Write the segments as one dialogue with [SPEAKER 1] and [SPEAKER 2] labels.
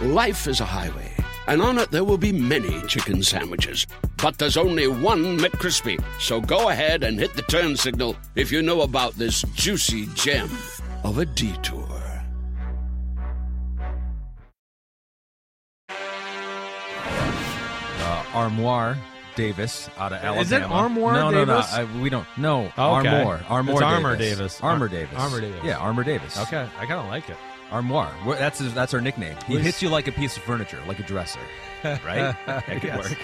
[SPEAKER 1] Life is a highway, and on it there will be many chicken sandwiches. But there's only one McCrispy. So go ahead and hit the turn signal if you know about this juicy gem of a detour.
[SPEAKER 2] uh, Armoire Davis out of Alabama.
[SPEAKER 3] Is it Armoire
[SPEAKER 2] no,
[SPEAKER 3] Davis?
[SPEAKER 2] No, no, I, we don't. No,
[SPEAKER 3] okay.
[SPEAKER 2] Armoire. Armoire
[SPEAKER 3] It's
[SPEAKER 2] Davis.
[SPEAKER 3] Armour Davis.
[SPEAKER 2] Armor
[SPEAKER 3] Ar-
[SPEAKER 2] Davis.
[SPEAKER 3] Armour Davis.
[SPEAKER 2] Yeah, Armor Davis.
[SPEAKER 3] Okay, I kind of like it.
[SPEAKER 2] Armoire. That's his, that's our nickname. He hits you like a piece of furniture, like a dresser. Right? that could
[SPEAKER 3] Yes.
[SPEAKER 2] work.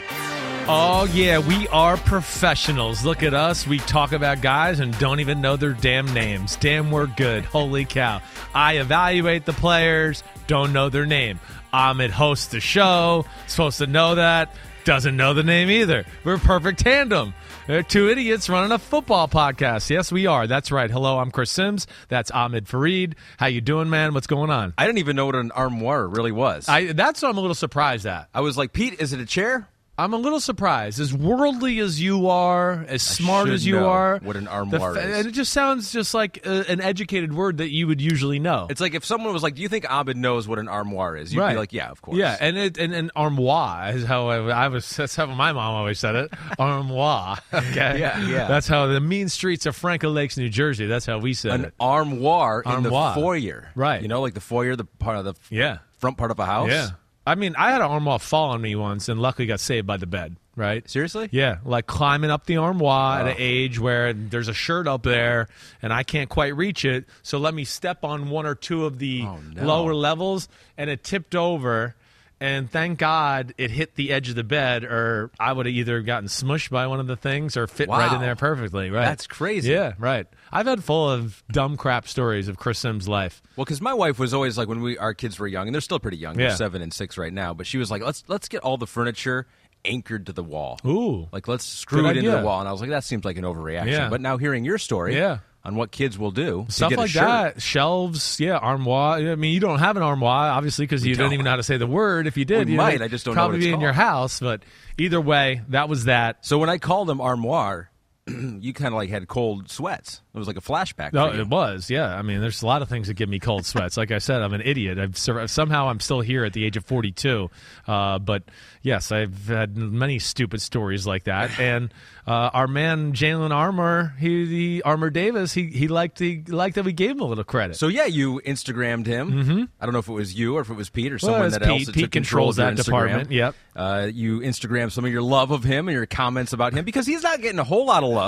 [SPEAKER 3] Oh yeah, we are professionals. Look at us. We talk about guys and don't even know their damn names. Damn, we're good. Holy cow! I evaluate the players. Don't know their name. Ahmed hosts the show. Supposed to know that. Doesn't know the name either. We're a perfect tandem. They're two idiots running a football podcast. Yes, we are. That's right. Hello, I'm Chris Simms. That's Ahmed Fareed. How you doing, man? What's going on?
[SPEAKER 2] I didn't even know what an armoire really was.
[SPEAKER 3] I that's what I'm a little surprised at.
[SPEAKER 2] I was like, Pete, is it a chair?
[SPEAKER 3] I'm a little surprised. As worldly as you are, as smart as you are,
[SPEAKER 2] what an armoire
[SPEAKER 3] fa-
[SPEAKER 2] is.
[SPEAKER 3] and it just sounds just like a, an educated word that you would usually know.
[SPEAKER 2] It's like if someone was like, "Do you think Ahmed knows what an armoire is?" You'd
[SPEAKER 3] right.
[SPEAKER 2] be like, "Yeah, of course."
[SPEAKER 3] Yeah, and it and, and armoire is how I, I was. That's how my mom always said it. armoire. Okay.
[SPEAKER 2] Yeah, yeah.
[SPEAKER 3] That's how the mean streets of Franklin Lakes, New Jersey. That's how we said
[SPEAKER 2] an
[SPEAKER 3] it.
[SPEAKER 2] armoire, in
[SPEAKER 3] Armoire.
[SPEAKER 2] the foyer.
[SPEAKER 3] Right.
[SPEAKER 2] You know, like the foyer, the part of the
[SPEAKER 3] Yeah.
[SPEAKER 2] front part of a house.
[SPEAKER 3] Yeah. I mean, I had an armoire fall on me once, and luckily got saved by the bed. Right?
[SPEAKER 2] Seriously?
[SPEAKER 3] Yeah, like climbing up the armoire at an age where there's a shirt up there and I can't quite reach it. So let me step on one or two of the
[SPEAKER 2] Oh, no.
[SPEAKER 3] lower levels, and it tipped over. And thank God it hit the edge of the bed, or I would have either gotten smushed by one of the things or fit right in
[SPEAKER 2] Wow.
[SPEAKER 3] there perfectly. Right?
[SPEAKER 2] That's crazy.
[SPEAKER 3] Yeah, right. I've had full of dumb crap stories of Chris Simms' life.
[SPEAKER 2] Well, because my wife was always like when we our kids were young, and they're still pretty young.
[SPEAKER 3] Yeah.
[SPEAKER 2] They're seven and six right now. But she was like, "Let's let's get all the furniture anchored to the wall.
[SPEAKER 3] Ooh.
[SPEAKER 2] like let's screw it into the wall." And I was like, "That seems like an overreaction."
[SPEAKER 3] Yeah.
[SPEAKER 2] But now hearing your story,
[SPEAKER 3] Yeah.
[SPEAKER 2] on what kids will do
[SPEAKER 3] stuff like
[SPEAKER 2] shirt.
[SPEAKER 3] that shelves yeah armoire i mean you don't have an armoire obviously because you don't.
[SPEAKER 2] don't.
[SPEAKER 3] even know how to say the word if you did
[SPEAKER 2] We
[SPEAKER 3] you
[SPEAKER 2] might, I just don't know
[SPEAKER 3] probably be in your house but either way that was that
[SPEAKER 2] So when I called them armoire, you kind of like had cold sweats. It was like a flashback.
[SPEAKER 3] no it was yeah i mean there's a lot of things that give me cold sweats like i said i'm an idiot i've somehow i'm still here at the age of 42 uh, but yes i've had many stupid stories like that and uh, our man jalyn armour he the armour davis he, he liked the liked that we gave him a little credit
[SPEAKER 2] So yeah, you Instagrammed him. Mm-hmm. I don't know if it was you or if it was Pete or someone
[SPEAKER 3] it's
[SPEAKER 2] that else
[SPEAKER 3] Pete.
[SPEAKER 2] that
[SPEAKER 3] Pete controls that
[SPEAKER 2] Instagram.
[SPEAKER 3] department. Yep.
[SPEAKER 2] Uh, you Instagram some of your love of him and your comments about him because he's not getting a whole lot of love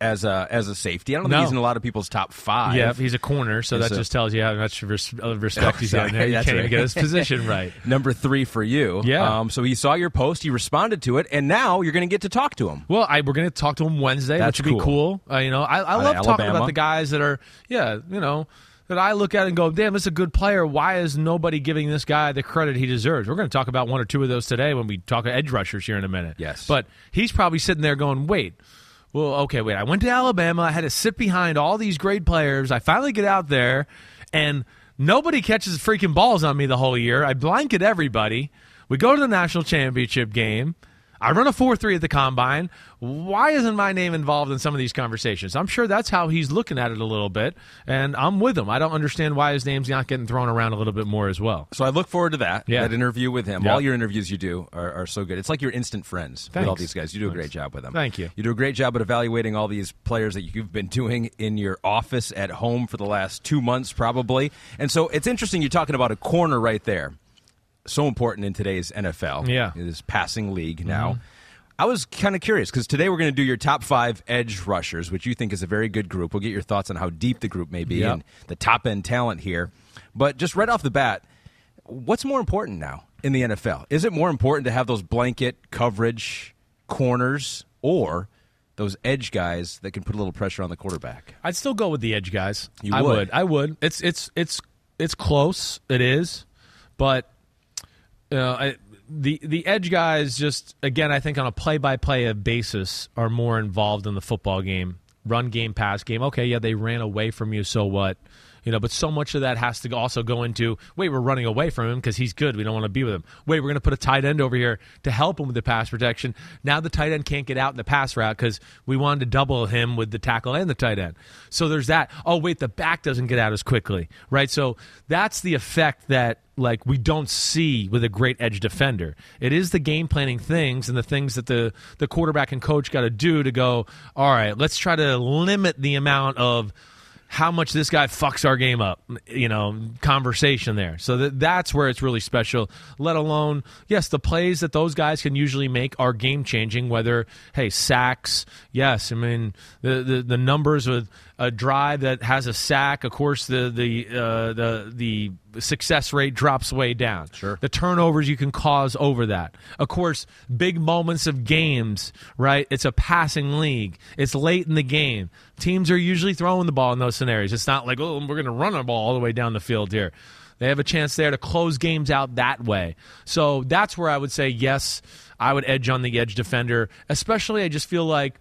[SPEAKER 2] as a as a safety. I don't think he's in a lot of people's top five.
[SPEAKER 3] Yeah, he's a corner, so that just tells you how much res- uh, respect
[SPEAKER 2] Oh,
[SPEAKER 3] he's getting there.
[SPEAKER 2] you
[SPEAKER 3] can't even get his position right.
[SPEAKER 2] Number three for you.
[SPEAKER 3] Yeah.
[SPEAKER 2] Um, so he saw your post, he responded to it, and now you're going to get to talk to him.
[SPEAKER 3] Well, I, we're going to talk to him Wednesday,
[SPEAKER 2] That's
[SPEAKER 3] which would be
[SPEAKER 2] cool.
[SPEAKER 3] cool. Uh, you know, I, I love talking about the guys that are, yeah, you know, that I look at and go, damn, this is a good player. Why is nobody giving this guy the credit he deserves? We're going to talk about one or two of those today when we talk edge rushers here in a minute.
[SPEAKER 2] Yes.
[SPEAKER 3] But he's probably sitting there going, wait. Well, okay, wait. I went to Alabama. I had to sit behind all these great players. I finally get out there, and nobody catches freaking balls on me the whole year. I blanket everybody. We go to the national championship game. I run a 4 3 at the combine. Why isn't my name involved in some of these conversations? I'm sure that's how he's looking at it a little bit, and I'm with him. I don't understand why his name's not getting thrown around a little bit more as well.
[SPEAKER 2] So I look forward to that.
[SPEAKER 3] Yeah.
[SPEAKER 2] That interview with him.
[SPEAKER 3] Yeah.
[SPEAKER 2] All your interviews you do are, are so good. It's like you're instant friends with all these guys. You do a great job with them.
[SPEAKER 3] Thank you.
[SPEAKER 2] You do a great job at evaluating all these players that you've been doing in your office at home for the last two months, probably. And so it's interesting you're talking about a corner right there. So important in today's NFL.
[SPEAKER 3] Yeah. Mm-hmm.
[SPEAKER 2] This passing league now. I was kind of curious because today we're going to do your top five edge rushers, which you think is a very good group. We'll get your thoughts on how deep the group may be
[SPEAKER 3] Yep.
[SPEAKER 2] and the top end talent here. But just right off the bat, what's more important now in the NFL? Is it more important to have those blanket coverage corners or those edge guys that can put a little pressure on the quarterback?
[SPEAKER 3] I'd still go with the edge guys.
[SPEAKER 2] You
[SPEAKER 3] I
[SPEAKER 2] would?
[SPEAKER 3] would. I would. It's it's it's it's close. It is, but uh, I, the the edge guys just again I think on a play by play basis are more involved in the football game, run game, pass game. Okay, yeah, they ran away from you, so what? You know, but so much of that has to also go into wait, we're running away from him because he's good. We don't want to be with him. Wait, we're going to put a tight end over here to help him with the pass protection. Now the tight end can't get out in the pass route because we wanted to double him with the tackle and the tight end. So there's that. Oh, wait, the back doesn't get out as quickly, right? So that's the effect that like we don't see with a great edge defender. It is the game planning things and the things that the the quarterback and coach got to do to go. All right, let's try to limit the amount of how much this guy fucks our game up, you know, conversation there. So that, that's where it's really special, let alone, yes, the plays that those guys can usually make are game changing, whether, hey, sacks, yes, I mean, the, the, the numbers with a drive that has a sack, of course, the the uh, the the success rate drops way down.
[SPEAKER 2] Sure.
[SPEAKER 3] The turnovers you can cause over that. Of course, big moments of games, right? It's a passing league. It's late in the game. Teams are usually throwing the ball in those scenarios. It's not like, oh, we're going to run a ball all the way down the field here. They have a chance there to close games out that way. So that's where I would say, yes, I would edge on the edge defender. Especially, I just feel like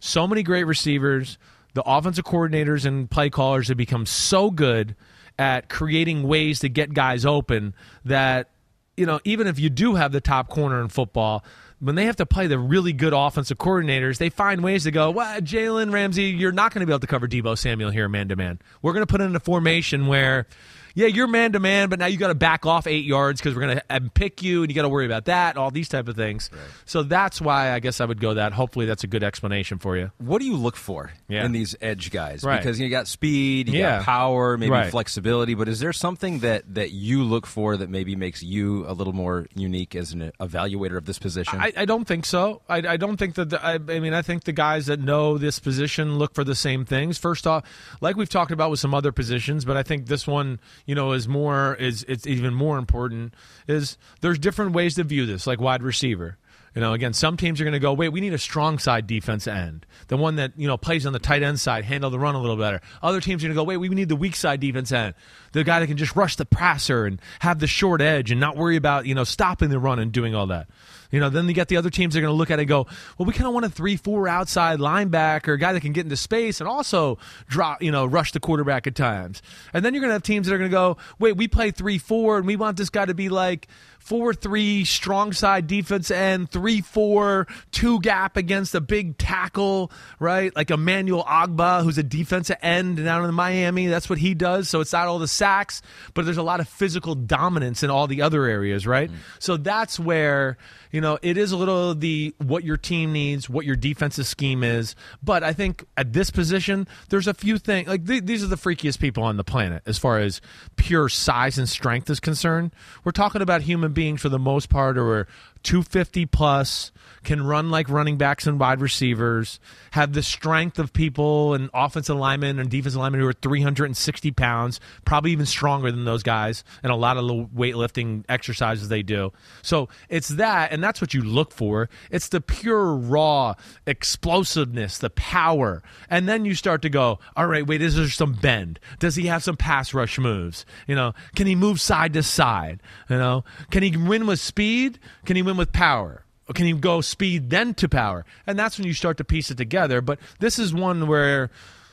[SPEAKER 3] so many great receivers – the offensive coordinators and play callers have become so good at creating ways to get guys open that you know even if you do have the top corner in football when they have to play the really good offensive coordinators, they find ways to go, well, Jalen Ramsey, you're not going to be able to cover Deebo Samuel here man to man. We're going to put in a formation where yeah, you're man to man, but now you got to back off eight yards because we're going to pick you, and you got to worry about that, all these type of things. Right. So that's why I guess I would go that. Hopefully, that's a good explanation for you.
[SPEAKER 2] What do you look for yeah. in these edge guys?
[SPEAKER 3] Right.
[SPEAKER 2] Because you got speed, you yeah. got power, maybe right. flexibility, but is there something that that you look for that maybe makes you a little more unique as an evaluator of this position?
[SPEAKER 3] I, I don't think so. I, I don't think that. The, I, I mean, I think the guys that know this position look for the same things. First off, like we've talked about with some other positions, but I think this one, you know, is more is it's even more important is there's different ways to view this, like wide receiver. You know, again, some teams are going to go, wait, we need a strong side defense end. The one that, you know, plays on the tight end side, handle the run a little better. Other teams are going to go, wait, we need the weak side defense end. The guy that can just rush the passer and have the short edge and not worry about, you know, stopping the run and doing all that. You know, then you get the other teams that are going to look at it and go, well, we kind of want a three-four outside linebacker, a guy that can get into space and also drop, you know, rush the quarterback at times. And then you're going to have teams that are going to go, wait, we play three-four, and we want this guy to be like four three strong side defense end, three four two gap against a big tackle, right? Like Emmanuel Ogbah, who's a defensive end down in Miami. That's what he does. So it's not all the sacks, but there's a lot of physical dominance in all the other areas, right? Mm. So that's where you know it is a little the what your team needs, what your defensive scheme is. But I think at this position, there's a few things like th- these are the freakiest people on the planet as far as pure size and strength is concerned. We're talking about human beings for the most part are 250 plus, can run like running backs and wide receivers, have the strength of people and offensive linemen and defensive linemen who are 360 pounds, probably even stronger than those guys, and a lot of the weightlifting exercises they do. So it's that, and that's what you look for. It's the pure, raw explosiveness, the power. And then you start to go, all right, wait, is there some bend? Does he have some pass rush moves? You know, can he move side to side? You know, can he win with speed? Can he win with power? Can he go speed then to power? And that's when you start to piece it together. But this is one where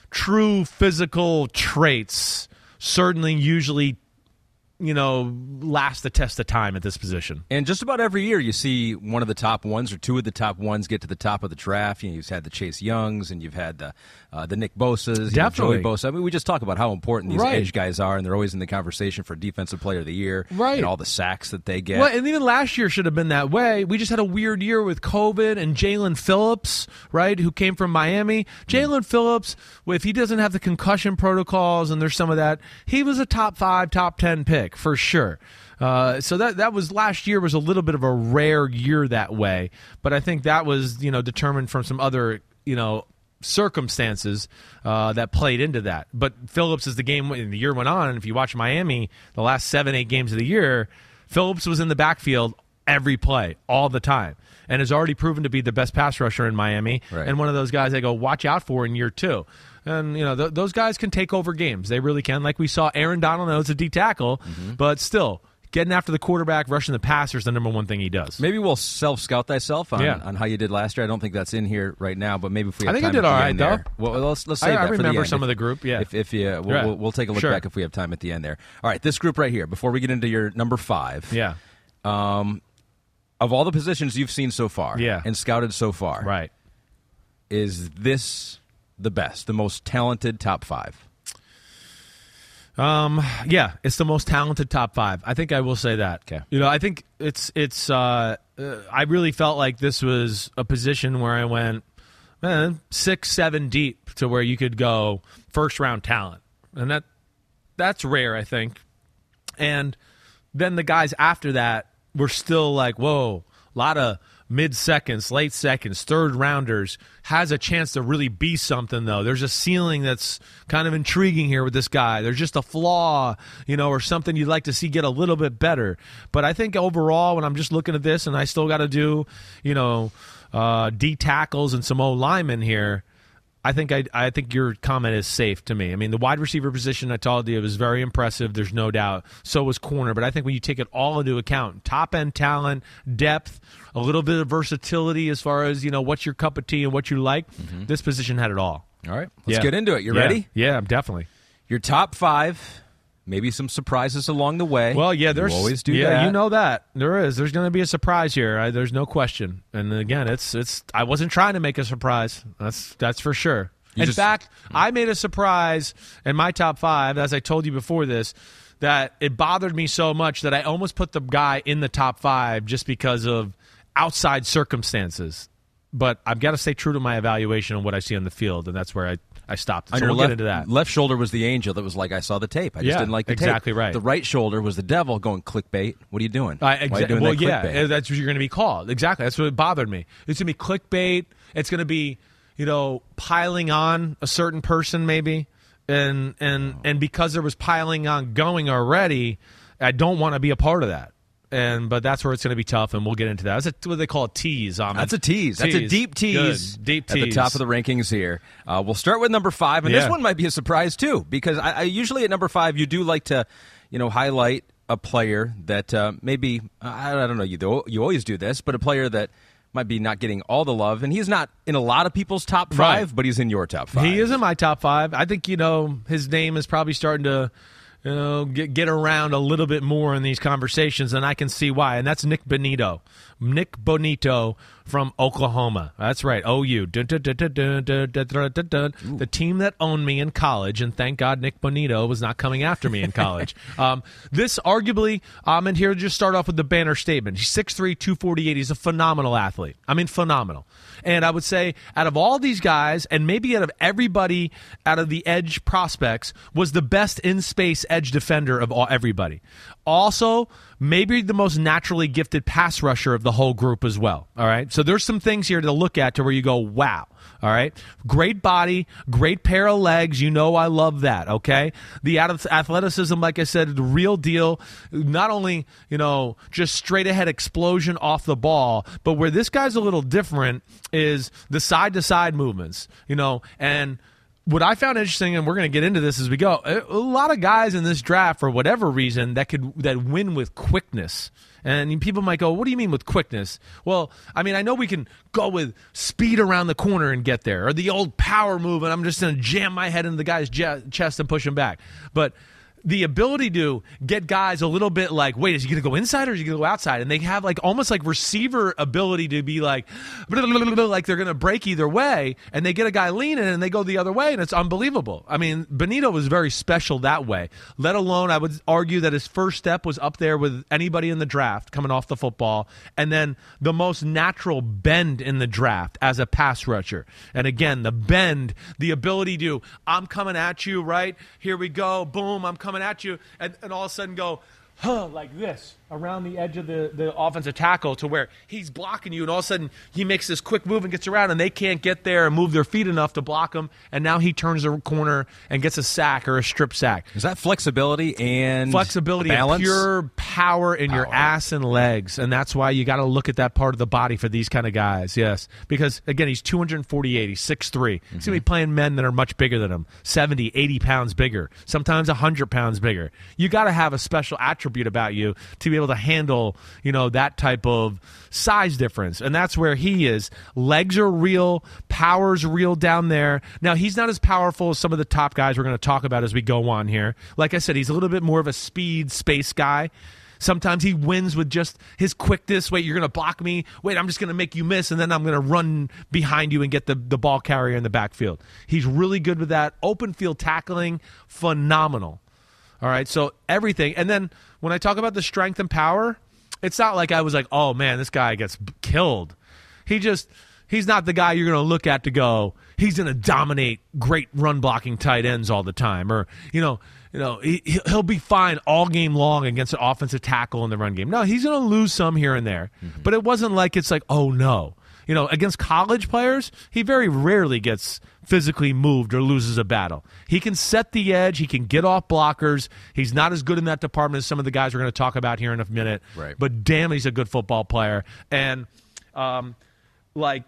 [SPEAKER 3] true physical traits certainly usually you know, last the test of time at this position.
[SPEAKER 2] And just about every year, you see one of the top ones or two of the top ones get to the top of the draft. You know, you've had the Chase Youngs and you've had the uh, the Nick Bosa's,
[SPEAKER 3] definitely
[SPEAKER 2] Joey Bosa. I mean, we just talk about how important these right. edge guys are, and they're always in the conversation for Defensive Player of the Year,
[SPEAKER 3] right?
[SPEAKER 2] And all the sacks that they get.
[SPEAKER 3] Well, and even last year should have been that way. We just had a weird year with COVID and Jaelan Phillips, right, who came from Miami. Jaelan mm. Phillips, if he doesn't have the concussion protocols and there's some of that, he was a top five, top ten pick for sure. Uh, so that that was last year was a little bit of a rare year that way, but I think that was you know determined from some other you know circumstances uh, that played into that. But Phillips, as the game the year went on, and if you watch Miami, the last seven eight games of the year, Phillips was in the backfield every play, all the time, and has already proven to be the best pass rusher in Miami,
[SPEAKER 2] Right.
[SPEAKER 3] and one of those guys I go watch out for in year two. And you know th- those guys can take over games; they really can. Like we saw, Aaron Donald knows a D tackle,
[SPEAKER 2] Mm-hmm.
[SPEAKER 3] but still getting after the quarterback, rushing the passer is the number one thing he does.
[SPEAKER 2] Maybe we'll self scout thyself on,
[SPEAKER 3] Yeah.
[SPEAKER 2] on how you did last year. I don't think that's in here right now, but maybe if we
[SPEAKER 3] I think I did all right, though.
[SPEAKER 2] there- Well, let's let's
[SPEAKER 3] I-
[SPEAKER 2] save
[SPEAKER 3] I
[SPEAKER 2] that for the
[SPEAKER 3] remember
[SPEAKER 2] end.
[SPEAKER 3] some
[SPEAKER 2] If-
[SPEAKER 3] of the group, yeah.
[SPEAKER 2] If if you we'll,
[SPEAKER 3] Yeah.
[SPEAKER 2] we'll, we'll take a look
[SPEAKER 3] Sure.
[SPEAKER 2] back if we have time at the end there. All right, this group right here. Before we get into your number five,
[SPEAKER 3] Yeah, Um,
[SPEAKER 2] of all the positions you've seen so far,
[SPEAKER 3] Yeah.
[SPEAKER 2] and scouted so far,
[SPEAKER 3] right.
[SPEAKER 2] is this the best, the most talented top five?
[SPEAKER 3] Um, yeah, it's the most talented top five. I think I will say that.
[SPEAKER 2] Okay.
[SPEAKER 3] You know, I think it's it's. Uh, uh, I really felt like this was a position where I went, man, six, seven deep to where you could go first round talent, and that that's rare, I think. And then the guys after that were still like, whoa, a lot of mid seconds, late seconds, third rounders has a chance to really be something though. There's a ceiling that's kind of intriguing here with this guy. There's just a flaw, you know, or something you'd like to see get a little bit better. But I think overall, when I'm just looking at this and I still got to do, you know, uh, D tackles and some O linemen here. I think I, I think your comment is safe to me. I mean, the wide receiver position I told you was very impressive. There's no doubt. So was corner, but I think when you take it all into account, top end talent, depth, a little bit of versatility as far as you know what's your cup of tea and what you like. Mm-hmm. This position had it all.
[SPEAKER 2] All right, let's
[SPEAKER 3] Yeah.
[SPEAKER 2] get into it. You
[SPEAKER 3] Yeah.
[SPEAKER 2] ready?
[SPEAKER 3] Yeah, definitely.
[SPEAKER 2] Your top five, maybe some surprises along the way.
[SPEAKER 3] Well, yeah,
[SPEAKER 2] You
[SPEAKER 3] there's
[SPEAKER 2] always do
[SPEAKER 3] yeah,
[SPEAKER 2] that.
[SPEAKER 3] you know that there is. There's going to be a surprise here. I, there's no question. And again, it's it's. I wasn't trying to make a surprise. That's that's for sure.
[SPEAKER 2] You
[SPEAKER 3] in
[SPEAKER 2] just-
[SPEAKER 3] fact, mm. I made a surprise in my top five, as I told you before this, that it bothered me so much that I almost put the guy in the top five just because of outside circumstances. But I've got to stay true to my evaluation on what I see on the field, and that's where I, I stopped. So we'll
[SPEAKER 2] left,
[SPEAKER 3] get into that.
[SPEAKER 2] left shoulder was the angel that was like, I saw the tape. I just
[SPEAKER 3] Yeah,
[SPEAKER 2] didn't like the tape.
[SPEAKER 3] exactly right.
[SPEAKER 2] The right shoulder was the devil going clickbait. What are you doing?
[SPEAKER 3] I,
[SPEAKER 2] Why are you doing
[SPEAKER 3] well,
[SPEAKER 2] that clickbait?
[SPEAKER 3] that's what you're going to be called. Exactly. That's what bothered me. It's going to be clickbait. It's going to be, you know, piling on a certain person maybe, and and and because there was piling on going already, I don't want to be a part of that. And but that's where it's going to be tough, and we'll get into that. That's a, what they call a tease. Ahmed.
[SPEAKER 2] That's a tease. That's a deep tease.
[SPEAKER 3] Good. Deep tease
[SPEAKER 2] At the top of the rankings here. Uh, we'll start with number five, and this one might be a surprise too, because I, I usually at number five you do like to, you know, highlight a player that uh, maybe I, I don't know you do, you always do this, but a player that might be not getting all the love, and he's not in a lot of people's top five,
[SPEAKER 3] Right.
[SPEAKER 2] but he's in your top five.
[SPEAKER 3] He is in my top five. I think you know his name is probably starting to, you know, get get around a little bit more in these conversations, and I can see why. And that's Nik Bonitto, Nik Bonitto from Oklahoma. That's right, OU. The team that owned me in college, and thank God Nik Bonitto was not coming after me in college. um, this arguably, um, and here just start off with the banner statement. He's 6'3", 248. He's a phenomenal athlete. I mean, phenomenal. And I would say out of all these guys, and maybe out of everybody out of the edge prospects, was the best in space edge defender of all, everybody. Also, maybe the most naturally gifted pass rusher of the whole group as well. All right. So there's some things here to look at to where you go, wow. All right. Great body, great pair of legs. You know, I love that. Okay. The athleticism, like I said, the real deal. Not only, you know, just straight ahead explosion off the ball, but where this guy's a little different is the side to side movements, you know, and what I found interesting, and we're going to get into this as we go, a, lot of guys in this draft, for whatever reason, that could that win with quickness. And people might go, "What do you mean with quickness?" Well, I mean, I know we can go with speed around the corner and get there, or the old power move, and I'm just going to jam my head into the guy's chest and push him back. But the ability to get guys a little bit like, wait, is he going to go inside or is he going to go outside? And they have like almost like receiver ability to be like, like they're going to break either way. And they get a guy leaning and they go the other way, and it's unbelievable. I mean, Bonitto was very special that way. Let alone, I would argue that his first step was up there with anybody in the draft coming off the football, and then the most natural bend in the draft as a pass rusher. And again, the bend, the ability to, I'm coming at you, right? Here we go, boom, I'm coming at you, and, and all of a sudden go, huh, like this around the edge of the, the offensive tackle to where he's blocking you, and all of a sudden he makes this quick move and gets around, and they can't get there and move their feet enough to block him, and now he turns the corner and gets a sack or a strip sack.
[SPEAKER 2] Is that flexibility and
[SPEAKER 3] Flexibility, and pure power in your ass and legs, and that's why you got to look at that part of the body for these kind of guys. Yes, because again, he's 248, he's 6'3". He's gonna be mm-hmm. playing men that are much bigger than him, 70, 80 pounds bigger, sometimes 100 pounds bigger. You got to have a special attribute about you to be able to handle, you know, that type of size difference, and that's where he is. Legs are real, power's real down there. Now he's not as powerful as some of the top guys we're going to talk about as we go on here. Like I said, he's a little bit more of a speed space guy. Sometimes he wins with just his quickness. Wait, you're going to block me. Wait, I'm just going to make you miss, and then I'm going to run behind you and get the, the ball carrier in the backfield. He's really good with that. Open field tackling, phenomenal. All right, so everything. And then when I talk about the strength and power, it's not like I was like, oh man, this guy gets killed. He just, he's not the guy you're going to look at to go, he's going to dominate great run blocking tight ends all the time. Or, you know, you know, he, he'll be fine all game long against an offensive tackle in the run game. No, he's going to lose some here and there. Mm-hmm. But it wasn't like it's like, oh no. You know, against college players, he very rarely gets physically moved or loses a battle. He can set the edge. He can get off blockers. He's not as good in that department as some of the guys we're going to talk about here in a minute.
[SPEAKER 2] Right.
[SPEAKER 3] But damn, he's a good football player. And, um, like,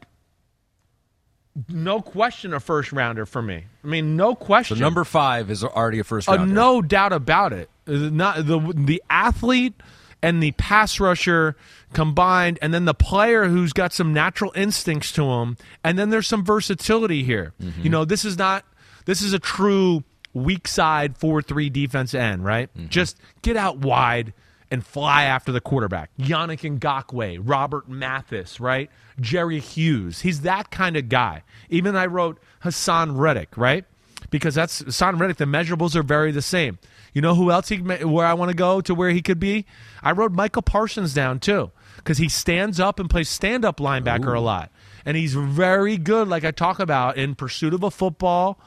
[SPEAKER 3] no question a first rounder for me. I mean, no
[SPEAKER 2] So
[SPEAKER 3] question.
[SPEAKER 2] number five is already a first
[SPEAKER 3] Uh, no doubt about it. Not the the athlete and the pass rusher combined, and then the player who's got some natural instincts to him, and then there's some versatility here. Mm-hmm. You know, this is not this is a true weak side four three defense end, right? Mm-hmm. Just get out wide and fly after the quarterback. Yannick Ngakoue, Robert Mathis, right? Jerry Hughes. He's that kind of guy. Even I wrote Haason Reddick, right? Because that's Haason Reddick. The measurables are very the same. You know who else he where I want to go to where he could be? I wrote Michael Parsons down too because he stands up and plays stand up linebacker a lot, and he's very good. Like I talk about in pursuit of a football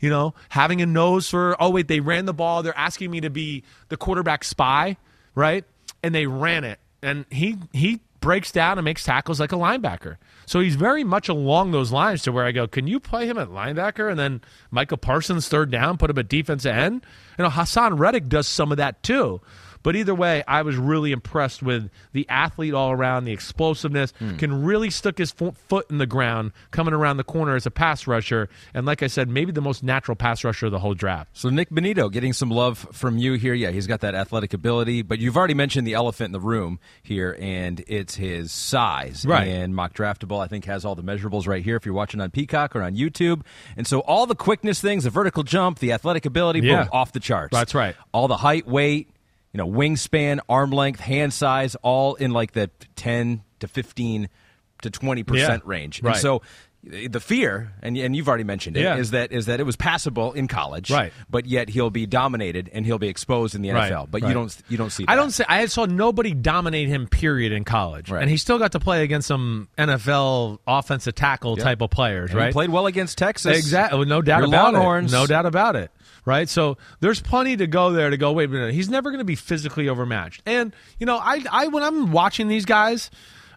[SPEAKER 3] you know, having a nose for, oh, wait, they ran the ball. They're asking me to be the quarterback spy, right? And they ran it. And he, he breaks down and makes tackles like a linebacker. So he's very much along those lines to where I go, can you play him at linebacker and then Michael Parsons third down, put him at defensive end? You know, Haason Reddick does some of that too. But either way, I was really impressed with the athlete all around, the explosiveness, hmm. can really stick his fo- foot in the ground coming around the corner as a pass rusher. And like I said, maybe the most natural pass rusher of the whole draft.
[SPEAKER 2] So Nik Bonitto getting some love from you here. Yeah, he's got that athletic ability, but you've already mentioned the elephant in the room here, and it's his size.
[SPEAKER 3] Right.
[SPEAKER 2] And Mock Draftable, I think, has all the measurables right here if you're watching on Peacock or on YouTube. And so all the quickness things, the vertical jump, the athletic ability,
[SPEAKER 3] Yeah.
[SPEAKER 2] boom, off the charts.
[SPEAKER 3] That's right.
[SPEAKER 2] All the height, weight, you know, wingspan, arm length, hand size, all in like the 10 to 15 to 20%
[SPEAKER 3] Yeah.
[SPEAKER 2] range.
[SPEAKER 3] Right.
[SPEAKER 2] And so the fear, and, and you've already mentioned it, is
[SPEAKER 3] Yeah.
[SPEAKER 2] that is that it was passable in college,
[SPEAKER 3] Right.
[SPEAKER 2] But yet he'll be dominated and he'll be exposed in the
[SPEAKER 3] Right,
[SPEAKER 2] NFL. But
[SPEAKER 3] right.
[SPEAKER 2] you don't you don't see.
[SPEAKER 3] I don't say I saw nobody dominate him. Period in college,
[SPEAKER 2] Right.
[SPEAKER 3] and he still got to play against some NFL offensive tackle type of players,
[SPEAKER 2] And
[SPEAKER 3] right?
[SPEAKER 2] He played well against Texas.
[SPEAKER 3] Exactly, oh, no doubt
[SPEAKER 2] Your
[SPEAKER 3] about
[SPEAKER 2] Longhorns.
[SPEAKER 3] it. No doubt about it. Right, so there's plenty to go there to go. Wait a minute, he's never going to be physically overmatched. And you know, I, I when I'm watching these guys,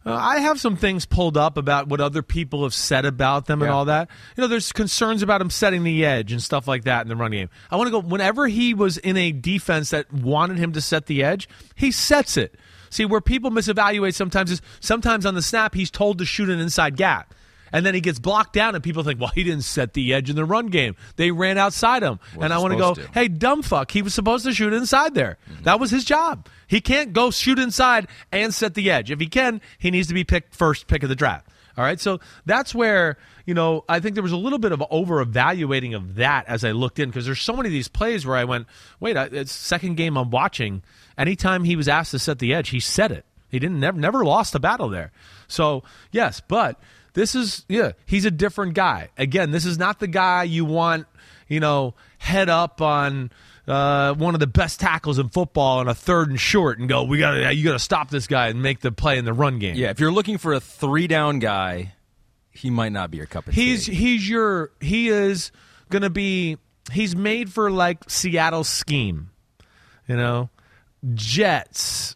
[SPEAKER 3] uh, I have some things pulled up about what other people have said about them and all that. You know, there's concerns about him setting the edge and stuff like that in the run game. I want to go whenever he was in a defense that wanted him to set the edge, he sets it. See, where people misevaluate sometimes is sometimes on the snap he's told to shoot an inside gap. And then he gets blocked down, and people think, well, he didn't set the edge in the run game. They ran outside him. and I want to go, hey, dumb fuck, he was supposed to shoot inside there. Mm-hmm. That was his job. He can't go shoot inside and set the edge. If he can, he needs to be picked first pick of the draft. All right, so that's where you know I think there was a little bit of over evaluating of that as I looked in because there's so many of these plays where I went, wait, it's second game I'm watching. Anytime he was asked to set the edge, he set it. He didn't never never lost a battle there. So yes, but this is yeah, he's a different guy. Again, this is not the guy you want, you know, head up on uh, one of the best tackles in football on a third and short and go, we got to you got to stop this guy and make the play in the run game.
[SPEAKER 2] Yeah, if you're looking for a three down guy, he might not be your cup of
[SPEAKER 3] He's
[SPEAKER 2] tea.
[SPEAKER 3] he's your he is going to be he's made for like Seattle scheme. You know, Jets,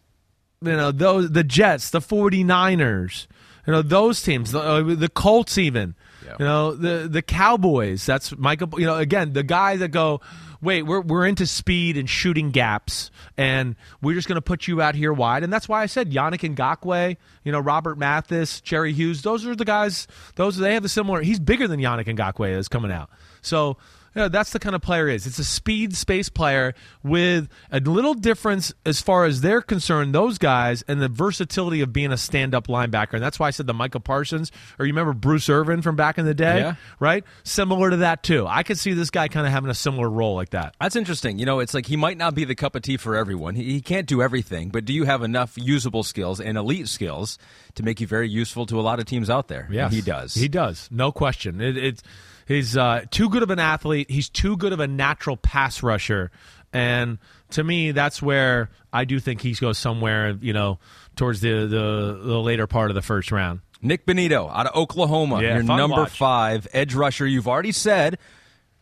[SPEAKER 3] you know, those the Jets, the 49ers, You know those teams, the, uh, the Colts, even.
[SPEAKER 2] Yeah.
[SPEAKER 3] You know the the Cowboys. That's Michael. You know again the guys that go. Wait, we're we're into speed and shooting gaps, and we're just going to put you out here wide, and that's why I said Yannick Ngakoue, you know Robert Mathis, Jerry Hughes. Those are the guys. Those they have the similar. He's bigger than Yannick Ngakoue is coming out. So know, that's the kind of player is. It's a speed space player with a little difference as far as they're concerned, those guys, and the versatility of being a stand up linebacker. And that's why I said the Michael Parsons, or you remember Bruce Irvin from back in the day,
[SPEAKER 2] Yeah.
[SPEAKER 3] right? Similar to that, too. I could see this guy kind of having a similar role like that.
[SPEAKER 2] That's interesting. You know, it's like he might not be the cup of tea for everyone. He, he can't do everything, but do you have enough usable skills and elite skills to make you very useful to a lot of teams out there? Yeah, he does.
[SPEAKER 3] He does. No question. It, it's he's uh, too good of an athlete. He's too good of a natural pass rusher, and to me, that's where I do think he goes somewhere. You know, towards the the, the later part of the first round.
[SPEAKER 2] Nik Bonitto out of Oklahoma,
[SPEAKER 3] Yeah,
[SPEAKER 2] your number
[SPEAKER 3] watch.
[SPEAKER 2] five edge rusher. You've already said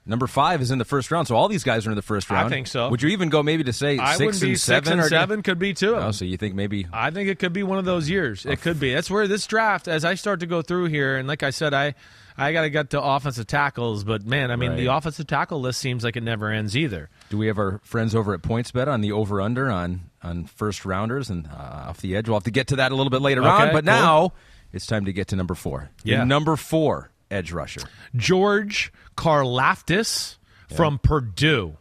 [SPEAKER 2] number five is in the first round, so all these guys are in the first round.
[SPEAKER 3] I think so.
[SPEAKER 2] Would you even go maybe to say
[SPEAKER 3] I
[SPEAKER 2] six and seven?
[SPEAKER 3] six and
[SPEAKER 2] or-
[SPEAKER 3] seven could be too.
[SPEAKER 2] Oh, so you think maybe
[SPEAKER 3] I think it could be one of those years. It could be. That's where this draft, as I start to go through here, and like I said, I I got to get to offensive tackles, but man, I mean,
[SPEAKER 2] Right.
[SPEAKER 3] the offensive tackle list seems like it never ends either.
[SPEAKER 2] Do we have our friends over at PointsBet on the over under on on first rounders and uh, off the edge? We'll have to get to that a little bit later
[SPEAKER 3] Okay,
[SPEAKER 2] on. But
[SPEAKER 3] cool.
[SPEAKER 2] now it's time to get to number four.
[SPEAKER 3] Yeah.
[SPEAKER 2] number four edge rusher.
[SPEAKER 3] George Karlaftis from Purdue.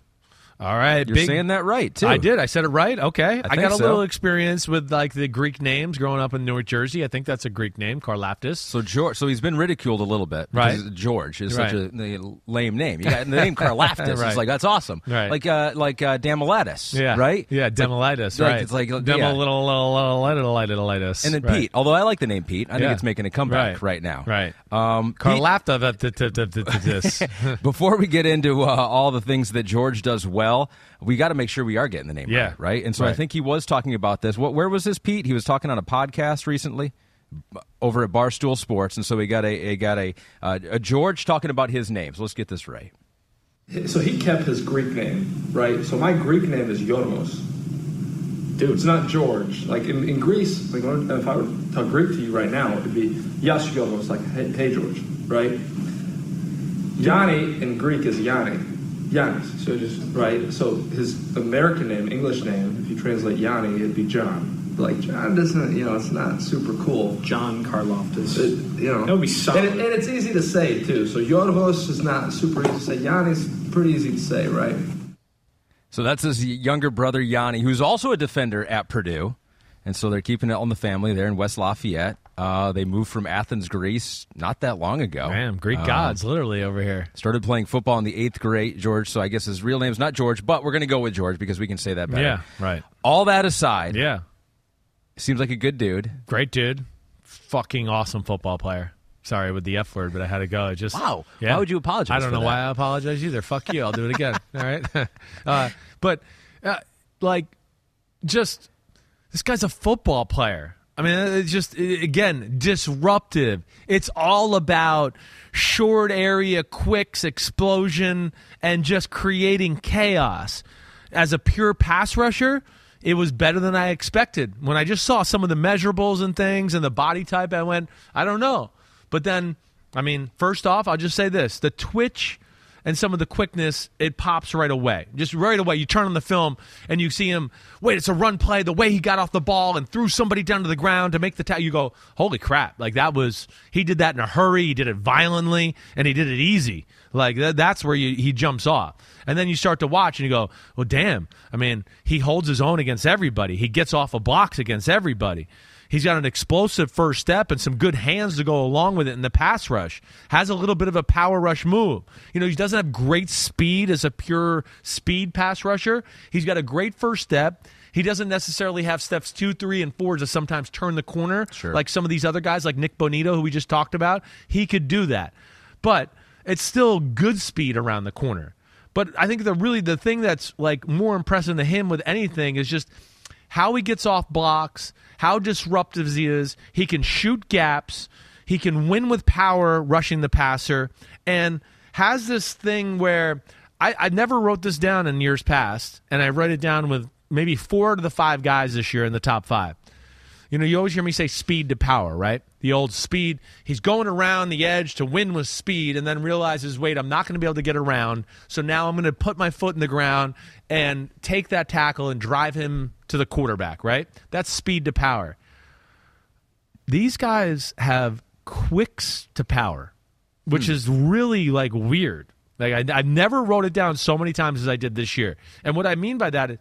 [SPEAKER 3] All right,
[SPEAKER 2] You're
[SPEAKER 3] big-
[SPEAKER 2] saying that right too.
[SPEAKER 3] I did. I said it right. Okay. I,
[SPEAKER 2] think
[SPEAKER 3] got a
[SPEAKER 2] so.
[SPEAKER 3] little experience with like the Greek names growing up in North Jersey. I think that's a Greek name, Karlaftis.
[SPEAKER 2] So George, so he's been ridiculed a little bit.
[SPEAKER 3] Right.
[SPEAKER 2] George is such a lame name. You got the name Karlaftis.
[SPEAKER 3] Right.
[SPEAKER 2] It's like that's awesome.
[SPEAKER 3] Right.
[SPEAKER 2] Like uh, like uh, Damalatis.
[SPEAKER 3] Yeah.
[SPEAKER 2] Right.
[SPEAKER 3] Yeah,
[SPEAKER 2] It's like-
[SPEAKER 3] right.
[SPEAKER 2] It's like
[SPEAKER 3] little
[SPEAKER 2] And then
[SPEAKER 3] right.
[SPEAKER 2] Pete. Although I like the name Pete, I think
[SPEAKER 3] Yeah.
[SPEAKER 2] it's making a comeback
[SPEAKER 3] Right.
[SPEAKER 2] right, now.
[SPEAKER 3] Right.
[SPEAKER 2] Um,
[SPEAKER 3] Karlafta.
[SPEAKER 2] Before we get into uh, all the things that George does well, we got to make sure we are getting the name
[SPEAKER 3] Yeah.
[SPEAKER 2] right, right? And so I think he was talking about this. What, where was this, Pete? He was talking on a podcast recently over at Barstool Sports, and so we got a, a got a, uh, a George talking about his name. So let's get this right.
[SPEAKER 4] So he kept his Greek name, right? So my Greek name is Yorgos. Dude, it's not George. Like in, in Greece, like if I were to talk Greek to you right now, it'd be Yas Yorgos, like hey, hey George, right? Yanni in Greek is Yanni. Yanis. So just right. So his American name, English name, if you translate Yanni, it'd be John. Like John doesn't, you know, it's not super cool.
[SPEAKER 5] John Karlaftis.
[SPEAKER 4] It- you know,
[SPEAKER 5] That would be solid.
[SPEAKER 4] And, it- and it's easy to say too. So Yorgos is not super easy to say. Yanni's pretty easy to say, right?
[SPEAKER 2] So that's his younger brother Yanni, who's also a defender at Purdue, and so they're keeping it on the family there in West Lafayette. Uh, they moved from Athens, Greece, not that long ago.
[SPEAKER 3] Damn, Greek
[SPEAKER 2] Um,
[SPEAKER 3] gods, literally over here.
[SPEAKER 2] Started playing football in the eighth grade, George. So I guess his real name's not George, but we're going to go with George because we can say that better.
[SPEAKER 3] Yeah, right.
[SPEAKER 2] All that aside,
[SPEAKER 3] Yeah,
[SPEAKER 2] seems like a good dude.
[SPEAKER 3] great dude, fucking awesome football player. Sorry with the F word, but I had to go. It just
[SPEAKER 2] Wow.
[SPEAKER 3] Yeah.
[SPEAKER 2] Why would you apologize
[SPEAKER 3] I don't know
[SPEAKER 2] that?
[SPEAKER 3] why I apologize either. Fuck you. I'll do it again. All right. uh, but uh, like, just this guy's a football player. I mean, uh, it's just uh, again disruptive. It's all about short area quicks, explosion, and just creating chaos. As a pure pass rusher, it was better than I expected. When I just saw some of the measurables and things and the body type, I went, I don't know. But then, I mean, first off, I'll just say this: the twitch and some of the quickness, it pops right away. Just right away, you turn on the film and you see him. Wait, it's a run play. The way he got off the ball and threw somebody down to the ground to make the tackle. You go, holy crap! Like that was he did that in a hurry. He did it violently and he did it easy. Like that, that's where you, he jumps off. And then you start to watch and you go, well, damn. I mean, he holds his own against everybody. He gets off of box against everybody. He's got an explosive first step and some good hands to go along with it in the pass rush. Has a little bit of a power rush move. You know, he doesn't have great speed as a pure speed pass rusher. He's got a great first step. He doesn't necessarily have steps two, three, and four to sometimes turn the corner
[SPEAKER 2] Sure.
[SPEAKER 3] like some of these other guys, like Nik Bonitto, who we just talked about. He could do that. But it's still good speed around the corner. But I think the really the thing that's like more impressive to him with anything is just how he gets off blocks, how disruptive he is. He can shoot gaps. He can win with power rushing the passer and has this thing where I, I never wrote this down in years past, and I wrote it down with maybe four to the five guys this year in the top five. You know, you always hear me say speed to power, right? The old speed. He's going around the edge to win with speed and then realizes, wait, I'm not going to be able to get around. So now I'm going to put my foot in the ground and take that tackle and drive him to the quarterback, right? That's speed to power. These guys have quicks to power, which hmm. is really like weird. Like I, I never wrote it down so many times as I did this year. And what I mean by that is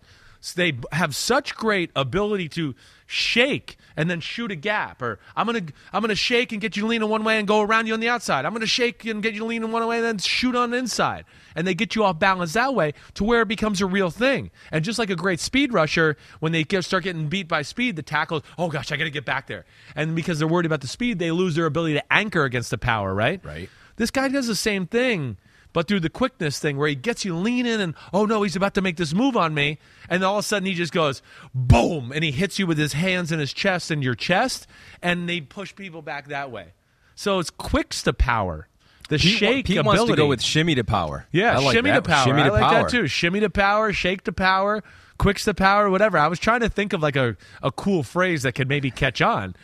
[SPEAKER 3] they have such great ability to shake and then shoot a gap or i'm gonna i'm gonna shake and get you leaning one way and go around you on the outside. I'm gonna shake and get you leaning one way and then shoot on the inside. And they get you off balance that way to where it becomes a real thing. And just like a great speed rusher when they get, start getting beat by speed the tackles oh gosh i gotta get back there. And because they're worried about the speed they lose their ability to anchor against the power right?
[SPEAKER 2] Right.
[SPEAKER 3] this guy does the same thing, but through the quickness thing where he gets you leaning and, oh no, he's about to make this move on me. And all of a sudden he just goes, boom, and he hits you with his hands and his chest and your chest, and they push people back that way. So it's quicks to power. The
[SPEAKER 2] Pete,
[SPEAKER 3] shake
[SPEAKER 2] Pete
[SPEAKER 3] ability.
[SPEAKER 2] wants to go with shimmy to power.
[SPEAKER 3] Yeah,
[SPEAKER 2] I like
[SPEAKER 3] shimmy
[SPEAKER 2] that.
[SPEAKER 3] to power.
[SPEAKER 2] Shimmy
[SPEAKER 3] I
[SPEAKER 2] to
[SPEAKER 3] like
[SPEAKER 2] power.
[SPEAKER 3] that too. Shimmy to power, shake to power, quicks to power, whatever. I was trying to think of like a, a cool phrase that could maybe catch on.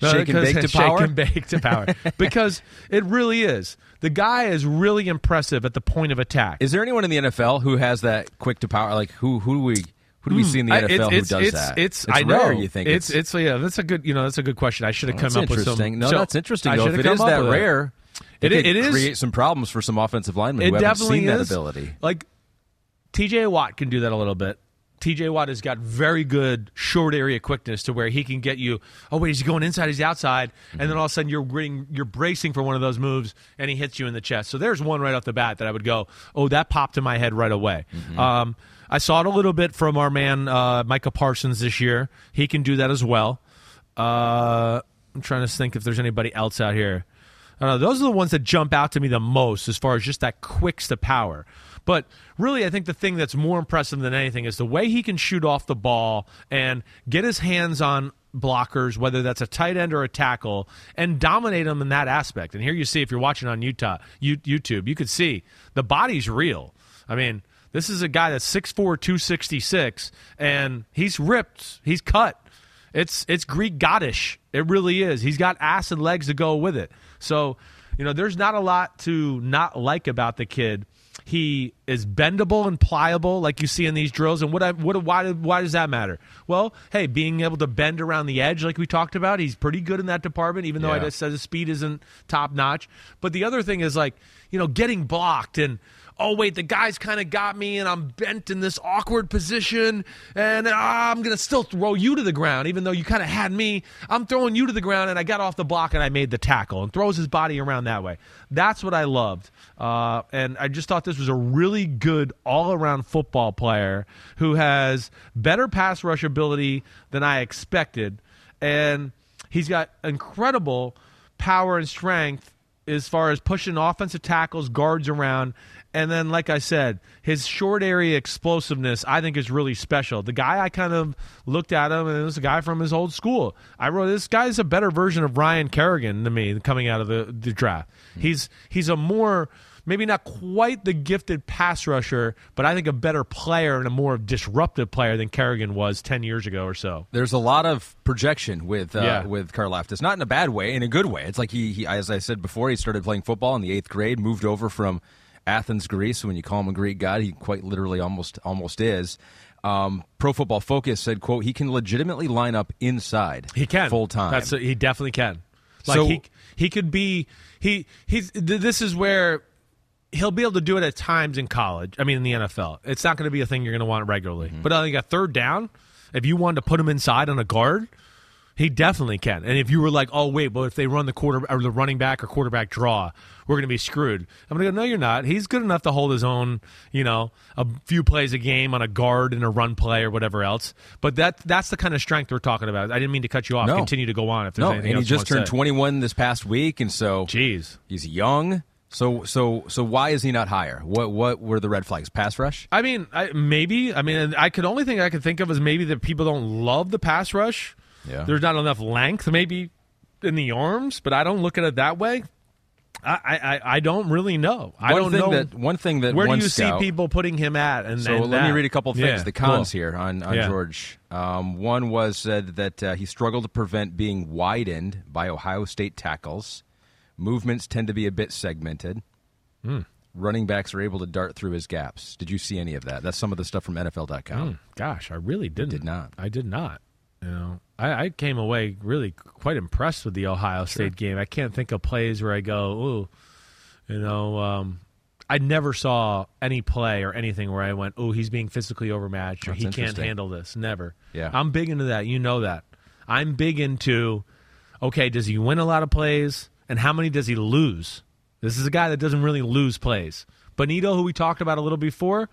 [SPEAKER 3] No,
[SPEAKER 2] Shake and bake to
[SPEAKER 3] shake
[SPEAKER 2] power?
[SPEAKER 3] and bake to power. because it really is. The guy is really impressive at the point of attack.
[SPEAKER 2] Is there anyone in the NFL who has that quick to power? Like who who do we who do we see in the
[SPEAKER 3] Hmm.
[SPEAKER 2] NFL
[SPEAKER 3] it's,
[SPEAKER 2] who
[SPEAKER 3] it's,
[SPEAKER 2] does
[SPEAKER 3] it's,
[SPEAKER 2] that?
[SPEAKER 3] It's, I know.
[SPEAKER 2] rare. You think
[SPEAKER 3] it's it's yeah. That's a good you know that's a good question. I should have come up with some.
[SPEAKER 2] no,
[SPEAKER 3] so-
[SPEAKER 2] that's interesting. Though. If
[SPEAKER 3] it is
[SPEAKER 2] it
[SPEAKER 3] come
[SPEAKER 2] is
[SPEAKER 3] up
[SPEAKER 2] that rare,
[SPEAKER 3] It-
[SPEAKER 2] it,
[SPEAKER 3] it
[SPEAKER 2] could
[SPEAKER 3] is-
[SPEAKER 2] create some problems for some offensive linemen
[SPEAKER 3] It
[SPEAKER 2] who haven't
[SPEAKER 3] definitely
[SPEAKER 2] seen that ability.
[SPEAKER 3] Like TJ Watt can do that a little bit. TJ Watt has got very good short area quickness to where he can get you. Oh wait, is he going inside? Is he outside? And then all of a sudden you're ring- you're bracing for one of those moves, and he hits you in the chest. So there's one right off the bat that I would go, oh, that popped in my head right away. Um, I saw it a little bit from our man uh, Micah Parsons this year. He can do that as well. Uh, I'm trying to think if there's anybody else out here. I don't know. Those are the ones that jump out to me the most as far as just that quicks to power. But really, I think the thing that's more impressive than anything is the way he can shoot off the ball and get his hands on blockers, whether that's a tight end or a tackle, and dominate them in that aspect. And here you see, if you're watching on Utah, you, YouTube, you could see the body's real. I mean, this is a guy that's 6'4", 266, and he's ripped, he's cut. It's it's Greek goddish. It really is. He's got ass and legs to go with it. So, you know, there's not a lot to not like about the kid. He is bendable and pliable, like you see in these drills. And what I what why why does that matter? Well, hey, being able to bend around the edge, like we talked about, he's pretty good in that department. Even though I
[SPEAKER 2] Yeah.
[SPEAKER 3] just said his speed isn't top notch. But the other thing is like you know getting blocked and oh wait the guy's kind of got me and i'm bent in this awkward position and ah, i'm gonna still throw you to the ground even though you kind of had me. I'm throwing you to the ground and i got off the block and i made the tackle and throws his body around that way. That's what i loved. Uh, and i just thought this was a really good all-around football player who has better pass rush ability than i expected. And he's got incredible power and strength as far as pushing offensive tackles, guards around. And then, like I said, his short area explosiveness, I think, is really special. The guy I kind of looked at him, and it was a guy from his old school. I wrote, this guy's a better version of Ryan Kerrigan to me coming out of the, the draft. He's he's a more maybe not quite the gifted pass rusher, but I think a better player and a more disruptive player than Kerrigan was ten years ago or so.
[SPEAKER 2] There's a lot of projection with uh,
[SPEAKER 3] Yeah.
[SPEAKER 2] with Karlaftis, not in a bad way, in a good way. It's like he, he, as I said before, he started playing football in the eighth grade, moved over from Athens, Greece. When you call him a Greek god, he quite literally almost almost is. Um, Pro Football Focus said, "quote He can legitimately line up inside.
[SPEAKER 3] He can
[SPEAKER 2] full time.
[SPEAKER 3] That's he definitely can. Like
[SPEAKER 2] So-
[SPEAKER 3] he he could be he he's th- this is where he'll be able to do it at times in college. I mean in the NFL. It's not going to be a thing you're going to want regularly.
[SPEAKER 2] Mm-hmm.
[SPEAKER 3] But I think a third down, if you wanted to put him inside on a guard, he definitely can. And if you were like, "Oh wait, but if they run the quarter or the running back or quarterback draw, we're going to be screwed." I'm going to go, "No, you're not. He's good enough to hold his own, you know, a few plays a game on a guard and a run play or whatever else." But that that's the kind of strength we're talking about. I didn't mean to cut you off.
[SPEAKER 2] No.
[SPEAKER 3] Continue to go on if there's
[SPEAKER 2] no,
[SPEAKER 3] anything
[SPEAKER 2] and he just turned 21 this past week, and so
[SPEAKER 3] Jeez.
[SPEAKER 2] he's young. So so so why is he not higher? What what were the red flags? Pass rush?
[SPEAKER 3] I mean, I, maybe. I mean, I could only thing I could think of is maybe that people don't love the pass rush.
[SPEAKER 2] Yeah.
[SPEAKER 3] There's not enough length, maybe in the arms, but I don't look at it that way. I, I, I don't really know. I
[SPEAKER 2] One
[SPEAKER 3] don't
[SPEAKER 2] thing
[SPEAKER 3] know
[SPEAKER 2] that one thing that
[SPEAKER 3] where do you
[SPEAKER 2] scout-
[SPEAKER 3] see people putting him at. And
[SPEAKER 2] So
[SPEAKER 3] and
[SPEAKER 2] let me read a couple of things.
[SPEAKER 3] Yeah,
[SPEAKER 2] the cons
[SPEAKER 3] cool.
[SPEAKER 2] here on, on
[SPEAKER 3] Yeah.
[SPEAKER 2] George. Um, one was said that uh, he struggled to prevent being widened by Ohio State tackles. Movements tend to be a bit segmented.
[SPEAKER 3] Hmm.
[SPEAKER 2] Running backs are able to dart through his gaps. Did you see any of that? That's some of the stuff from NFL.com.
[SPEAKER 3] Hmm. Gosh, I really didn't.
[SPEAKER 2] did not.
[SPEAKER 3] I did not. You know, I, I came away really quite impressed with the Ohio State game. I can't think of plays where I go, ooh, you know, um, I never saw any play or anything where I went, oh, he's being physically overmatched or
[SPEAKER 2] That's
[SPEAKER 3] he can't handle this. Never.
[SPEAKER 2] Yeah.
[SPEAKER 3] I'm big into that. You know that. I'm big into, okay, does he win a lot of plays and how many does he lose? This is a guy that doesn't really lose plays. Bonitto, who we talked about a little before,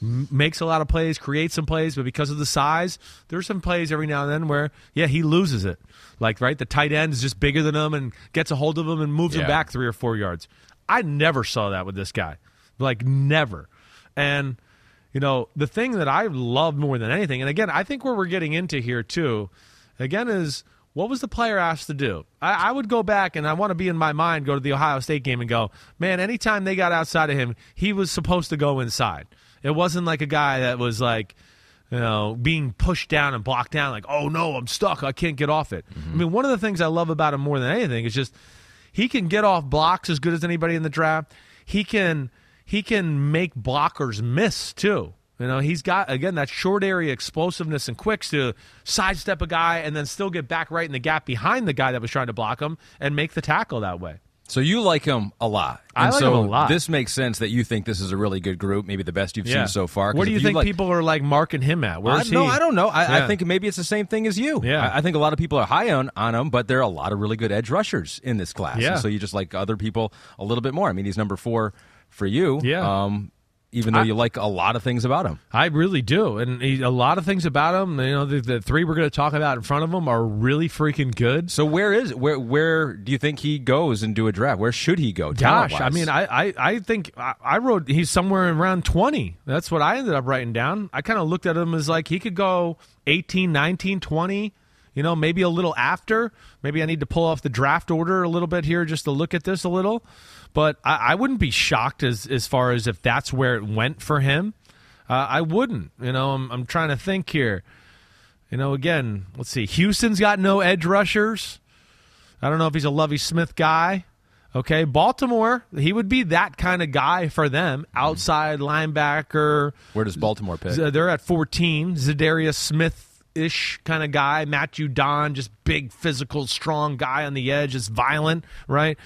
[SPEAKER 3] makes a lot of plays, creates some plays, but because of the size, there's some plays every now and then where, yeah, he loses it. Like, right, the tight end is just bigger than him and gets a hold of him and moves him back three or four yards. I never saw that with this guy. Like, never. And, you know, the thing that I love more than anything, and again, I think where we're getting into here too, again, is what was the player asked to do? I, I would go back and I want to be in my mind, go to the Ohio State game and go, man, anytime they got outside of him, he was supposed to go inside. It wasn't like a guy that was like, you know, being pushed down and blocked down, like, oh no, I'm stuck, I can't get off it. Mm-hmm. I mean, one of the things I love about him more than anything is just he can get off blocks as good as anybody in the draft. He can he can make blockers miss too. You know, he's got again that short area explosiveness and quicks to sidestep a guy and then still get back right in the gap behind the guy that was trying to block him and make the tackle that way.
[SPEAKER 2] So you like him a lot.
[SPEAKER 3] I
[SPEAKER 2] And
[SPEAKER 3] like
[SPEAKER 2] so
[SPEAKER 3] him a lot.
[SPEAKER 2] This makes sense that you think this is a really good group, maybe the best you've
[SPEAKER 3] Yeah.
[SPEAKER 2] seen so far.
[SPEAKER 3] What do
[SPEAKER 2] if
[SPEAKER 3] you think
[SPEAKER 2] like-
[SPEAKER 3] people are like marking him at?
[SPEAKER 2] I,
[SPEAKER 3] Where's
[SPEAKER 2] no. I don't know. I, I think maybe it's the same thing as you.
[SPEAKER 3] Yeah.
[SPEAKER 2] I, I think a lot of people are high on, on him, but there are a lot of really good edge rushers in this class.
[SPEAKER 3] Yeah.
[SPEAKER 2] And so you just like other people a little bit more. I mean, he's number four for you.
[SPEAKER 3] Yeah.
[SPEAKER 2] Um, even though
[SPEAKER 3] I-
[SPEAKER 2] you like a lot of things about him.
[SPEAKER 3] I really do, and he, a lot of things about him. You know, the, the three we're going to talk about in front of him are really freaking good.
[SPEAKER 2] So where is where where do you think he goes into a draft? Where should he go?
[SPEAKER 3] Gosh, I mean, I, I, I think I, I wrote he's somewhere in around 20. That's what I ended up writing down. I kind of looked at him as like he could go 18, 19, 20, you know, maybe a little after. Maybe I need to pull off the draft order a little bit here just to look at this a little. But I, I wouldn't be shocked as, as far as if that's where it went for him. Uh, I wouldn't. You know, I'm, I'm trying to think here. You know, again, let's see. Houston's got no edge rushers. I don't know if he's a Lovie Smith guy. Okay, Baltimore, he would be that kind of guy for them. Outside linebacker.
[SPEAKER 2] where does Baltimore pick?
[SPEAKER 3] They're at 14. Za'Darius Smith ish kind of guy. Matthew Judon, just big, physical, strong guy on the edge, just violent, right?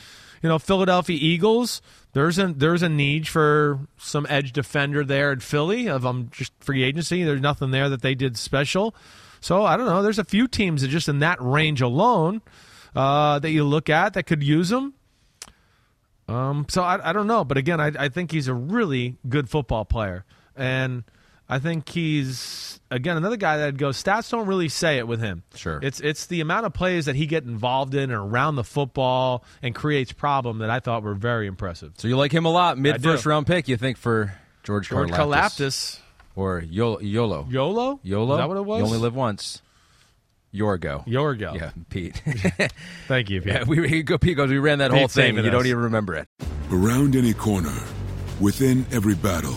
[SPEAKER 3] You know, Philadelphia Eagles. There's a there's a need for some edge defender there in Philly of um just free agency. There's nothing there that they did special. So I don't know. There's a few teams that just in that range alone uh, that you look at that could use them. Um, so I, I don't know, but again, I, I think he's a really good football player, and I think he's again another guy that goes. Stats don't really say it with him.
[SPEAKER 2] Sure.
[SPEAKER 3] it's it's the amount of plays that he get involved in and around the football and creates problem that I thought were very impressive.
[SPEAKER 2] so you like him a lot. Mid
[SPEAKER 3] do.
[SPEAKER 2] first round pick. You think for George,
[SPEAKER 3] George
[SPEAKER 2] Karlaftis. Or Yo- YOLO?
[SPEAKER 3] YOLO,
[SPEAKER 2] YOLO.
[SPEAKER 3] Is that what it was?
[SPEAKER 2] You only live once. Yorgo.
[SPEAKER 3] Yorgo.
[SPEAKER 2] Yeah, Pete.
[SPEAKER 3] Thank you. Pete.
[SPEAKER 2] yeah, we, we go. Pete goes. We ran that whole thing. and You don't even remember it.
[SPEAKER 5] Around any corner, within every battle,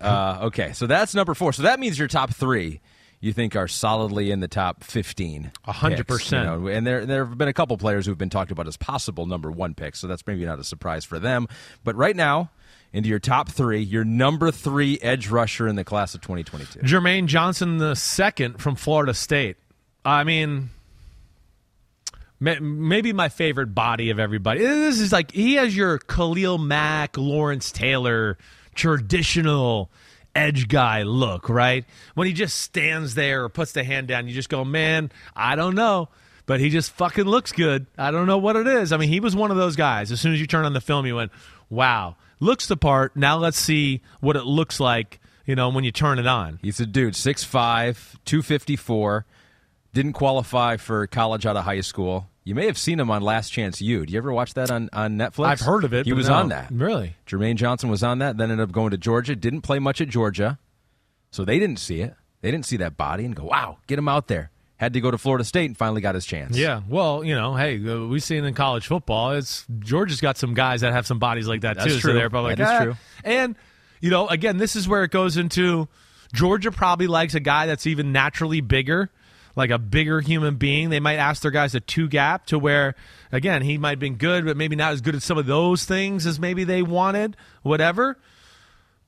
[SPEAKER 2] Uh, okay, so that's number four. So that means your top three you think are solidly in the top fifteen.
[SPEAKER 3] A hundred
[SPEAKER 2] picks, you
[SPEAKER 3] percent.
[SPEAKER 2] know, And there there have been a couple players who've been talked about as possible number one picks. So that's maybe not a surprise for them. But right now, into your top three, your number three edge rusher in the class of 2022.
[SPEAKER 3] Jermaine Johnson the second from Florida State. I mean, maybe my favorite body of everybody. This is like he has your Khalil Mack, Lawrence Taylor, traditional edge guy look, right? When he just stands there or puts the hand down, you just go, man, I don't know. but he just fucking looks good. I don't know what it is. I mean, he was one of those guys. As soon as you turn on the film, you went, "Wow, looks the part." Now let's see what it looks like. You know, when you turn it on.
[SPEAKER 2] He's a dude, 6'5", 254, didn't qualify for college out of high school. You may have seen him on Last Chance U. Do you ever watch that on, on Netflix?
[SPEAKER 3] I've heard of it.
[SPEAKER 2] He was
[SPEAKER 3] no.
[SPEAKER 2] on that.
[SPEAKER 3] Really?
[SPEAKER 2] Jermaine Johnson was on that, then ended up going to Georgia. Didn't play much at Georgia, so they didn't see it. They didn't see that body and go, wow, get him out there. Had to go to Florida State and finally got his chance.
[SPEAKER 3] Yeah. Well, you know, hey, uh, we've seen in college football, it's Georgia's got some guys that have some bodies like that
[SPEAKER 2] That's
[SPEAKER 3] too.
[SPEAKER 2] true.
[SPEAKER 3] So they're probably like,
[SPEAKER 2] That is
[SPEAKER 3] "Ah."
[SPEAKER 2] true.
[SPEAKER 3] And you know, again, this is where it goes into Georgia probably likes a guy that's even naturally bigger, like a bigger human being. They might ask their guys a two gap to where, again, he might have been good, but maybe not as good at some of those things as maybe they wanted, whatever.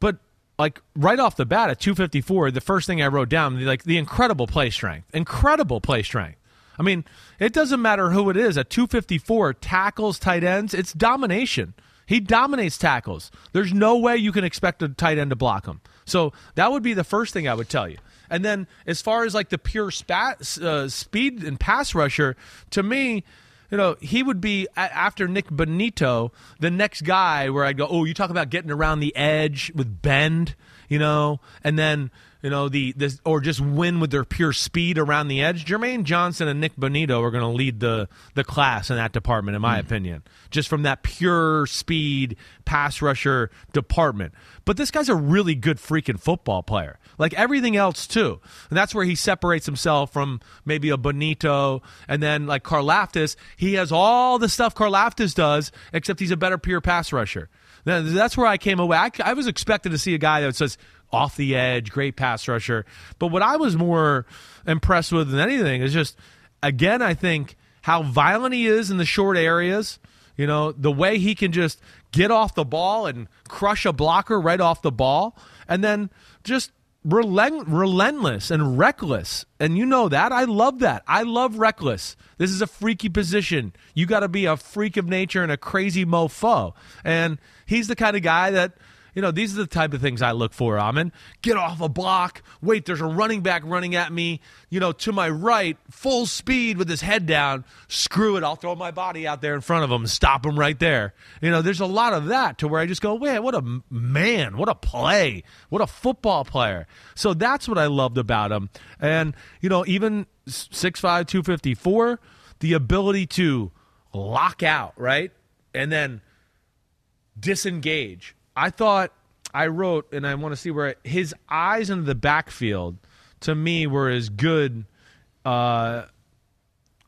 [SPEAKER 3] But like right off the bat at 254, the first thing I wrote down, like the incredible play strength, incredible play strength. I mean, it doesn't matter who it is at 254, tackles, tight ends, it's domination. He dominates tackles. There's no way you can expect a tight end to block him. So that would be the first thing I would tell you. And then as far as like the pure spat, uh, speed and pass rusher, to me, you know, he would be after Nik Bonitto, the next guy where I'd go, oh, you talk about getting around the edge with bend, you know, and then you know the this or just win with their pure speed around the edge. Jermaine Johnson and Nik Bonitto are going to lead the the class in that department, in my hmm. opinion, just from that pure speed pass rusher department. But this guy's a really good freaking football player, like everything else too, and that's where he separates himself from maybe a Bonitto and then like Karlaftis, he has all the stuff Karlaftis does, except he's a better pure pass rusher. That's where I came away. I, I was expecting to see a guy that says off the edge, great pass rusher. But what I was more impressed with than anything is just, again, I think how violent he is in the short areas. You know, the way he can just get off the ball and crush a blocker right off the ball. And then just relent- relentless and reckless. And you know that. I love that. I love reckless. This is a freaky position. You got to be a freak of nature and a crazy mofo. And he's the kind of guy that you know, these are the type of things I look for, Amin. Get off a block. Wait, there's a running back running at me, you know, to my right, full speed with his head down. Screw it. I'll throw my body out there in front of him and stop him right there. You know, there's a lot of that to where I just go, man, what a man. What a play. What a football player. So that's what I loved about him. And, you know, even 6'5, 254, the ability to lock out, right? And then disengage. I thought I wrote, and I want to see where his eyes into the backfield to me were as good uh,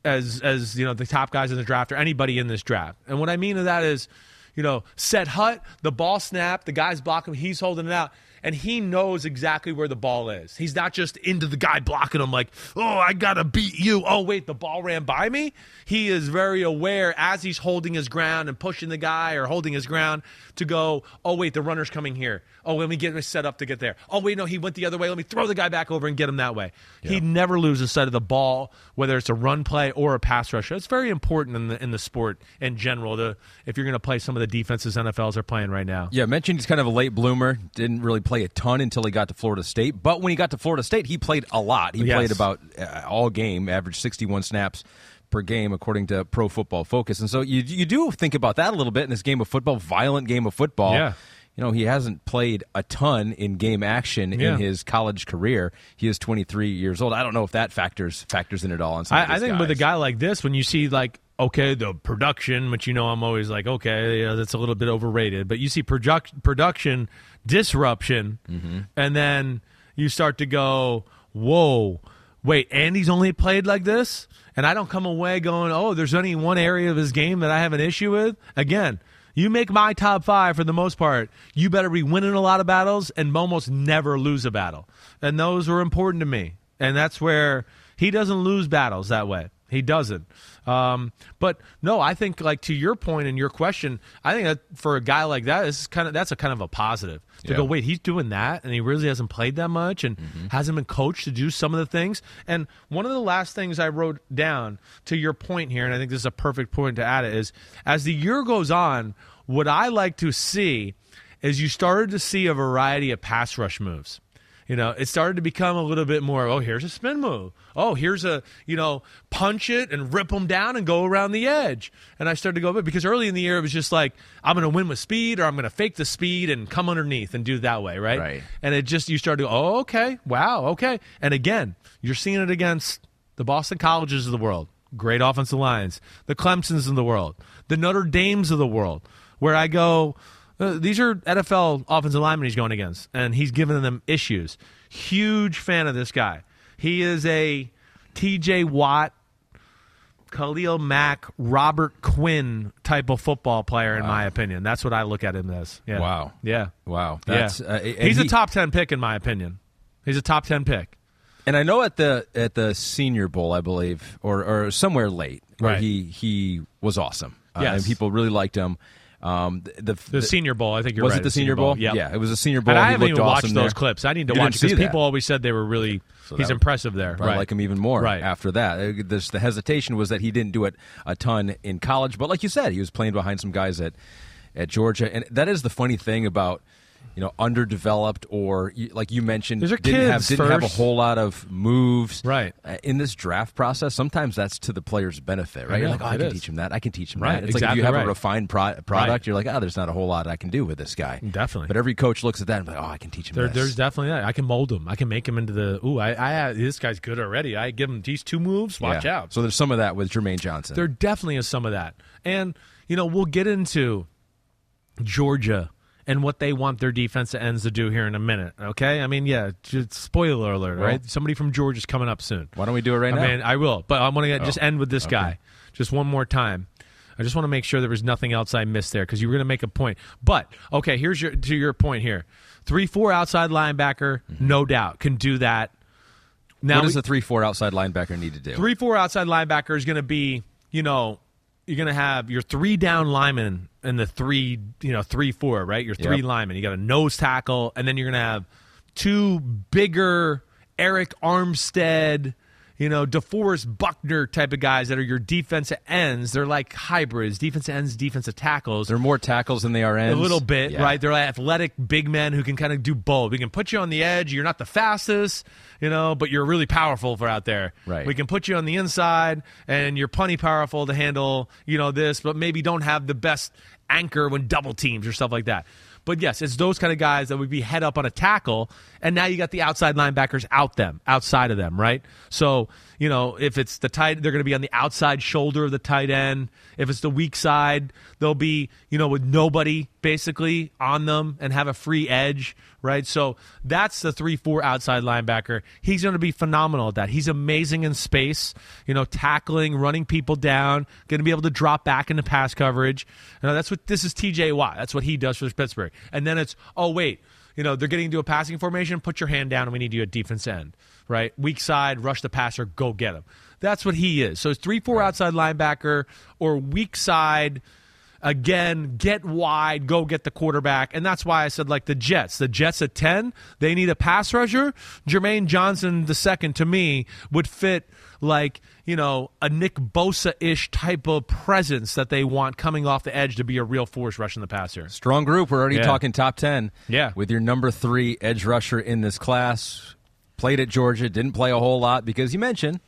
[SPEAKER 3] as as you know the top guys in the draft or anybody in this draft. And what I mean of that is, you know, set hut, the ball snap, the guy's blocking, he's holding it out. And he knows exactly where the ball is. He's not just into the guy blocking him like, oh, I got to beat you. Oh, wait, the ball ran by me. He is very aware as he's holding his ground and pushing the guy or holding his ground to go, oh, wait, the runner's coming here. Oh, let me get him set up to get there. Oh, wait, no, he went the other way. Let me throw the guy back over and get him that way. He never loses sight of the ball, whether it's a run play or a pass rush. It's very important in the, in the sport in general to, if you're going to play some of the defenses NFLs are playing right now.
[SPEAKER 2] Yeah, mentioned he's kind of a late bloomer. Didn't really play a ton until he got to Florida State. But when he got to Florida State, he played a lot. He
[SPEAKER 3] Yes.
[SPEAKER 2] played about uh, all game, averaged 61 snaps per game, according to Pro Football Focus. And so you you do think about that a little bit in this game of football, violent game of football.
[SPEAKER 3] Yeah.
[SPEAKER 2] You know, he hasn't played a ton in game action
[SPEAKER 3] Yeah.
[SPEAKER 2] in his college career. He is 23 years old. I don't know if that factors factors in at all on some of
[SPEAKER 3] I, I think with a guy like this, when you see like okay the production, which you know I'm always like okay yeah, that's a little bit overrated, but you see product, production disruption,
[SPEAKER 2] Mm-hmm.
[SPEAKER 3] and then you start to go whoa. Wait, Andy's only played like this, and I don't come away going, "Oh, there's only one area of his game that I have an issue with." Again, you make my top five for the most part. You better be winning a lot of battles and almost never lose a battle, and those were important to me. And that's where he doesn't lose battles that way. He doesn't. Um, but no, I think like to your point and your question, I think that for a guy like that, this is kind of that's a kind of a positive to
[SPEAKER 2] Yeah.
[SPEAKER 3] go. Wait, he's doing that, and he really hasn't played that much, and hasn't been coached to do some of the things. And one of the last things I wrote down to your point here, and I think this is a perfect point to add it is as the year goes on, what I like to see is you started to see a variety of pass rush moves. You know, it started to become a little bit more. Oh, here's a spin move. Oh, here's a you know punch it and rip them down and go around the edge. And I started to go because early in the year it was just like I'm going to win with speed or I'm going to fake the speed and come underneath and do it that way, right?
[SPEAKER 2] Right.
[SPEAKER 3] And it just you start to go, oh, okay, wow, okay. And again, you're seeing it against the Boston Colleges of the world, great offensive lines, the Clemsons of the world, the Notre Dames of the world, where I go. Uh, these are NFL offensive linemen he's going against, and he's giving them issues. Huge fan of this guy. He is a T.J. Watt, Khalil Mack, Robert Quinn type of football player, in my opinion. That's what I look at him as. Yeah.
[SPEAKER 2] Wow.
[SPEAKER 3] Yeah.
[SPEAKER 2] Wow.
[SPEAKER 3] Yeah.
[SPEAKER 2] Uh,
[SPEAKER 3] He's a top ten pick in my opinion. He's a top ten pick.
[SPEAKER 2] And I know at the at the Senior Bowl, I believe, or or somewhere late, where
[SPEAKER 3] Right.
[SPEAKER 2] he he was awesome. Uh,
[SPEAKER 3] Yes.
[SPEAKER 2] and people really liked him. Um, the, the,
[SPEAKER 3] The, Senior Bowl, I think you're
[SPEAKER 2] was
[SPEAKER 3] right.
[SPEAKER 2] it the Senior Bowl?
[SPEAKER 3] Yeah.
[SPEAKER 2] Yeah, it was a Senior Bowl.
[SPEAKER 3] And I haven't even watched
[SPEAKER 2] awesome
[SPEAKER 3] those
[SPEAKER 2] there.
[SPEAKER 3] clips. I need to
[SPEAKER 2] You
[SPEAKER 3] watch because people always said they were really.
[SPEAKER 2] So
[SPEAKER 3] he's impressive there.
[SPEAKER 2] I
[SPEAKER 3] Right.
[SPEAKER 2] like him even more
[SPEAKER 3] Right.
[SPEAKER 2] after that. Uh, This, the hesitation was that he didn't do it a ton in college, but like you said, he was playing behind some guys at at Georgia, and that is the funny thing about you know underdeveloped or like you mentioned didn't have didn't have a whole lot of moves
[SPEAKER 3] Right.
[SPEAKER 2] uh, in this draft process. Sometimes that's to the player's benefit, right?
[SPEAKER 3] I
[SPEAKER 2] You're like, oh, I can
[SPEAKER 3] is.
[SPEAKER 2] teach him that. I can teach him
[SPEAKER 3] Right,
[SPEAKER 2] that. It's like if you have
[SPEAKER 3] right.
[SPEAKER 2] a refined pro- product,
[SPEAKER 3] Right.
[SPEAKER 2] you're like, oh, there's not a whole lot I can do with this guy.
[SPEAKER 3] Definitely.
[SPEAKER 2] But every coach looks at that and like, oh, I can teach him
[SPEAKER 3] There, there's definitely that. I can mold him. I can make him into the. Ooh, I, I this guy's good already. I give him these two moves. Watch
[SPEAKER 2] Yeah.
[SPEAKER 3] out.
[SPEAKER 2] So there's some of that with Jermaine Johnson.
[SPEAKER 3] There definitely is some of that. And, you know, we'll get into Georgia and what they want their defensive ends to do here in a minute. Okay? I mean, yeah, just spoiler alert,
[SPEAKER 2] Well-
[SPEAKER 3] right? Somebody from Georgia's coming up soon.
[SPEAKER 2] Why don't we do it right
[SPEAKER 3] I
[SPEAKER 2] now?
[SPEAKER 3] mean, I will, but I want to just
[SPEAKER 2] Oh,
[SPEAKER 3] end with this
[SPEAKER 2] okay.
[SPEAKER 3] guy just one more time. I just want to make sure there was nothing else I missed there because you were going to make a point. But okay, here's your to your point here. Three four outside linebacker, mm-hmm. no doubt, can do that. Now
[SPEAKER 2] what does
[SPEAKER 3] we-
[SPEAKER 2] the three four outside linebacker need to do?
[SPEAKER 3] three four outside linebacker is going to be you know you're going to have your three down linemen and the three you know three four right your three
[SPEAKER 2] Yep.
[SPEAKER 3] linemen you got a nose tackle and then you're going to have two bigger Arik Armstead you know DeForest Buckner type of guys that are your defensive ends they're like hybrids defensive ends defensive tackles
[SPEAKER 2] They're more tackles than they are ends.
[SPEAKER 3] a little bit,
[SPEAKER 2] Yeah.
[SPEAKER 3] right? They're athletic big men who can kind of do both. We can put you on the edge. You're not the fastest, you know, but you're really powerful for out there.
[SPEAKER 2] Right.
[SPEAKER 3] We can put you on the inside, and you're plenty powerful to handle, you know, this, but maybe don't have the best anchor when double teams or stuff like that. But yes, it's those kind of guys that would be head up on a tackle, and now you got the outside linebackers out them, outside of them, right? So you know, if it's the tight, they're going to be on the outside shoulder of the tight end. If it's the weak side, they'll be you know with nobody basically on them and have a free edge, right? So that's the three four outside linebacker. He's going to be phenomenal at that. He's amazing in space, you know, tackling, running people down, going to be able to drop back into pass coverage. You know, that's what this is. T.J. Watt. That's what he does for Pittsburgh. And then it's oh wait, you know, they're getting into a passing formation. Put your hand down, and we need you at defense end, right? Weak side, rush the passer, go get him. That's what he is. So it's three four outside linebacker or weak side again, get wide, go get the quarterback. And that's why I said, like the Jets. The Jets at 10, they need a pass rusher. Jermaine Johnson, the second, to me, would fit like, you know, a Nick Bosa ish type of presence that they want coming off the edge to be a real force rushing the passer.
[SPEAKER 2] Strong group. We're already
[SPEAKER 3] Yeah.
[SPEAKER 2] talking top 10.
[SPEAKER 3] Yeah.
[SPEAKER 2] With your number three edge rusher in this class. Played at Georgia. Didn't play a whole lot because you mentioned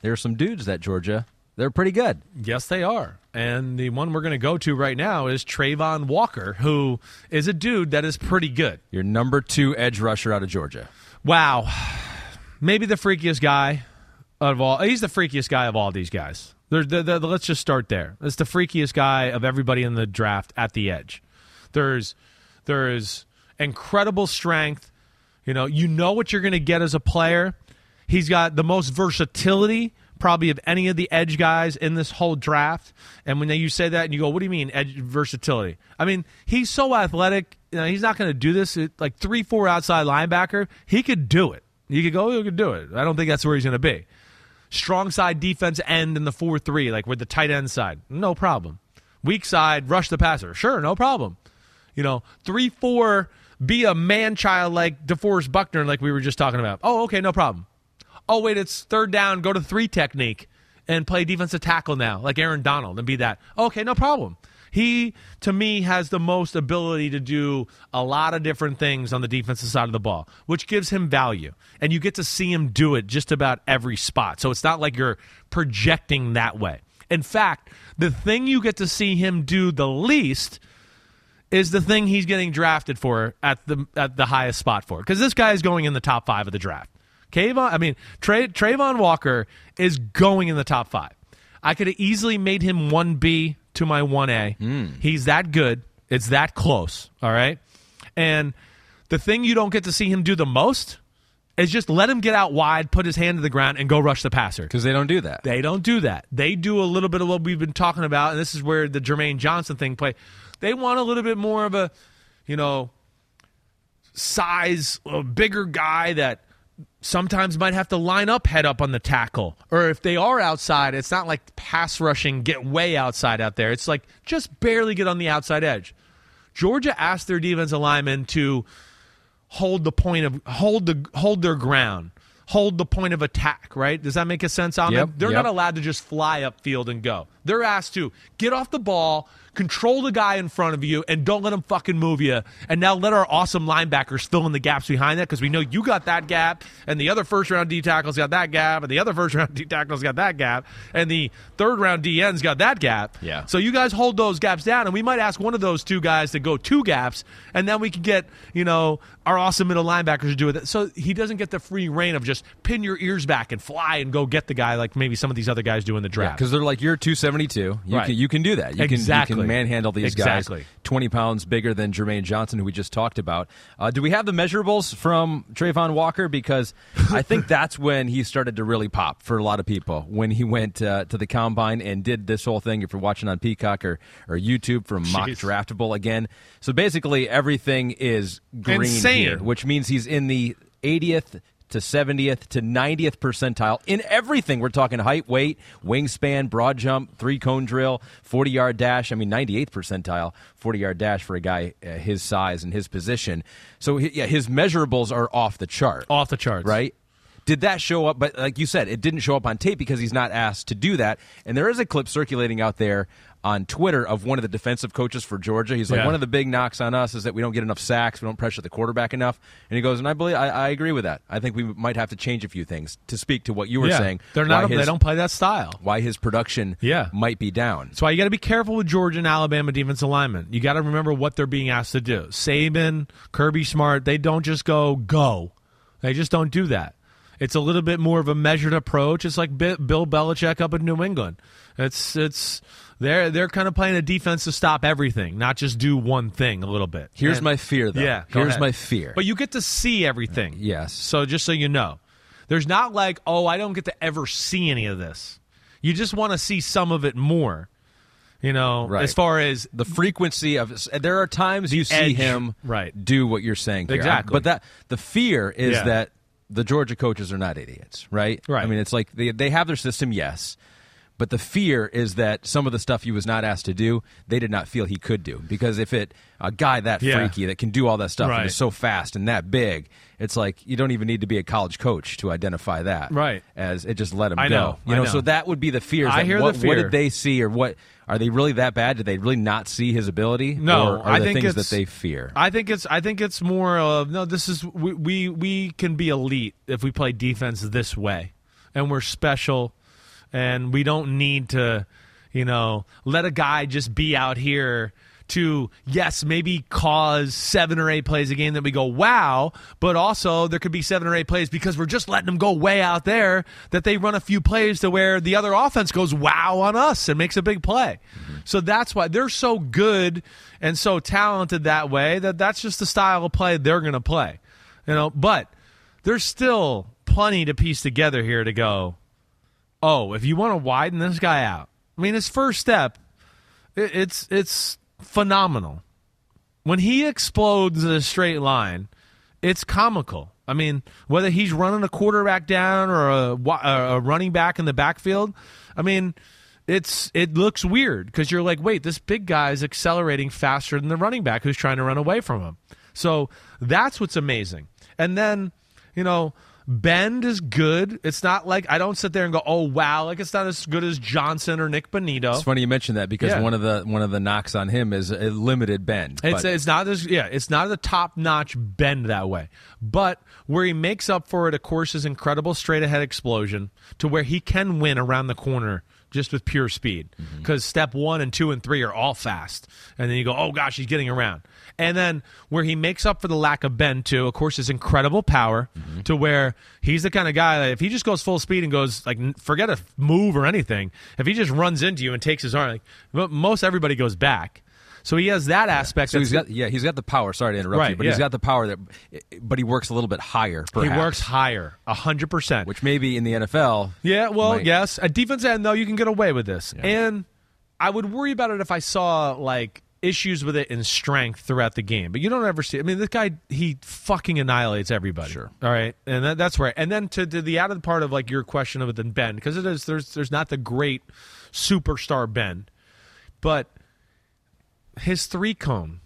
[SPEAKER 2] there are some dudes at Georgia. They're pretty good.
[SPEAKER 3] Yes, they are. And the one we're going to go to right now is Travon Walker, who is a dude that is pretty good.
[SPEAKER 2] Your number two edge rusher out of Georgia.
[SPEAKER 3] Wow. Maybe the freakiest guy of all. He's the freakiest guy of all these guys. They're, they're- they're- let's just start there. It's the freakiest guy of everybody in the draft at the edge. There's there is incredible strength. You know, you know what you're going to get as a player. He's got the most versatility probably of any of the edge guys in this whole draft. And when you say that and you go, what do you mean edge versatility? I mean, he's so athletic. You know, he's not going to do this It- like three, four outside linebacker. He could do it. He could go, he could do it. I don't think that's where he's going to be. Strong side defense end in the 4 3, like with the tight end side. No problem. Weak side, rush the passer. Sure, no problem. You know, 3 4, be a man child like DeForest Buckner, like we were just talking about. Oh, okay, no problem. Oh, wait, it's third down, go to three technique and play defensive tackle now, like Aaron Donald, and be that. Okay, no problem. He, to me, has the most ability to do a lot of different things on the defensive side of the ball, which gives him value. And you get to see him do it just about every spot. So it's not like you're projecting that way. In fact, the thing you get to see him do the least is the thing he's getting drafted for at the at the highest spot for. Because this guy is going in the top five of the draft. Kayvon, I mean, Tra- Travon Walker is going in the top five. I could have easily made him 1B to my 1A. Hmm. He's that good. It's that close. All right. And the thing you don't get to see him do the most is just let him get out wide, put his hand to the ground, and go rush the passer.
[SPEAKER 2] because they don't do that.
[SPEAKER 3] They don't do that. They do a little bit of what we've been talking about, and this is where the Jermaine Johnson thing play. They want a little bit more of a, you know, size, a bigger guy that sometimes might have to line up head up on the tackle. Or if they are outside, it's not like pass rushing, get way outside out there. It's like just barely get on the outside edge. Georgia asked their defensive linemen to hold the point of hold the hold their ground, hold the point of attack. Right? Does that make a sense? Ahmed?
[SPEAKER 2] Yep,
[SPEAKER 3] They're
[SPEAKER 2] yep.
[SPEAKER 3] not allowed to just fly upfield and go. They're asked to get off the ball, control the guy in front of you, and don't let him fucking move you. And now let our awesome linebackers fill in the gaps behind that because we know you got that gap, and the other first round D tackles got that gap, and the other first round D tackles got that gap, and the third round DN's got that gap.
[SPEAKER 2] Yeah.
[SPEAKER 3] So you guys hold those gaps down, and we might ask one of those two guys to go two gaps, and then we can get you know our awesome middle linebackers to do it. So he doesn't get the free reign of just pin your ears back and fly and go get the guy like maybe some of these other guys do in the draft.
[SPEAKER 2] because they're like you're 272. You
[SPEAKER 3] Right.
[SPEAKER 2] can you can do that. You
[SPEAKER 3] Exactly.
[SPEAKER 2] can can manhandle these
[SPEAKER 3] Exactly.
[SPEAKER 2] guys. 20 pounds bigger than Jermaine Johnson, who we just talked about. Uh, do we have the measurables from Travon Walker? Because I think that's when he started to really pop for a lot of people when he went uh, to the combine and did this whole thing. If you're watching on Peacock or, or YouTube from MockDraftable again, so basically everything is green
[SPEAKER 3] Insane.
[SPEAKER 2] here, which means he's in the 80th to 70th to 90th percentile in everything. We're talking height, weight, wingspan, broad jump, three cone drill, 40 yard dash. I mean, 98th percentile, 40 yard dash for a guy uh, his size and his position. So, yeah, his measurables are off the chart.
[SPEAKER 3] Off the charts.
[SPEAKER 2] Right? Did that show up? But like you said, it didn't show up on tape because he's not asked to do that. And there is a clip circulating out there on Twitter of one of the defensive coaches for Georgia. He's like,
[SPEAKER 3] Yeah.
[SPEAKER 2] one of the big knocks on us is that we don't get enough sacks, we don't pressure the quarterback enough. And he goes, and I believe I, I agree with that. I think we might have to change a few things to speak to what you were
[SPEAKER 3] yeah.
[SPEAKER 2] saying.
[SPEAKER 3] They're not.
[SPEAKER 2] why
[SPEAKER 3] They don't play that style.
[SPEAKER 2] Why his production
[SPEAKER 3] Yeah.
[SPEAKER 2] might be down.
[SPEAKER 3] That's why you got to be careful with Georgia and Alabama defense alignment. You got to remember what they're being asked to do. Saban, Kirby Smart, they don't just go go. They just don't do that. It's a little bit more of a measured approach. It's like Bi- Bill Belichick up in New England. It's it's they're they're kind of playing a defense to stop everything, not just do one thing a little bit.
[SPEAKER 2] Here's
[SPEAKER 3] And-
[SPEAKER 2] my fear, though.
[SPEAKER 3] Yeah,
[SPEAKER 2] Here's
[SPEAKER 3] ahead.
[SPEAKER 2] my fear.
[SPEAKER 3] But you get to see everything.
[SPEAKER 2] Uh, yes.
[SPEAKER 3] So just so you know, there's not like, oh, I don't get to ever see any of this. You just want to see some of it more. You know,
[SPEAKER 2] Right.
[SPEAKER 3] as far as
[SPEAKER 2] the frequency of there are times you see
[SPEAKER 3] edge.
[SPEAKER 2] him
[SPEAKER 3] Right.
[SPEAKER 2] do what you're saying here.
[SPEAKER 3] Exactly.
[SPEAKER 2] but that the fear is
[SPEAKER 3] Yeah.
[SPEAKER 2] that the Georgia coaches are not idiots, right?
[SPEAKER 3] Right.
[SPEAKER 2] I mean, it's like they they have their system, yes, but the fear is that some of the stuff he was not asked to do, they did not feel he could do because if it a guy that
[SPEAKER 3] Yeah.
[SPEAKER 2] freaky that can do all that stuff
[SPEAKER 3] Right.
[SPEAKER 2] and is so fast and that big, it's like you don't even need to be a college coach to identify that,
[SPEAKER 3] Right.
[SPEAKER 2] As it just let him
[SPEAKER 3] I
[SPEAKER 2] go,
[SPEAKER 3] know,
[SPEAKER 2] you know.
[SPEAKER 3] know.
[SPEAKER 2] So that would be the fear.
[SPEAKER 3] I hear the
[SPEAKER 2] what, what did they see, or what are they really that bad? Did they really not see his ability?
[SPEAKER 3] No,
[SPEAKER 2] or are
[SPEAKER 3] I think
[SPEAKER 2] things
[SPEAKER 3] it's
[SPEAKER 2] that they fear.
[SPEAKER 3] I think it's I think it's more of no. This is we we, we can be elite if we play defense this way, and we're special, and we don't need to, you know, let a guy just be out here to yes maybe cause seven or eight plays a game that we go wow but also there could be seven or eight plays because we're just letting them go way out there that they run a few plays to where the other offense goes wow on us and makes a big play. Mm-hmm. So that's why they're so good and so talented that way that that's just the style of play they're going to play you know but there's still plenty to piece together here to go oh if you want to widen this guy out i mean his first step it, it's it's phenomenal. When he explodes in a straight line, it's comical. I mean, whether he's running a quarterback down or a, a running back in the backfield, I mean, it's it looks weird because you're like, wait, this big guy is accelerating faster than the running back who's trying to run away from him. So that's what's amazing. And then, you know, Bend is good. It's not like I don't sit there and go, "Oh wow!" Like it's not as good as Johnson or Nik Bonitto.
[SPEAKER 2] It's funny you mentioned that because
[SPEAKER 3] Yeah.
[SPEAKER 2] one of the one of the knocks on him is a limited bend.
[SPEAKER 3] It's
[SPEAKER 2] but-
[SPEAKER 3] it's not as yeah, it's not a top notch bend that way. But where he makes up for it, of course, is incredible straight ahead explosion to where he can win around the corner just with pure speed.
[SPEAKER 2] Mm-hmm.
[SPEAKER 3] Because step one and two and three are all fast, and then you go, oh gosh, he's getting around. And then where he makes up for the lack of bend too, of course, is incredible power
[SPEAKER 2] Mm-hmm.
[SPEAKER 3] to where he's the kind of guy that if he just goes full speed and goes like forget a move or anything, if he just runs into you and takes his arm, like most everybody goes back. So he has that aspect.
[SPEAKER 2] so he's got yeah he's got the power. Sorry to interrupt you,
[SPEAKER 3] Right,
[SPEAKER 2] but he's got the power that, but he works a little bit higher. Perhaps,
[SPEAKER 3] He works higher, hundred percent.
[SPEAKER 2] which maybe in the NFL.
[SPEAKER 3] Yeah, well,
[SPEAKER 2] might-
[SPEAKER 3] yes, a defense end though you can get away with this, and I would worry about it if I saw like issues with it in strength throughout the game. But you don't ever see. I mean, this guy he fucking annihilates everybody.
[SPEAKER 2] Sure.
[SPEAKER 3] All right, and that, that's right. And then to, to the added part of like your question of it then Ben, because it is there's there's not the great superstar Ben, but his three cone.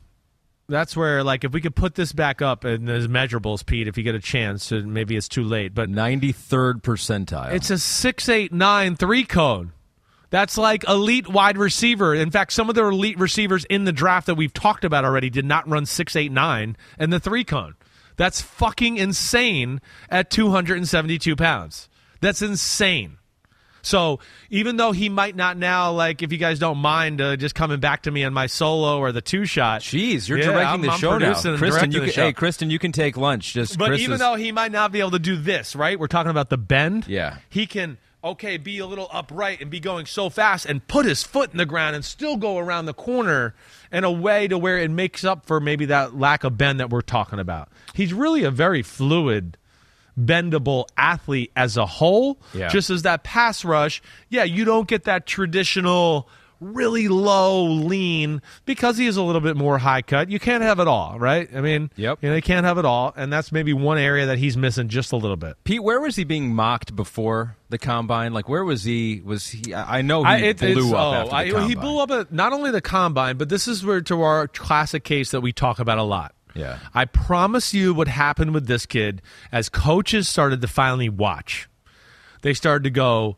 [SPEAKER 3] That's where, like, if we could put this back up in his measurables, Pete, if you get a chance, maybe it's too late, but
[SPEAKER 2] Ninety third percentile.
[SPEAKER 3] it's a six eight nine three cone. That's like elite wide receiver. In fact, some of the elite receivers in the draft that we've talked about already did not run six eight nine and the three cone. That's fucking insane at two hundred and seventy two pounds. That's insane. So even though he might not now, like if you guys don't mind, uh, just coming back to me on my solo or the two shot.
[SPEAKER 2] Jeez, you're
[SPEAKER 3] Yeah,
[SPEAKER 2] directing
[SPEAKER 3] I'm-
[SPEAKER 2] the
[SPEAKER 3] I'm
[SPEAKER 2] show now,
[SPEAKER 3] and
[SPEAKER 2] Kristen. You can, hey, Kristen, you can take lunch. Just
[SPEAKER 3] But
[SPEAKER 2] Chris
[SPEAKER 3] even
[SPEAKER 2] is-
[SPEAKER 3] though he might not be able to do this, right? We're talking about the bend.
[SPEAKER 2] Yeah.
[SPEAKER 3] He can, okay, be a little upright and be going so fast and put his foot in the ground and still go around the corner in a way to where it makes up for maybe that lack of bend that we're talking about. He's really a very fluid, bendable athlete as a whole.
[SPEAKER 2] Yeah.
[SPEAKER 3] Just as that pass rush, yeah, you don't get that traditional really low lean because he is a little bit more high cut. You can't have it all, right? I mean,
[SPEAKER 2] Yep.
[SPEAKER 3] you know, you can't have it all, and that's maybe one area that he's missing just a little bit.
[SPEAKER 2] Pete, where was he being mocked before the combine? Like, where was he? Was he? I know he
[SPEAKER 3] I, it-
[SPEAKER 2] blew up
[SPEAKER 3] oh, I-. He blew up at not only the combine, but this is where to our classic case that we talk about a lot.
[SPEAKER 2] Yeah.
[SPEAKER 3] I promise you what happened with this kid as coaches started to finally watch. They started to go,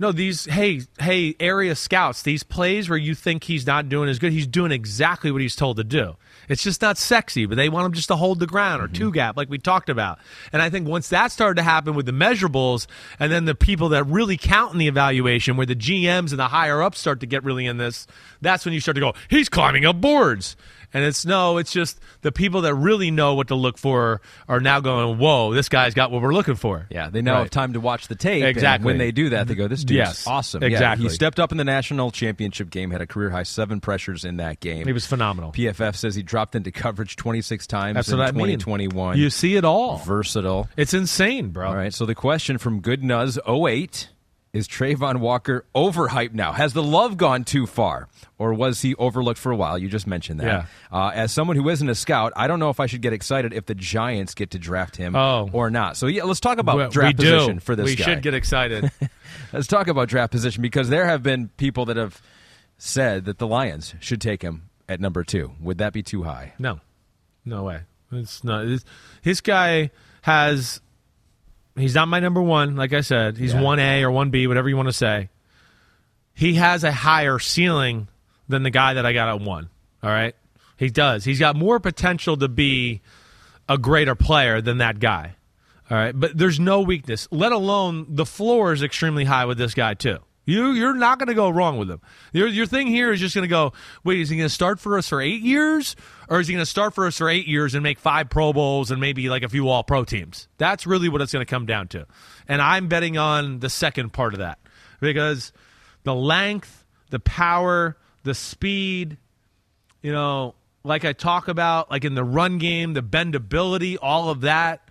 [SPEAKER 3] no, these hey, hey, area scouts, these plays where you think he's not doing as good, he's doing exactly what he's told to do. It's just not sexy, but they want him just to hold the ground or mm-hmm. two gap, like we talked about. And I think once that started to happen with the measurables, and then the people that really count in the evaluation, where the GMs and the higher ups start to get really in this, that's when you start to go, he's climbing up boards. And it's no, it's just the people that really know what to look for are now going, whoa, this guy's got what we're looking for.
[SPEAKER 2] Yeah, they now
[SPEAKER 3] Right.
[SPEAKER 2] have time to watch the tape. and
[SPEAKER 3] Exactly.
[SPEAKER 2] when they do that, they go, "This dude's
[SPEAKER 3] Yes,
[SPEAKER 2] awesome." Yeah,
[SPEAKER 3] exactly.
[SPEAKER 2] he stepped up in the national championship game, had a career high seven pressures in that game.
[SPEAKER 3] He was phenomenal.
[SPEAKER 2] PFF says he dropped into coverage 26 times
[SPEAKER 3] That's
[SPEAKER 2] in
[SPEAKER 3] what I mean.
[SPEAKER 2] 2021.
[SPEAKER 3] You see it all.
[SPEAKER 2] Versatile.
[SPEAKER 3] It's insane, bro.
[SPEAKER 2] All right, so the question from Good Nuz 08 is Travon Walker overhyped now? Has the love gone too far? Or was he overlooked for a while? You just mentioned that.
[SPEAKER 3] Yeah.
[SPEAKER 2] Uh, as someone who isn't a scout, I don't know if I should get excited if the Giants get to draft him
[SPEAKER 3] Oh.
[SPEAKER 2] or not. So, yeah, let's talk about
[SPEAKER 3] We-
[SPEAKER 2] draft
[SPEAKER 3] we do.
[SPEAKER 2] position for this
[SPEAKER 3] We
[SPEAKER 2] guy.
[SPEAKER 3] should get excited.
[SPEAKER 2] Let's talk about draft position because there have been people that have said that the Lions should take him at number two. Would that be too high?
[SPEAKER 3] no, no way. It's not. It's, his guy has. He's not my number one. Like I said, he's
[SPEAKER 2] Yeah.
[SPEAKER 3] one A or one B, whatever you want to say. He has a higher ceiling than the guy that I got at one. All right, he does. He's got more potential to be a greater player than that guy. All right, but there's no weakness. Let alone the floor is extremely high with this guy too. You you're not going to go wrong with him. Your your thing here is just going to go. Wait, is he going to start for us for eight years, or is he going to start for us for eight years and make five Pro Bowls and maybe like a few All Pro teams? That's really what it's going to come down to. And I'm betting on the second part of that because the length, the power, the speed, you know, like I talk about, like in the run game, the bendability, all of that,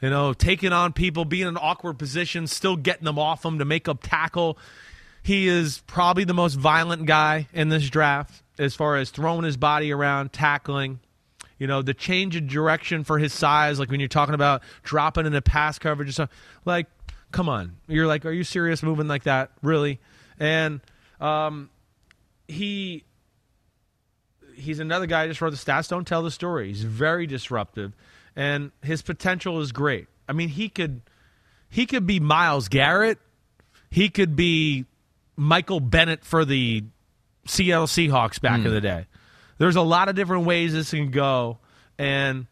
[SPEAKER 3] you know, taking on people, being in an awkward positions, still getting them off them to make up tackle. He is probably the most violent guy in this draft as far as throwing his body around, tackling. You know, the change of direction for his size, like when you're talking about dropping into pass coverage and stuff. Like, come on. You're like, are you serious moving like that? Really? And um, he he's another guy I just wrote the stats don't tell the story. He's very disruptive and his potential is great. I mean, he could he could be Myles Garrett. He could be Michael Bennett for the Seattle Seahawks back in hmm. the day. There's a lot of different ways this can go, and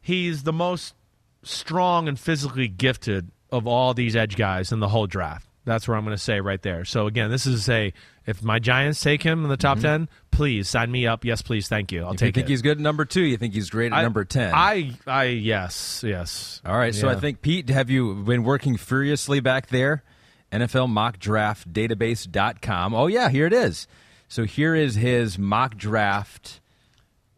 [SPEAKER 3] he's the most strong and physically gifted of all these edge guys in the whole draft. That's what I'm going to say right there. So again, this is a if my Giants take him in the top mm-hmm. ten, please sign me up. Yes, please, thank you. I'll
[SPEAKER 2] If you think
[SPEAKER 3] it.
[SPEAKER 2] he's good at number two, you think he's great at
[SPEAKER 3] I-
[SPEAKER 2] number ten.
[SPEAKER 3] I, I, yes, yes.
[SPEAKER 2] All right, so I think Pete, have you been working furiously back there? NFL mock draft database.com. Oh yeah, here it is. So here is his mock draft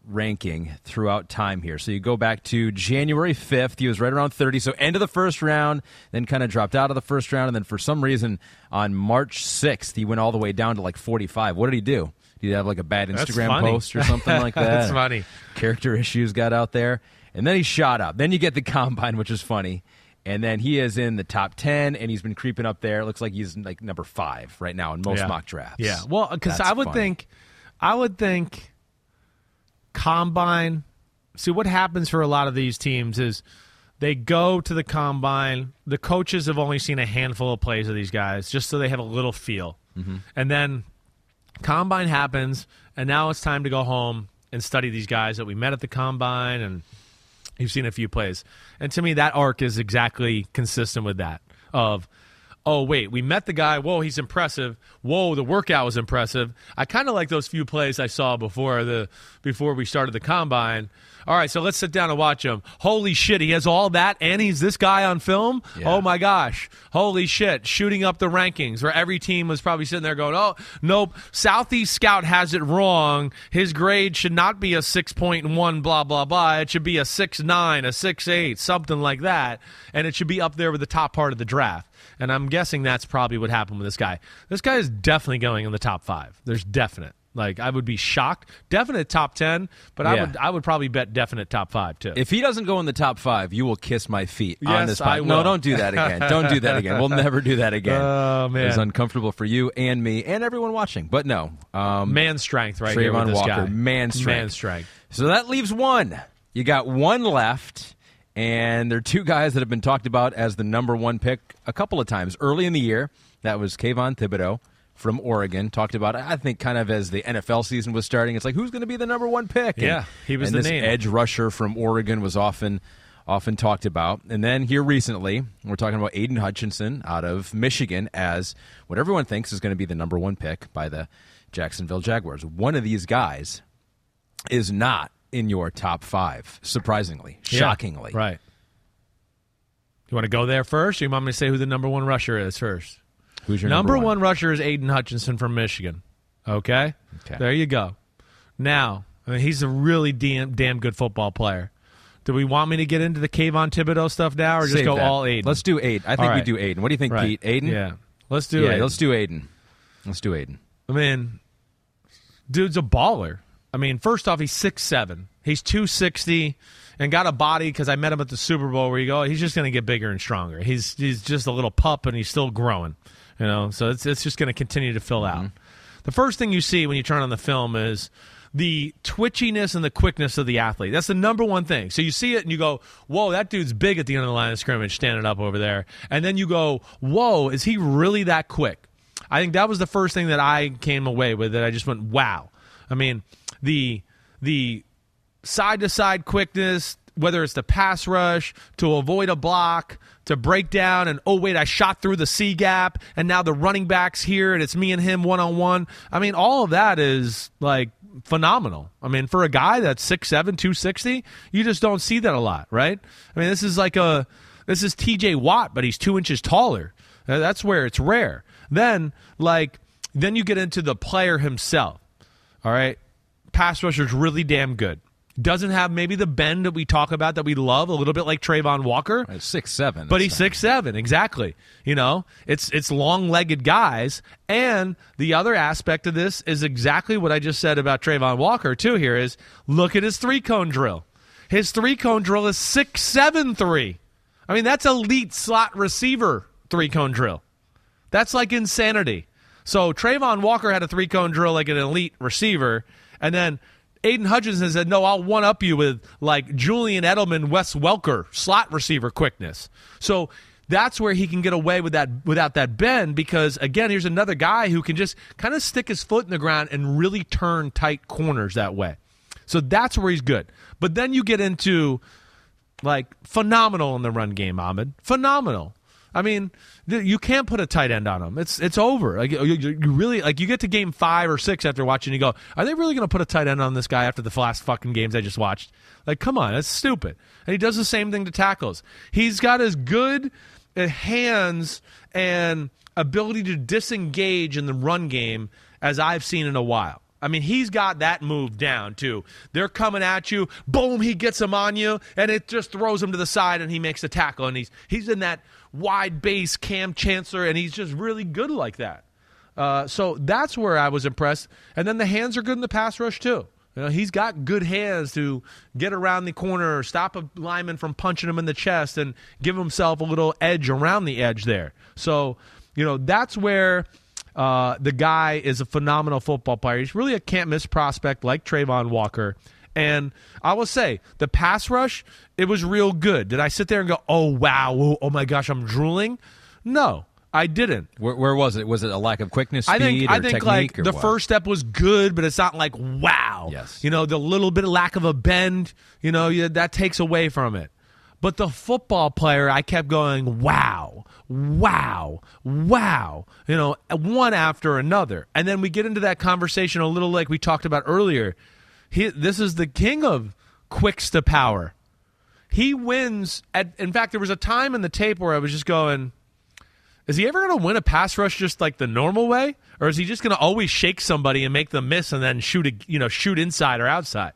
[SPEAKER 2] ranking throughout time here. So you go back to January 5th, he was right around 30, so end of the first round, then kind of dropped out of the first round and then for some reason on March 6th, he went all the way down to like 45. What did he do? Did he have like a bad Instagram post or something like that?
[SPEAKER 3] That's funny.
[SPEAKER 2] character issues got out there. And then he shot up. Then you get the combine, which is funny. And then he is in the top 10, and he's been creeping up there. It looks like he's like number five right now in most
[SPEAKER 3] Yeah.
[SPEAKER 2] mock drafts.
[SPEAKER 3] Yeah. Well, because I would
[SPEAKER 2] funny.
[SPEAKER 3] think, I would think, combine. See what happens for a lot of these teams is they go to the combine. The coaches have only seen a handful of plays of these guys, just so they have a little feel,
[SPEAKER 2] Mm-hmm.
[SPEAKER 3] and then combine happens, and now it's time to go home and study these guys that we met at the combine and You've seen a few plays. And to me, that arc is exactly consistent with that of, oh, wait, we met the guy. Whoa, he's impressive. Whoa, the workout was impressive. I kind of like those few plays I saw before the before we started the combine. All right, so let's sit down and watch him. Holy shit, he has all that, and he's this guy on film.
[SPEAKER 2] Yeah.
[SPEAKER 3] Oh my gosh, holy shit! Shooting up the rankings, where every team was probably sitting there going, "Oh, nope, Southeast Scout has it wrong. His grade should not be a six point one, blah blah blah. It should be a six nine, a six eight, something like that, and it should be up there with the top part of the draft." And I'm guessing that's probably what happened with this guy. This guy is definitely going in the top five. There's definite. Like I would be shocked. Definite top ten, but I would I would probably bet definite top five too.
[SPEAKER 2] If he doesn't go in the top five, you will kiss my feet on
[SPEAKER 3] Yes,
[SPEAKER 2] this
[SPEAKER 3] I
[SPEAKER 2] podcast. No, don't do that again. don't do that again. We'll never do that again.
[SPEAKER 3] Oh, man.
[SPEAKER 2] It's uncomfortable for you and me and everyone watching. But no. Um,
[SPEAKER 3] man strength right here
[SPEAKER 2] Travon
[SPEAKER 3] with this
[SPEAKER 2] Walker,
[SPEAKER 3] guy.
[SPEAKER 2] man strength.
[SPEAKER 3] Man strength.
[SPEAKER 2] So that leaves one. You got one left, and there are two guys that have been talked about as the number one pick a couple of times early in the year. That was Kayvon Thibodeaux from Oregon. Talked about, I think, kind of as the NFL season was starting. It's like, who's going to be the number one pick? And-
[SPEAKER 3] Yeah, he was the
[SPEAKER 2] this
[SPEAKER 3] name.
[SPEAKER 2] edge rusher from Oregon was often often talked about. And then here recently, we're talking about Aidan Hutchinson out of Michigan as what everyone thinks is going to be the number one pick by the Jacksonville Jaguars. One of these guys is not in your top five, surprisingly,
[SPEAKER 3] Yeah,
[SPEAKER 2] shockingly.
[SPEAKER 3] Right. You want to go there first, or you want me to say who the number one rusher is first?
[SPEAKER 2] Who's your
[SPEAKER 3] number,
[SPEAKER 2] number,
[SPEAKER 3] one? rusher is Aidan Hutchinson from Michigan. Okay?
[SPEAKER 2] Okay.
[SPEAKER 3] There you go. Now, I mean, he's a really damn, damn good football player. Do we want me to get into the Kayvon Thibodeaux stuff now, or just
[SPEAKER 2] Save
[SPEAKER 3] go
[SPEAKER 2] that.
[SPEAKER 3] all Aidan?
[SPEAKER 2] Let's do Aidan. I think
[SPEAKER 3] All
[SPEAKER 2] we do Aidan. What do you think,
[SPEAKER 3] right.
[SPEAKER 2] Pete? Aidan?
[SPEAKER 3] Yeah. Let's do
[SPEAKER 2] yeah,
[SPEAKER 3] Aidan.
[SPEAKER 2] let's do Aidan. Let's do Aidan.
[SPEAKER 3] I mean, dude's a baller. I mean, first off, he's six seven. He's two sixty, and got a body because I met him at the Super Bowl. Where you go, oh, he's just going to get bigger and stronger. He's he's just a little pup, and he's still growing. You know, so it's it's just going to continue to fill out. Mm-hmm. The first thing you see when you turn on the film is the twitchiness and the quickness of the athlete. That's the number one thing. So you see it and you go, "Whoa, that dude's big at the end of the line of scrimmage, standing up over there." And then you go, "Whoa, is he really that quick?" I think that was the first thing that I came away with. That I just went, "Wow." I mean, the the side to side quickness, whether it's the pass rush, to avoid a block, to break down, and oh, wait, I shot through the C gap, and now the running back's here, and it's me and him one on one. I mean, all of that is like phenomenal. I mean, for a guy that's 6'7, 260, you just don't see that a lot, right? I mean, this is like a. This is TJ Watt, but he's two inches taller. That's where it's rare. Then, like, then you get into the player himself. All right. Pass rusher's really damn good. Doesn't have maybe the bend that we talk about that we love, a little bit like Travon Walker.
[SPEAKER 2] Right, six seven.
[SPEAKER 3] But he's six seven, exactly. You know, it's it's long legged guys, and the other aspect of this is exactly what I just said about Travon Walker too. Here is look at his three cone drill. His three cone drill is six seven three. I mean, that's elite slot receiver three cone drill. That's like insanity. So Travon Walker had a three cone drill like an elite receiver, and then Aidan Hutchinson said, "No, I'll one up you with like Julian Edelman, Wes Welker slot receiver quickness." So that's where he can get away with that without that bend because again, here's another guy who can just kind of stick his foot in the ground and really turn tight corners that way. So that's where he's good. But then you get into like phenomenal in the run game, Ahmed. Phenomenal. I mean, you can't put a tight end on him. It's it's over. Like you, you really like you get to game five or six after watching, you go, are they really going to put a tight end on this guy after the last fucking games I just watched? Like, come on, that's stupid. And he does the same thing to tackles. He's got as good uh, hands and ability to disengage in the run game as I've seen in a while. I mean, he's got that move down too. They're coming at you, boom, he gets them on you, and it just throws him to the side, and he makes a tackle, and he's he's in that wide base Kam Chancellor, and he's just really good like that. Uh, so that's where I was impressed. And then the hands are good in the pass rush too. You know, he's got good hands to get around the corner, stop a lineman from punching him in the chest, and give himself a little edge around the edge there. So, you know, that's where uh, the guy is a phenomenal football player. He's really a can't miss prospect like Travon Walker. And I will say, the pass rush, it was real good. Did I sit there and go, oh, wow, oh my gosh, I'm drooling? No, I didn't.
[SPEAKER 2] Where, where was it? Was it a lack of quickness,
[SPEAKER 3] I think
[SPEAKER 2] or
[SPEAKER 3] I think
[SPEAKER 2] technique,
[SPEAKER 3] like the
[SPEAKER 2] what?
[SPEAKER 3] first step was good, but it's not like wow.
[SPEAKER 2] Yes.
[SPEAKER 3] you know the little bit of lack of a bend. You know yeah, that takes away from it. But the football player, I kept going wow, wow, wow. You know, one after another, and then we get into that conversation a little like we talked about earlier. He, this is the king of quicks to power. He wins. At, in fact, there was a time in the tape where I was just going. Is he ever going to win a pass rush just like the normal way, or is he just going to always shake somebody and make them miss and then shoot a, you know shoot inside or outside?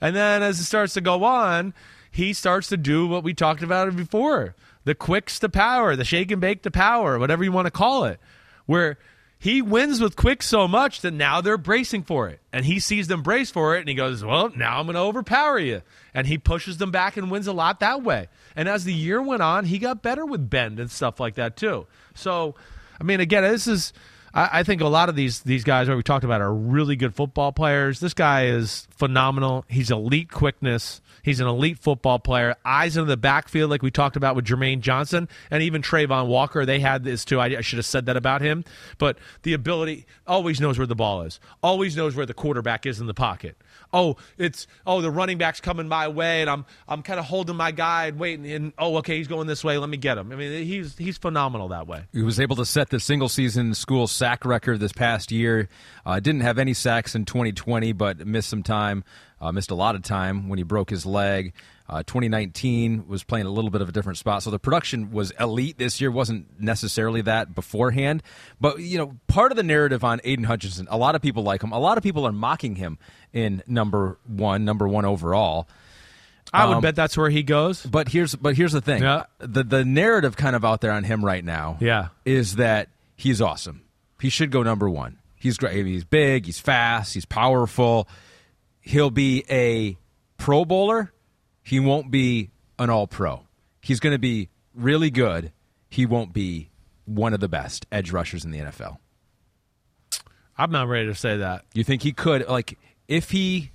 [SPEAKER 3] And then as it starts to go on, he starts to do what we talked about before: the quicks to power, the shake and bake to power, whatever you want to call it, where he wins with quick so much that now they're bracing for it. And he sees them brace for it and he goes, Well, now I'm going to overpower you. And he pushes them back and wins a lot that way. And as the year went on, he got better with bend and stuff like that too. So, I mean, again, this is. I I think a lot of these these guys that we talked about are really good football players. This guy is phenomenal. He's elite quickness. He's an elite football player. Eyes in the backfield, like we talked about with Jermaine Johnson and even Travon Walker. They had this too. I, I should have said that about him. But the ability always knows where the ball is. Always knows where the quarterback is in the pocket. Oh, it's oh the running back's coming my way, and I'm I'm kind of holding my guy and waiting. And oh, okay, he's going this way. Let me get him. I mean, he's he's phenomenal that way.
[SPEAKER 2] He was able to set the single season school sack record this past year. Uh, didn't have any sacks in 2020, but missed some time. Uh, missed a lot of time when he broke his leg. Uh, 2019 was playing a little bit of a different spot, so the production was elite this year. wasn't necessarily that beforehand, but you know, part of the narrative on Aidan Hutchinson, a lot of people like him. A lot of people are mocking him in number one, number one overall.
[SPEAKER 3] I would
[SPEAKER 2] Um,
[SPEAKER 3] bet that's where he goes.
[SPEAKER 2] But here's but here's the thing.
[SPEAKER 3] Yeah.
[SPEAKER 2] The the narrative kind of out there on him right now
[SPEAKER 3] Yeah.
[SPEAKER 2] is that he's awesome. He should go number 1. He's great. He's big, he's fast, he's powerful. He'll be a pro bowler. He won't be an all pro. He's going to be really good. He won't be one of the best edge rushers in the NFL.
[SPEAKER 3] I'm not ready to say that.
[SPEAKER 2] You think he could like if he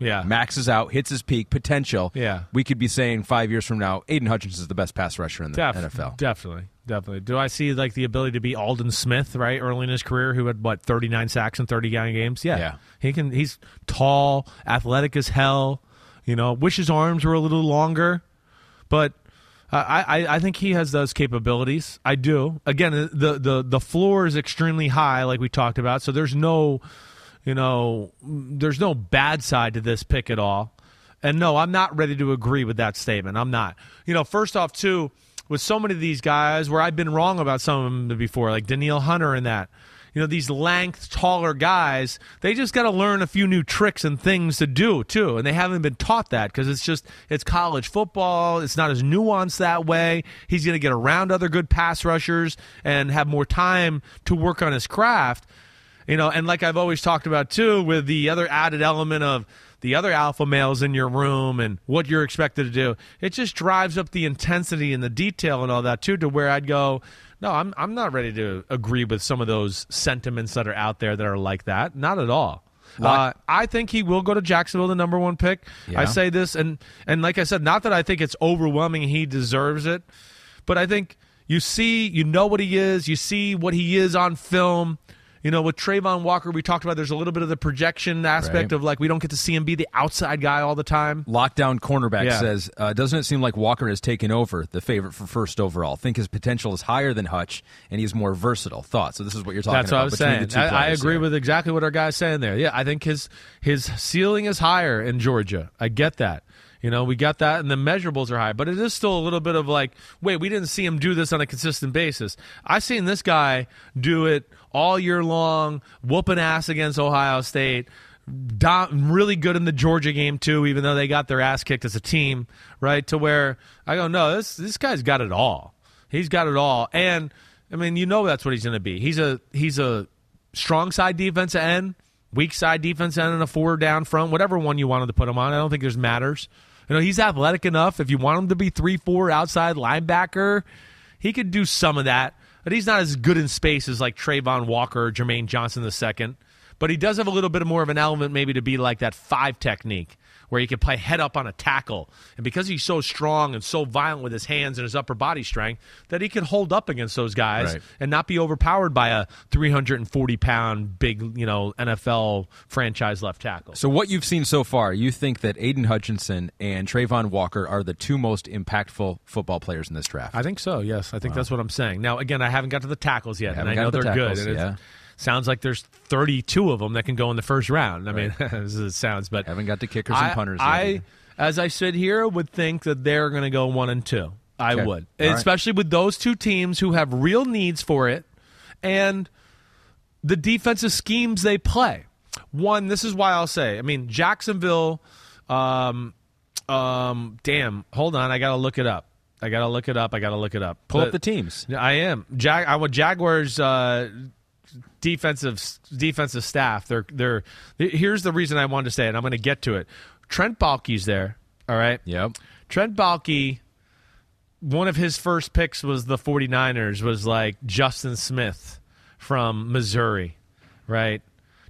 [SPEAKER 3] Yeah.
[SPEAKER 2] maxes out, hits his peak potential,
[SPEAKER 3] Yeah.
[SPEAKER 2] we could be saying 5 years from now Aidan Hutchinson is the best pass rusher in the
[SPEAKER 3] Def-
[SPEAKER 2] NFL.
[SPEAKER 3] Definitely, definitely. Do I see like the ability to be Aldon Smith right early in his career, who had what thirty nine sacks in thirty nine games? Yeah,
[SPEAKER 2] Yeah.
[SPEAKER 3] He can. He's tall, athletic as hell. You know, wish his arms were a little longer, but. uh, I, I I think he has those capabilities. I do. Again, the, the the floor is extremely high, like we talked about. So there's no, you know, there's no bad side to this pick at all. And no, I'm not ready to agree with that statement. I'm not. You know, first off, too, with so many of these guys where I've been wrong about some of them before, like Danielle Hunter and that. You know, these length, taller guys, they just got to learn a few new tricks and things to do, too. And they haven't been taught that because it's just, it's college football. It's not as nuanced that way. He's going to get around other good pass rushers and have more time to work on his craft. You know, and like I've always talked about too, with the other added element of the other alpha males in your room and what you're expected to do, it just drives up the intensity and the detail and all that too, to where I'd go, no, I'm I'm not ready to agree with some of those sentiments that are out there that are like that. Not at all. Uh, I think he will go to Jacksonville, the number one pick.
[SPEAKER 2] Yeah.
[SPEAKER 3] I say this, and and like I said, not that I think it's overwhelming. He deserves it, but I think you see, you know what he is. You see what he is on film. You know, with Travon Walker, we talked about there's a little bit of the projection aspect
[SPEAKER 2] Right.
[SPEAKER 3] of like we don't get to see him be the outside guy all the time.
[SPEAKER 2] Lockdown cornerback
[SPEAKER 3] Yeah.
[SPEAKER 2] says, uh, doesn't it seem like Walker has taken over the favorite for first overall? Think his potential is higher than Hutch, and he's more versatile. Thoughts? So this is what you're talking
[SPEAKER 3] That's what
[SPEAKER 2] about
[SPEAKER 3] I was saying. I, I agree
[SPEAKER 2] there.
[SPEAKER 3] with exactly what our guy's saying there. Yeah, I think his his ceiling is higher in Georgia. I get that. You know, we got that, and the measurables are high, but it is still a little bit of like, wait, we didn't see him do this on a consistent basis. I've seen this guy do it all year long, whooping ass against Ohio State. Really good in the Georgia game too, even though they got their ass kicked as a team, right? To where I go, no, this this guy's got it all. He's got it all, and I mean, you know that's what he's going to be. He's a he's a strong side defense end, weak side defense end, and a four down front, whatever one you wanted to put him on. I don't think there's matters. You know, he's athletic enough. If you want him to be three four outside linebacker, he could do some of that. But he's not as good in space as like Travon Walker or Jermaine Johnson the second. But he does have a little bit more of an element maybe to be like that five technique where he can play head up on a tackle. And because he's so strong and so violent with his hands and his upper body strength, that he can hold up against those guys
[SPEAKER 2] Right.
[SPEAKER 3] and not be overpowered by a 340 pound big, you know, NFL franchise left tackle.
[SPEAKER 2] So what you've seen so far, you think that Aidan Hutchinson and Travon Walker are the two most impactful football players in this draft?
[SPEAKER 3] I think so. Yes, I think that's what I'm saying. Now, again, I haven't got to the tackles yet, and I know
[SPEAKER 2] the
[SPEAKER 3] they're
[SPEAKER 2] tackles,
[SPEAKER 3] good. And
[SPEAKER 2] yeah.
[SPEAKER 3] Sounds like there's 32 of them that can go in the first round. I mean, as it sounds, but
[SPEAKER 2] Haven't got to kickers and
[SPEAKER 3] I-
[SPEAKER 2] punters yet
[SPEAKER 3] I,
[SPEAKER 2] either.
[SPEAKER 3] as I sit here, would think that they're going to go one and two. I
[SPEAKER 2] Okay.
[SPEAKER 3] would,
[SPEAKER 2] All right.
[SPEAKER 3] especially with those two teams who have real needs for it, and the defensive schemes they play. One, this is why I'll say. I mean, Jacksonville. Um, um, damn. Hold on, I gotta look it up. I gotta look it up. I gotta look it up.
[SPEAKER 2] Pull up the teams.
[SPEAKER 3] I am. Jag. I want Jaguars. Uh, defensive defensive staff. They're they're. Here's the reason I wanted to say it. I'm going to get to it. Trent Baalke's there. All right.
[SPEAKER 2] Yep.
[SPEAKER 3] Trent Baalke, one of his first picks was the 49ers, was like Justin Smith from Missouri, right?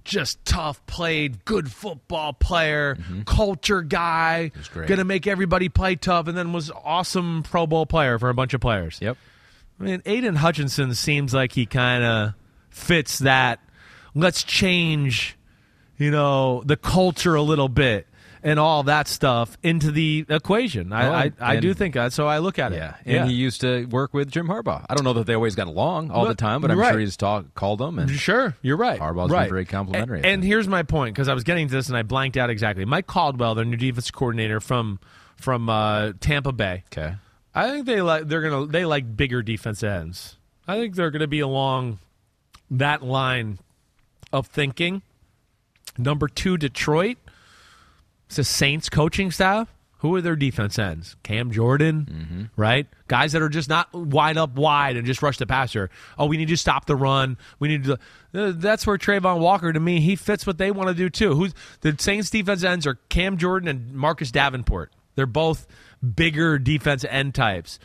[SPEAKER 3] Just tough, played, good football player, mm-hmm. culture guy,
[SPEAKER 2] great.
[SPEAKER 3] gonna make everybody play tough, and then was awesome Pro Bowl player for a bunch of players.
[SPEAKER 2] Yep.
[SPEAKER 3] I mean, Aidan Hutchinson seems like he kind of fits that. Let's change, you know, the culture a little bit and all that stuff into the equation. I,
[SPEAKER 2] Oh,
[SPEAKER 3] I, I
[SPEAKER 2] and-
[SPEAKER 3] do think that. So I look at it.
[SPEAKER 2] Yeah, and he used to work with Jim Harbaugh. I don't know that they always got along all the time, but I'm
[SPEAKER 3] right.
[SPEAKER 2] sure he's talk, called them. And
[SPEAKER 3] Sure, you're right.
[SPEAKER 2] Harbaugh's been very complimentary,
[SPEAKER 3] And, and here's my point because I was getting to this and I blanked out exactly. Mike Caldwell, their new defense coordinator from from uh, Tampa Bay.
[SPEAKER 2] okay,
[SPEAKER 3] I think they like they're gonna they like bigger defense ends. I think they're gonna be along that line of thinking. Number two, Detroit. It's the Saints coaching staff. Who are their defense ends? Cam Jordan, right? Guys that are just not wide up wide and just rush the passer. Oh, we need to stop the run. We need to. Uh, That's where Travon Walker, to me, he fits what they want to do too. Who's the Saints defense ends are Cam Jordan and Marcus Davenport. They're both bigger defense end types.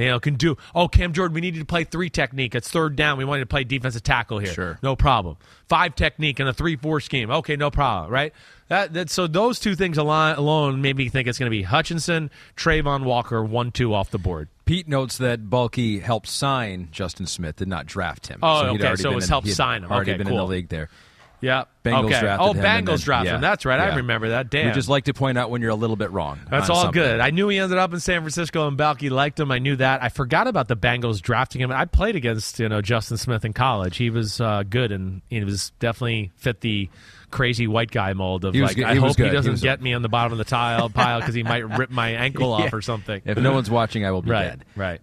[SPEAKER 3] You know, can do. Oh, Cam Jordan, we need you to play three technique. It's third down. We want you to play defensive tackle here.
[SPEAKER 2] Sure.
[SPEAKER 3] No problem. Five technique and a three-four scheme. Okay, no problem. Right. That, that so those two things alone, alone made me think it's going to be Hutchinson, Travon Walker, one-two off the board.
[SPEAKER 2] Pete notes that Baalke helped sign Justin Smith, did not draft him.
[SPEAKER 3] Oh,
[SPEAKER 2] he'd
[SPEAKER 3] okay,
[SPEAKER 2] already
[SPEAKER 3] so it
[SPEAKER 2] been
[SPEAKER 3] was
[SPEAKER 2] in-
[SPEAKER 3] help
[SPEAKER 2] he had
[SPEAKER 3] sign him.
[SPEAKER 2] Already
[SPEAKER 3] Okay,
[SPEAKER 2] been in the league there.
[SPEAKER 3] Yeah.
[SPEAKER 2] Bengals
[SPEAKER 3] okay.
[SPEAKER 2] drafted
[SPEAKER 3] oh,
[SPEAKER 2] him
[SPEAKER 3] Bengals
[SPEAKER 2] then-
[SPEAKER 3] drafted
[SPEAKER 2] yeah,
[SPEAKER 3] him. That's right. I remember that. Damn.
[SPEAKER 2] We just like to point out when you're a little bit wrong.
[SPEAKER 3] That's all
[SPEAKER 2] something.
[SPEAKER 3] good. I knew he ended up in San Francisco, and Baalke liked him. I knew that. I forgot about the Bengals drafting him. I played against you know Justin Smith in college. He was uh, good, and he was definitely fit the crazy white guy mold of
[SPEAKER 2] was
[SPEAKER 3] like. I hope he
[SPEAKER 2] good. He
[SPEAKER 3] doesn't
[SPEAKER 2] was-
[SPEAKER 3] get me on the bottom of the tile pile because he might rip my ankle off
[SPEAKER 2] Yeah.
[SPEAKER 3] or something.
[SPEAKER 2] If no one's watching, I will be
[SPEAKER 3] right,
[SPEAKER 2] dead.
[SPEAKER 3] right.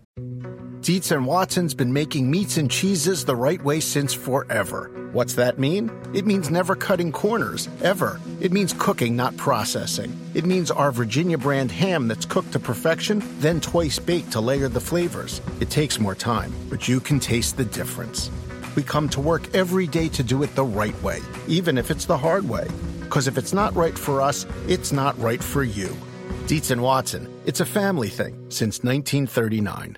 [SPEAKER 6] Dietz and Watson's been making meats and cheeses the right way since forever. What's that mean? It means never cutting corners, ever. It means cooking, not processing. It means our Virginia brand ham that's cooked to perfection, then twice baked to layer the flavors. It takes more time, but you can taste the difference. We come to work every day to do it the right way, even if it's the hard way. Because if it's not right for us, it's not right for you. Dietz and Watson, it's a family thing since 1939.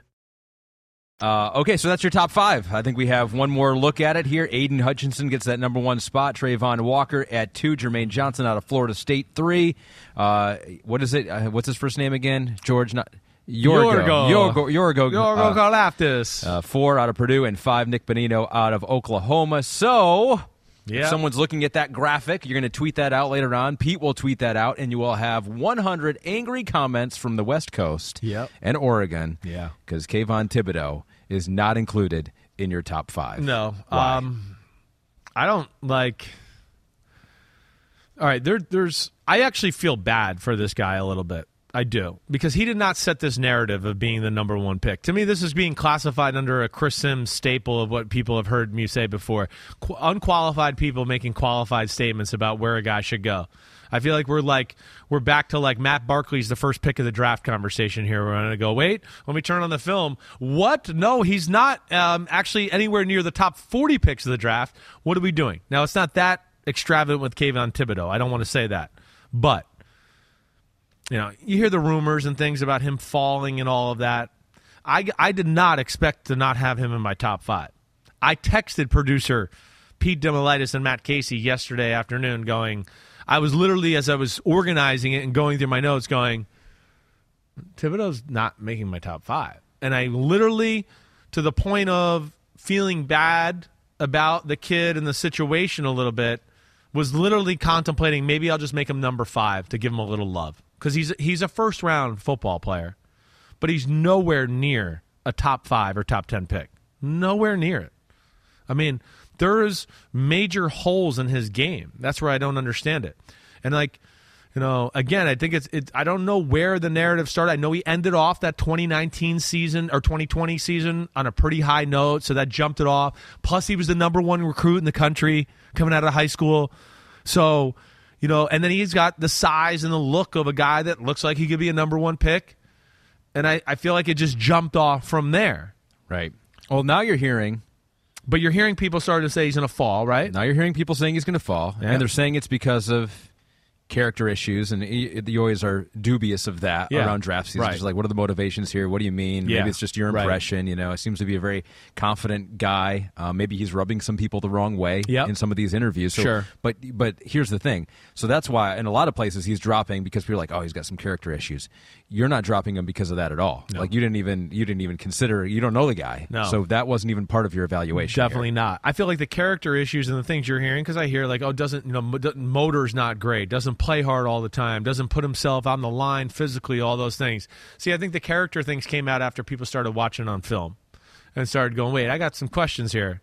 [SPEAKER 2] Uh, okay, so that's your top five. I think we have one more look at it here. Aidan Hutchinson gets that number one spot. Travon Walker at two. Jermaine Johnson out of Florida State three. Uh, what is it? Uh, what's his first name again? George? Not Yorgo.
[SPEAKER 3] Yorgo.
[SPEAKER 2] Yorgo. Yorgo.
[SPEAKER 3] Yorgo
[SPEAKER 2] uh,
[SPEAKER 3] Karlaftis.
[SPEAKER 2] uh, four out of Purdue and five Nik Bonitto out of Oklahoma. So,
[SPEAKER 3] Yeah.
[SPEAKER 2] if someone's looking at that graphic, you're going to tweet that out later on. Pete will tweet that out, and you will have 100 angry comments from the West Coast
[SPEAKER 3] Yep.
[SPEAKER 2] and Oregon.
[SPEAKER 3] Yeah.
[SPEAKER 2] Because Kayvon Thibodeaux is not included in your top five.
[SPEAKER 3] No.
[SPEAKER 2] Why?
[SPEAKER 3] Um I don't like All right, there there's I actually feel bad for this guy a little bit. I do. Because he did not set this narrative of being the number one pick. To me, this is being classified under a Chris Simms staple of what people have heard me say before. Qu- unqualified people making qualified statements about where a guy should go. I feel like we're like we're back to like Matt Barkley's the first pick of the draft conversation here. We're going to go wait. Let me turn on the film. What? No, he's not um, actually anywhere near the top forty picks of the draft. What are we doing now? It's not that extravagant with Kayvon Thibodeaux. I don't want to say that, but you know, you hear the rumors and things about him falling and all of that. I, I did not expect to not have him in my top five. I texted producer Pete Damilatis and Matt Casey yesterday afternoon going, I was literally, as I was organizing it and going through my notes, going, Thibodeaux's not making my top five. And I literally, to the point of feeling bad about the kid and the situation a little bit, was literally contemplating maybe I'll just make him number five to give him a little love because he's he's a first round football player, but he's nowhere near a top five or top ten pick. Nowhere near it. I mean, there's major holes in his game. That's where I don't understand it. And like, you know, again, I think it's it. I don't know where the narrative started. I know he ended off that 2019 season or 2020 season on a pretty high note, so that jumped it off. Plus, he was the number one recruit in the country coming out of high school. So, you know, and then he's got the size and the look of a guy that looks like he could be a number one pick. And I, I feel like it just jumped off from there.
[SPEAKER 2] Right. Well, now you're hearing
[SPEAKER 3] But you're hearing people starting to say he's going to fall, right?
[SPEAKER 2] Now you're hearing people saying he's going to fall,
[SPEAKER 3] Yeah.
[SPEAKER 2] and they're saying it's because of character issues, and you always are dubious of that
[SPEAKER 3] Yeah.
[SPEAKER 2] around draft season.
[SPEAKER 3] Right.
[SPEAKER 2] Just like, what are the motivations here? What do you mean?
[SPEAKER 3] Yeah.
[SPEAKER 2] Maybe it's just your
[SPEAKER 3] Right.
[SPEAKER 2] impression. You know, it seems to be a very confident guy. Uh, maybe he's rubbing some people the wrong way
[SPEAKER 3] Yep.
[SPEAKER 2] in some of these interviews. So,
[SPEAKER 3] Sure.
[SPEAKER 2] But but here's the thing. So that's why in a lot of places he's dropping because people are like, oh, he's got some character issues. You're not dropping him because of that at all. Like you didn't even you didn't even consider. You don't know the guy.
[SPEAKER 3] No.
[SPEAKER 2] So that wasn't even part of your evaluation. here.
[SPEAKER 3] Definitely not. I feel like the character issues and the things you're hearing because I hear like, oh, doesn't you know, motor's not great, doesn't play hard all the time, doesn't put himself on the line physically, all those things. See, I think the character things came out after people started watching on film and started going, wait, I got some questions here,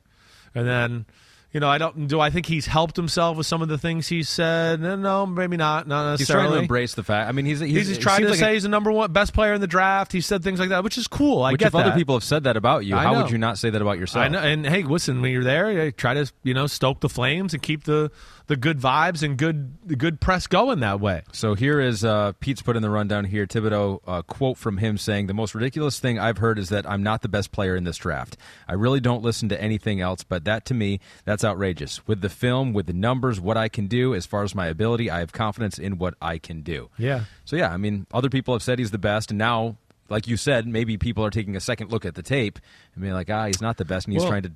[SPEAKER 3] and then. You know, I don't. Do I think he's helped himself with some of the things he said? No, no maybe not. Not necessarily.
[SPEAKER 2] He's trying to embrace the fact. I mean, he's he's,
[SPEAKER 3] He's trying to
[SPEAKER 2] like
[SPEAKER 3] say
[SPEAKER 2] a-
[SPEAKER 3] he's the number one best player in the draft. He said things like that, which is cool. I
[SPEAKER 2] Which
[SPEAKER 3] get
[SPEAKER 2] if other people have said that about you,
[SPEAKER 3] I
[SPEAKER 2] how
[SPEAKER 3] know.
[SPEAKER 2] would you not say that about yourself?
[SPEAKER 3] I know, and hey, listen, when you're there, try to you know stoke the flames and keep the the good vibes and good the good press going that way.
[SPEAKER 2] So here is uh, Pete's put in the rundown here. Thibodeaux uh, quote from him saying, "The most ridiculous thing I've heard is that I'm not the best player in this draft. I really don't listen to anything else, but that to me, that's outrageous. With the film, with the numbers, what I can do as far as my ability, I have confidence in what I can do.
[SPEAKER 3] Yeah.
[SPEAKER 2] So yeah, I mean, other people have said he's the best, and now, like you said, maybe people are taking a second look at the tape and being like, ah, he's not the best, and he's
[SPEAKER 3] Well-
[SPEAKER 2] trying to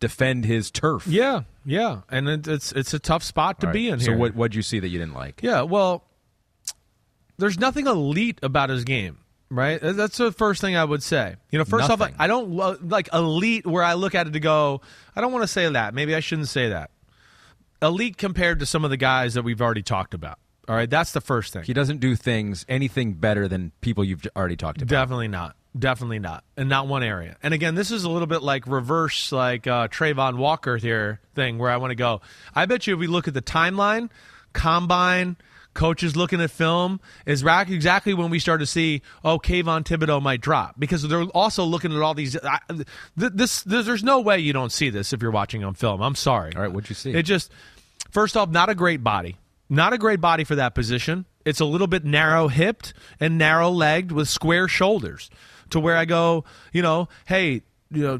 [SPEAKER 2] defend his turf.
[SPEAKER 3] Yeah, yeah, and it, it's it's a tough spot to be in
[SPEAKER 2] So
[SPEAKER 3] here.
[SPEAKER 2] what what'd you see that you didn't like?
[SPEAKER 3] Yeah, well, there's nothing elite about his game, right? That's the first thing I would say. You know, first off,
[SPEAKER 2] Nothing.
[SPEAKER 3] I don't lo- like elite where I look at it to go. I don't want to say that. Maybe I shouldn't say that. Elite compared to some of the guys that we've already talked about. All right, that's the first thing.
[SPEAKER 2] He doesn't do things anything better than people you've already talked about.
[SPEAKER 3] Definitely not. Definitely not. And not one area. And again, this is a little bit like reverse, like uh, Travon Walker here thing where I want to go. I bet you if we look at the timeline, combine, coaches looking at film, is exactly when we start to see, oh, Kayvon Thibodeaux might drop. Because they're also looking at all these. I, this, this, There's no way you don't see this if you're watching on film. I'm sorry.
[SPEAKER 2] All right, what'd you see?
[SPEAKER 3] It just, first off, not a great body. Not a great body for that position. It's a little bit narrow hipped and narrow legged with square shoulders. To where I go, you know, hey, you know,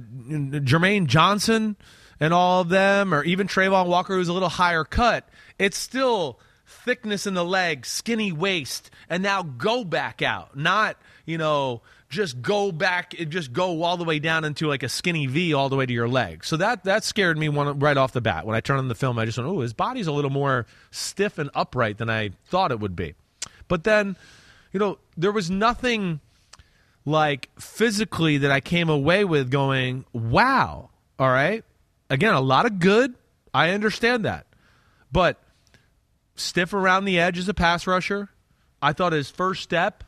[SPEAKER 3] Jermaine Johnson and all of them, or even Travon Walker, who's a little higher cut, it's still thickness in the leg, skinny waist, and now go back out. Not, you know, just go back and just go all the way down into like a skinny V all the way to your leg. So that that scared me one right off the bat. When I turned on the film, I just went, "Oh, his body's a little more stiff and upright than I thought it would be." But then, you know, there was nothing like physically that I came away with going, wow. All right. Again, a lot of good. I understand that. But stiff around the edge as a pass rusher. I thought his first step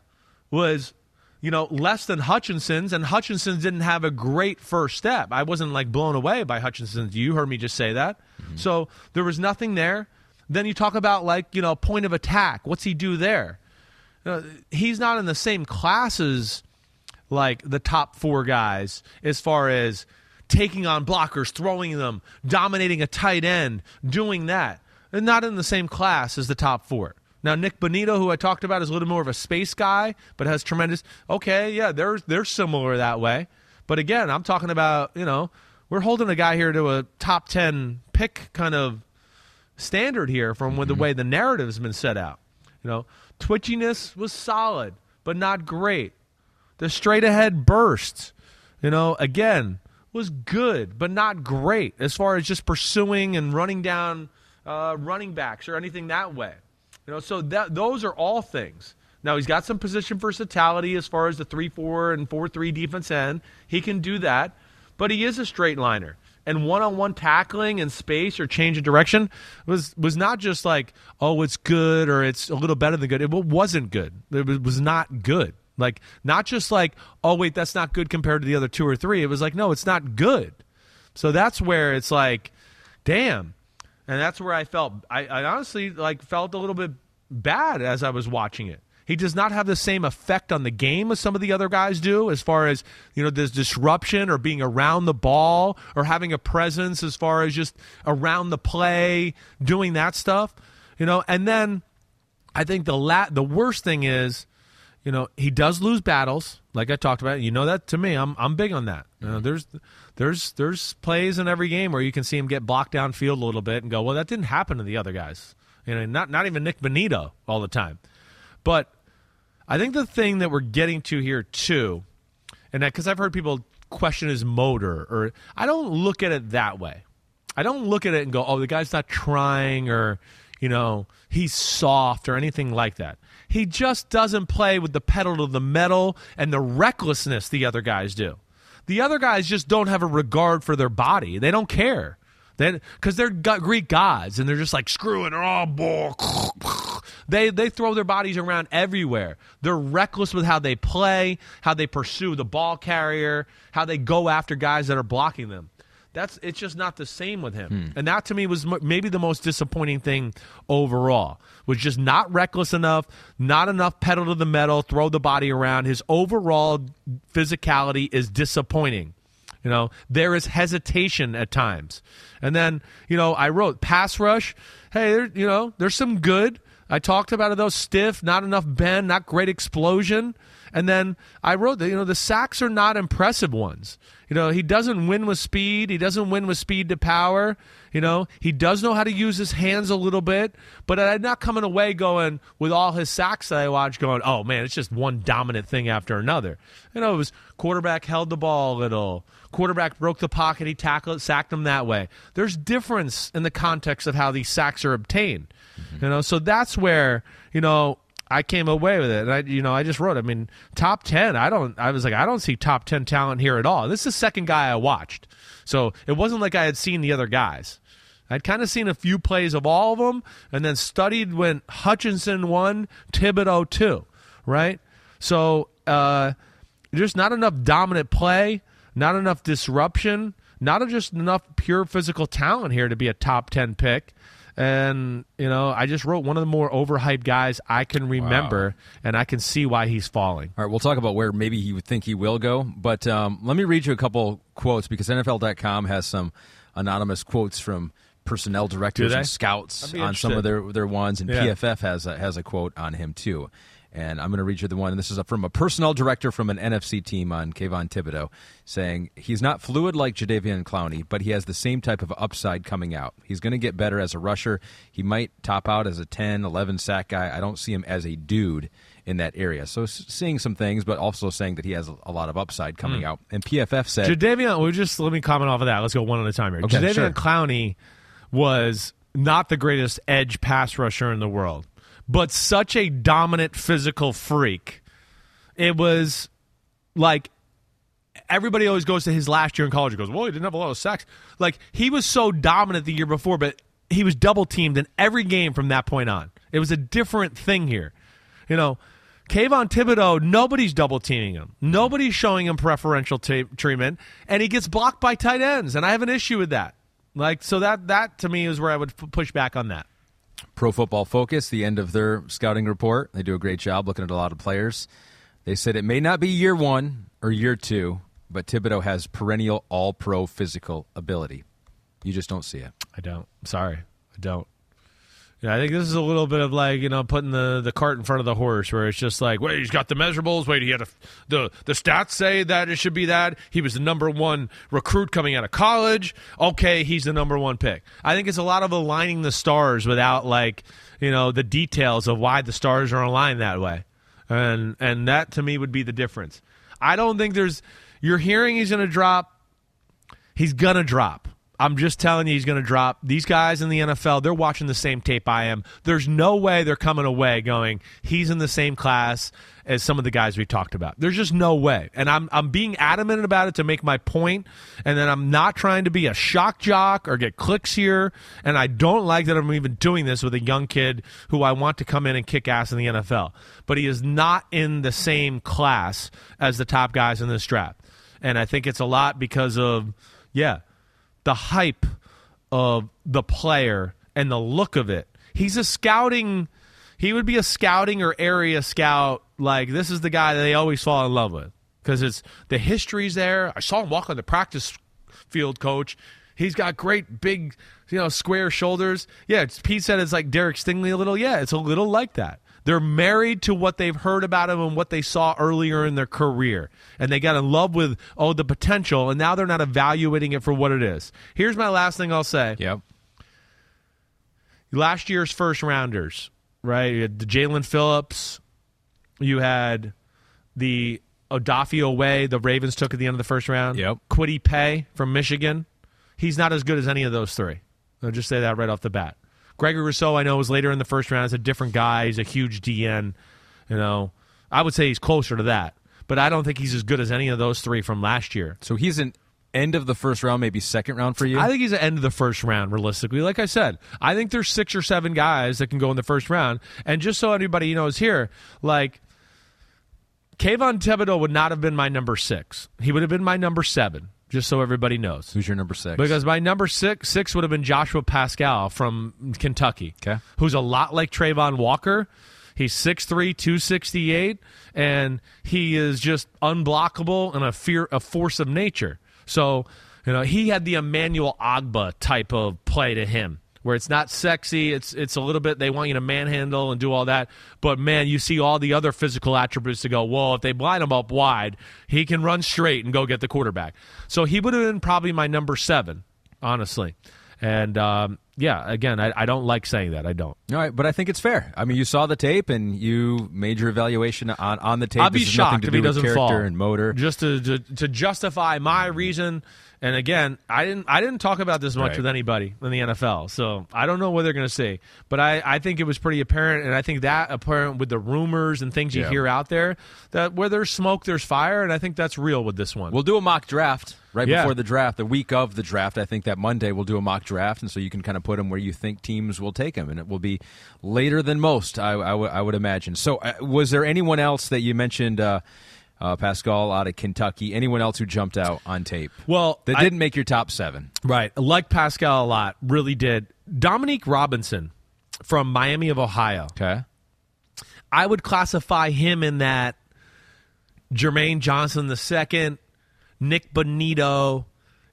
[SPEAKER 3] was, you know, less than Hutchinson's, and Hutchinson didn't have a great first step. I wasn't like blown away by Hutchinson's. You heard me just say that. Mm-hmm. So there was nothing there. Then you talk about like, you know, point of attack. What's he do there? Know, he's not in the same class as like the top four guys as far as taking on blockers, throwing them, dominating a tight end, doing that. They're not in the same class as the top four. Now Nik Bonitto, who I talked about, is a little more of a space guy, but has tremendous. Okay, yeah, they're they're similar that way. But again, I'm talking about you know we're holding a guy here to a top ten pick kind of standard here from mm-hmm. the way the narrative's been set out. You know, twitchiness was solid, but not great. The straight ahead burst, you know, again was good, but not great as far as just pursuing and running down uh, running backs or anything that way. You know, so that those are all things. Now he's got some position versatility as far as the three four and four three defense end. He can do that, but he is a straight liner. And one on one tackling and space or change of direction was was not just like, oh, it's good or it's a little better than good. It wasn't good. It was not good. Like not just like, oh wait, that's not good compared to the other two or three. It was like, no, it's not good. So that's where it's like, damn, and that's where I felt I, I honestly like felt a little bit bad as I was watching it. He does not have the same effect on the game as some of the other guys do, as far as you know, this disruption or being around the ball or having a presence as far as just around the play, doing that stuff. You know, and then I think the la- the worst thing is, you know, he does lose battles, like I talked about. You know that to me, I'm I'm big on that. You know, mm-hmm. there's there's there's plays in every game where you can see him get blocked downfield a little bit and go, well, that didn't happen to the other guys. You know, not not even Nik Bonitto all the time. But I think the thing that we're getting to here too, and that because I've heard people question his motor, or I don't look at it that way. I don't look at it and go, oh, the guy's not trying, or you know, he's soft or anything like that. He just doesn't play with the pedal to the metal and the recklessness the other guys do. The other guys just don't have a regard for their body. They don't care. Because they're Greek gods and they're just like screwing oh, it all. They they throw their bodies around everywhere. They're reckless with how they play, how they pursue the ball carrier, how they go after guys that are blocking them. That's it's just not the same with him. Hmm. And that to me was m- maybe the most disappointing thing overall. Was just not reckless enough, not enough pedal to the metal, throw the body around. His overall physicality is disappointing. You know, there is hesitation at times. And then, you know, I wrote pass rush. Hey, there, you know, there's some good. I talked about it though, stiff, not enough bend, not great explosion. And then I wrote that, you know, the sacks are not impressive ones. You know, he doesn't win with speed. He doesn't win with speed to power. You know, he does know how to use his hands a little bit, but I'm not coming away going with all his sacks that I watched going, oh man, it's just one dominant thing after another. You know, it was quarterback held the ball a little, quarterback broke the pocket, he tackled, sacked him that way. There's difference in the context of how these sacks are obtained. Mm-hmm. You know, so that's where, you know, I came away with it. And I, you know, I just wrote. I mean, top ten. I don't. I was like, I don't see top ten talent here at all. This is the second guy I watched, so it wasn't like I had seen the other guys. I'd kind of seen a few plays of all of them, and then studied when Hutchinson won, Thibodeaux two, right? So uh, just not enough dominant play, not enough disruption, not just enough pure physical talent here to be a top ten pick. And, you know, I just wrote one of the more overhyped guys I can remember, wow. and I can see why he's falling.
[SPEAKER 2] All right, we'll talk about where maybe he would think he will go. But um, let me read you a couple quotes because NFL.com has some anonymous quotes from personnel directors and scouts on some of their, their ones, and yeah. PFF has a, has a quote on him too. And I'm going to read you the one. And this is from a personnel director from an NFC team on Kayvon Thibodeaux saying he's not fluid like Jadeveon Clowney, but he has the same type of upside coming out. He's going to get better as a rusher. He might top out as a 10, 11 sack guy. I don't see him as a dude in that area. So seeing some things, but also saying that he has a lot of upside coming mm. out. And PFF said
[SPEAKER 3] Jadeveon. We just let me comment off of that. Let's go one at a time here. Okay, Jadeveon sure. Clowney was not the greatest edge pass rusher in the world but such a dominant physical freak. It was like everybody always goes to his last year in college and goes, well, he didn't have a lot of sacks. Like he was so dominant the year before, but he was double teamed in every game from that point on. It was a different thing here. You know, Kayvon Thibodeaux, nobody's double teaming him. Nobody's showing him preferential t- treatment, and he gets blocked by tight ends, and I have an issue with that. Like, so that that to me is where I would f- push back on that.
[SPEAKER 2] Pro Football Focus, the end of their scouting report, they do a great job looking at a lot of players. They said it may not be year one or year two, but Thibodeaux has perennial all pro physical ability. You just don't see it.
[SPEAKER 3] I don't. Sorry, I don't. Yeah, I think this is a little bit of like you know putting the, the cart in front of the horse, where it's just like, wait, he's got the measurables. Wait, he had a, the the stats say that it should be that. He was the number one recruit coming out of college. Okay, he's the number one pick. I think it's a lot of aligning the stars without like you know the details of why the stars are aligned that way, and and that to me would be the difference. I don't think there's. You're hearing he's going to drop. He's to drop. I'm just telling you, he's going to drop. These guys in the NFL, they're watching the same tape I am. There's no way they're coming away going, he's in the same class as some of the guys we talked about. There's just no way. And I'm, I'm being adamant about it to make my point, and then I'm not trying to be a shock jock or get clicks here. And I don't like that I'm even doing this with a young kid who I want to come in and kick ass in the NFL. But he is not in the same class as the top guys in this draft. And I think it's a lot because of, yeah, the hype of the player and the look of it. He's a scouting. He would be a scouting or area scout. Like this is the guy that they always fall in love with because it's the history's there. I saw him walk on the practice field, coach. He's got great big, you know, square shoulders. Yeah, Pete said it's like Derek Stingley a little. Yeah, it's a little like that. They're married to what they've heard about him and what they saw earlier in their career. And they got in love with, oh, the potential, and now they're not evaluating it for what it is. Here's my last thing I'll say.
[SPEAKER 2] Yep.
[SPEAKER 3] Last year's first rounders, right? You had the Jaelan Phillips. You had the Odafe Oweh, the Ravens took at the end of the first round.
[SPEAKER 2] Yep.
[SPEAKER 3] Kwity Paye from Michigan. He's not as good as any of those three. I'll just say that right off the bat. Gregory Rousseau, I know, was later in the first round. He's a different guy. He's a huge DN. You know, I would say he's closer to that, but I don't think he's as good as any of those three from last year.
[SPEAKER 2] So he's an end of the first round, maybe second round for you.
[SPEAKER 3] I think he's at end of the first round, realistically. Like I said, I think there's six or seven guys that can go in the first round. And just so everybody knows here, like Kayvon Thibodeaux would not have been my number six. He would have been my number seven. Just so everybody knows.
[SPEAKER 2] Who's your number six?
[SPEAKER 3] Because my number six six would have been Joshua Paschal from Kentucky.
[SPEAKER 2] Okay.
[SPEAKER 3] Who's a lot like Travon Walker. He's 6'3", 268, and he is just unblockable and a fear a force of nature. So, you know, he had the Emmanuel Ogbah type of play to him. Where it's not sexy, it's it's a little bit. They want you to manhandle and do all that, but man, you see all the other physical attributes to go. Well, if they blind him up wide, he can run straight and go get the quarterback. So he would have been probably my number seven, honestly. And um, yeah, again, I, I don't like saying that. I don't.
[SPEAKER 2] All right, but I think it's fair. I mean, you saw the tape and you made your evaluation on, on the tape.
[SPEAKER 3] I'll be
[SPEAKER 2] This
[SPEAKER 3] shocked
[SPEAKER 2] to
[SPEAKER 3] if
[SPEAKER 2] do
[SPEAKER 3] he doesn't
[SPEAKER 2] character
[SPEAKER 3] fall
[SPEAKER 2] and motor.
[SPEAKER 3] just to, to to justify my reason. And again, I didn't I didn't talk about this much
[SPEAKER 2] Right.
[SPEAKER 3] with anybody in the NFL, so I don't know what they're going to say. But I, I think it was pretty apparent, and I think that apparent with the rumors and things you
[SPEAKER 2] Yeah.
[SPEAKER 3] hear out there that where there's smoke, there's fire, and I think that's real with this one.
[SPEAKER 2] We'll do a mock draft right
[SPEAKER 3] Yeah.
[SPEAKER 2] before the draft, the week of the draft. I think that Monday we'll do a mock draft, and so you can kind of put them where you think teams will take them, and it will be later than most, I, I, w- I would imagine. So, uh, was there anyone else that you mentioned, uh, uh, Paschal out of Kentucky? Anyone else who jumped out on tape?
[SPEAKER 3] Well,
[SPEAKER 2] that
[SPEAKER 3] I-
[SPEAKER 2] didn't make your top seven.
[SPEAKER 3] Right. Like Paschal a lot, really did. Dominique Robinson from Miami of Ohio.
[SPEAKER 2] Okay.
[SPEAKER 3] I would classify him in that Jermaine Johnson the second, Nik Bonitto,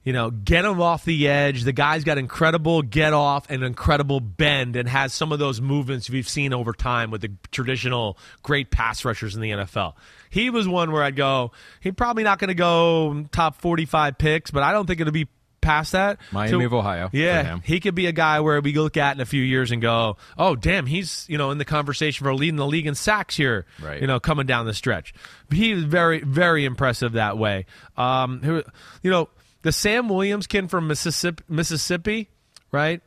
[SPEAKER 3] you know, get him off the edge. The guy's got incredible get off and incredible bend and has some of those movements we've seen over time with the traditional great pass rushers in the NFL. He was one where I'd go, he's probably not going to go top 45 picks, but I don't think it'll be past that.
[SPEAKER 2] Miami of Ohio
[SPEAKER 3] Yeah. He could be a guy where we look at in a few years and go, oh, damn, he's, you know, in the conversation for leading the league in sacks here,
[SPEAKER 2] Right.
[SPEAKER 3] you know, coming down the stretch. He was very, very impressive that way. Um, you know, the Sam Williams kid from Mississippi, Mississippi, right?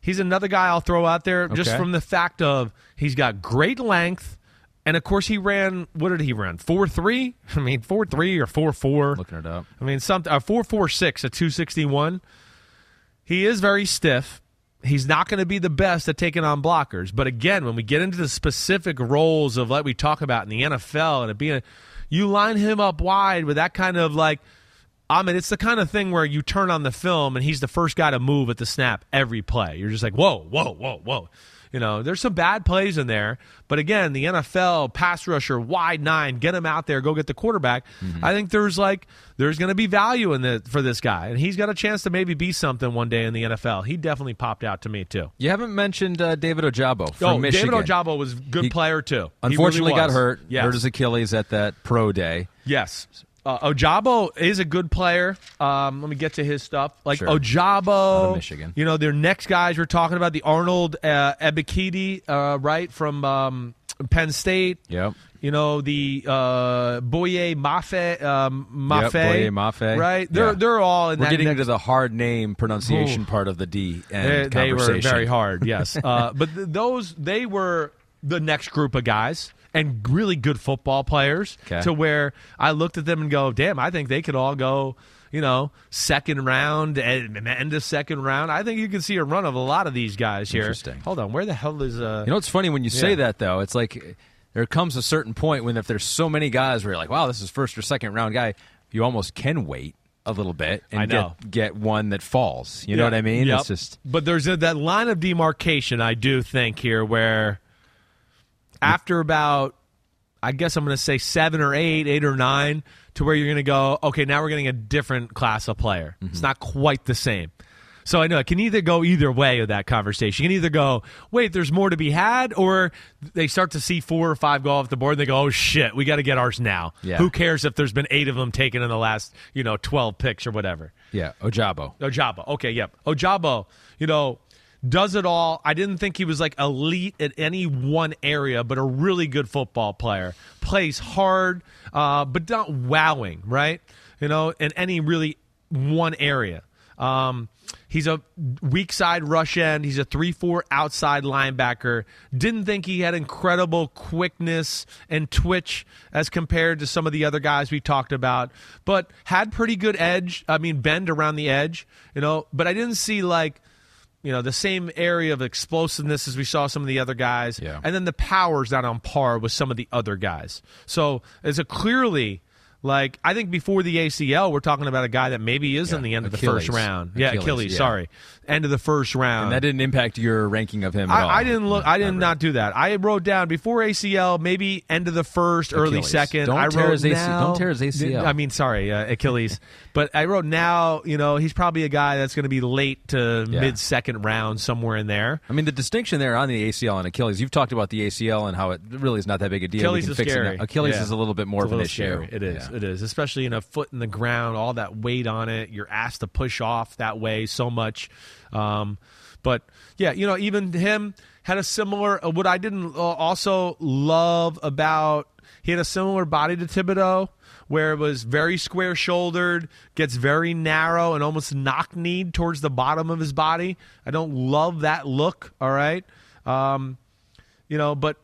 [SPEAKER 3] He's another guy I'll throw out there just from the fact of he's got great length, and of course he ran. What did he run? Four three. I mean, four three or four four.
[SPEAKER 2] Looking it up.
[SPEAKER 3] I mean, something uh, four four six at two sixty one. He is very stiff. He's not going to be the best at taking on blockers. But again, when we get into the specific roles of like we talk about in the NFL and it being, you line him up wide with that kind of like. I mean, it's the kind of thing where you turn on the film and he's the first guy to move at the snap every play. You're just like, whoa, whoa, whoa, whoa. You know, there's some bad plays in there, but again, the NFL pass rusher, wide nine, get him out there, go get the quarterback. I think there's like there's going to be value in the for this guy, and he's got a chance to maybe be something one day in the NFL. He definitely popped out to me too.
[SPEAKER 2] You haven't mentioned uh, David Ojabo from
[SPEAKER 3] oh,
[SPEAKER 2] Michigan.
[SPEAKER 3] David Ojabo was a good
[SPEAKER 2] He
[SPEAKER 3] player too. He really
[SPEAKER 2] Unfortunately, got hurt.
[SPEAKER 3] Yes.
[SPEAKER 2] Hurt his Achilles at that pro day.
[SPEAKER 3] Yes. Uh, Ojabo is a good player. Um, let me get to his stuff. Like
[SPEAKER 2] Sure.
[SPEAKER 3] Ojabo,
[SPEAKER 2] Michigan.
[SPEAKER 3] You know, their next guys we're talking about the Arnold uh, Ebiketie, uh, right from um, Penn State.
[SPEAKER 2] Yep.
[SPEAKER 3] You know the uh, Boye Mafe, um, Mafe,
[SPEAKER 2] Boye Mafe.
[SPEAKER 3] right? They're
[SPEAKER 2] Yeah.
[SPEAKER 3] they're all in
[SPEAKER 2] We're getting
[SPEAKER 3] next
[SPEAKER 2] into the hard name pronunciation part of the D and
[SPEAKER 3] they, they were very hard, yes. uh, but th- those they were the next group of guys and really good football players.
[SPEAKER 2] Okay.
[SPEAKER 3] To where I looked at them and go, "Damn, I think they could all go." You know, second round and end of second round. I think you can see a run of a lot of these guys here.
[SPEAKER 2] Interesting.
[SPEAKER 3] Hold on, where the hell is uh?
[SPEAKER 2] You know it's funny when you say that though? It's like there comes a certain point when if there's so many guys where you're like, wow, this is first or second round guy, you almost can wait a little bit and get get one that falls. You know what I mean?
[SPEAKER 3] Yep.
[SPEAKER 2] It's just
[SPEAKER 3] But there's a, that line of demarcation, I do think here, where after about, I guess I'm going to say seven or eight, eight or nine, to where you're going to go, okay, now we're getting a different class of player. It's mm-hmm. not quite the same. So I know it can either go either way of that conversation. You can either go, wait, there's more to be had, or they start to see four or five go off the board and they go, oh shit, we got to get ours now.
[SPEAKER 2] Yeah.
[SPEAKER 3] Who cares if there's been eight of them taken in the last, you know, 12 picks or whatever.
[SPEAKER 2] yeah, Ojabo.
[SPEAKER 3] Ojabo. Okay, yep. Ojabo, you know, does it all. I didn't think he was like elite at any one area, but a really good football player. Plays hard, uh, but not wowing, right? You know, in any really one area. Um, he's a weak side rush end. He's a 3 4 outside linebacker. Didn't think he had incredible quickness and twitch as compared to some of the other guys we talked about, but had pretty good edge. I mean, bend around the edge, you know, but I didn't see like you know the same area of explosiveness as we saw some of the other guys
[SPEAKER 2] Yeah.
[SPEAKER 3] and then the power's not on par with some of the other guys so it's a clearly like i think before the acl we're talking about a guy that maybe is in the end of the
[SPEAKER 2] Achilles.
[SPEAKER 3] first round yeah
[SPEAKER 2] Achilles,
[SPEAKER 3] achilles
[SPEAKER 2] yeah.
[SPEAKER 3] sorry end of the first round
[SPEAKER 2] And that didn't impact your ranking of him at all.
[SPEAKER 3] I, I didn't look. I did
[SPEAKER 2] Ever.
[SPEAKER 3] not do that. I wrote down before ACL, maybe end of the first, early second.
[SPEAKER 2] Don't
[SPEAKER 3] I
[SPEAKER 2] tear
[SPEAKER 3] wrote
[SPEAKER 2] his AC
[SPEAKER 3] now,
[SPEAKER 2] don't tear his ACL.
[SPEAKER 3] I mean, sorry, uh, Achilles, but I wrote now. You know, he's probably a guy that's going to be late to
[SPEAKER 2] Yeah.
[SPEAKER 3] mid second round, somewhere in there.
[SPEAKER 2] I mean, the distinction there on the ACL and Achilles, you've talked about the ACL and how it really is not that big a deal.
[SPEAKER 3] Achilles is scary.
[SPEAKER 2] Achilles
[SPEAKER 3] Yeah.
[SPEAKER 2] is a little bit more
[SPEAKER 3] It's
[SPEAKER 2] of an
[SPEAKER 3] little
[SPEAKER 2] issue.
[SPEAKER 3] scary. It is.
[SPEAKER 2] Yeah.
[SPEAKER 3] It is. Especially in a foot in the ground, all that weight on it. You're asked to push off that way so much. Um, but yeah, you know, even him had a similar. Uh, what I didn't uh, also love about he had a similar body to Thibodeaux. Where it was very square shouldered, gets very narrow and almost knock kneed towards the bottom of his body. I don't love that look. All right. Um, you know, but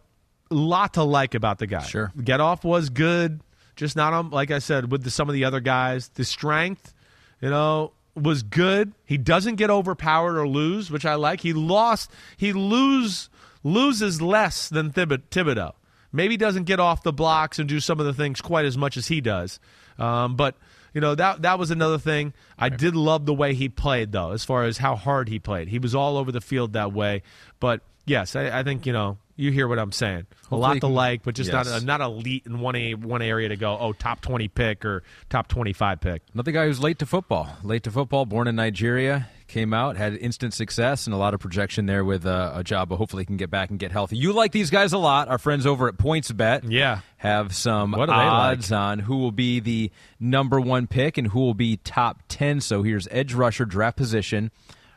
[SPEAKER 3] a lot to like about the guy.
[SPEAKER 2] Sure.
[SPEAKER 3] Get off was good, just not on like I said with the, some of the other guys. The strength, you know, was good. He doesn't get overpowered or lose, which I like. He lost. He lose loses less than Thibodeaux. Maybe doesn't get off the blocks and do some of the things quite as much as he does. Um, but you know that that was another thing. I did love the way he played, though, as far as how hard he played. He was all over the field that way. But yes, I, I think you know you hear what I'm saying. a lot to
[SPEAKER 2] can-
[SPEAKER 3] like, but just
[SPEAKER 2] Yes.
[SPEAKER 3] not not elite in one a, one area to go. Oh, top twenty pick or top twenty five pick.
[SPEAKER 2] Another guy who's late to football. Late to football, born in Nigeria, came out, had instant success and a lot of projection there with uh, Ojabo. But hopefully, he can get back and get healthy. You like these guys a lot. Our friends over at PointsBet,
[SPEAKER 3] Yeah.
[SPEAKER 2] have some
[SPEAKER 3] they like?
[SPEAKER 2] odds on who will be the number one pick and who will be top ten. So here's edge rusher draft position.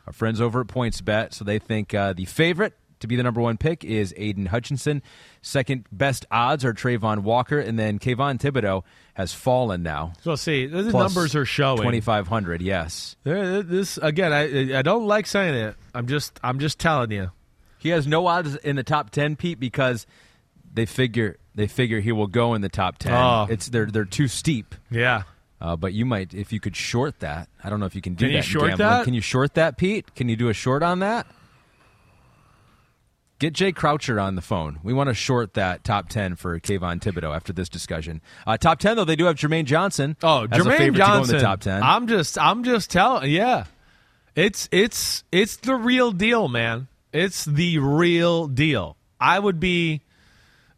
[SPEAKER 2] Our friends over at PointsBet, so they think uh, the favorite to be the number one pick is Aidan Hutchinson. Second best odds are Travon Walker, and then Kayvon Thibodeaux has fallen now.
[SPEAKER 3] So see, the
[SPEAKER 2] Plus
[SPEAKER 3] numbers are showing.
[SPEAKER 2] 2500 yes
[SPEAKER 3] There- This again, I I don't like saying it. I'm just I'm just telling you.
[SPEAKER 2] he has no odds in the top 10 pete because they figure they figure he will go in the top ten.
[SPEAKER 3] Oh.
[SPEAKER 2] It's they're they're too steep.
[SPEAKER 3] Yeah.
[SPEAKER 2] Uh, but you might if you could short that. I don't know if you can do
[SPEAKER 3] Can you
[SPEAKER 2] that. in
[SPEAKER 3] short that?
[SPEAKER 2] Can you short that, Pete? Can you do a short on that? Get Jay Croucher on the phone. We want to short that top ten for Kayvon Thibodeaux after this discussion. Uh, top ten though, they do have Jermaine Johnson.
[SPEAKER 3] Oh,
[SPEAKER 2] as
[SPEAKER 3] Jermaine Johnson.
[SPEAKER 2] to go in the top ten.
[SPEAKER 3] I'm just, I'm just telling. Yeah, it's, it's, it's the real deal, man. It's the real deal. I would be.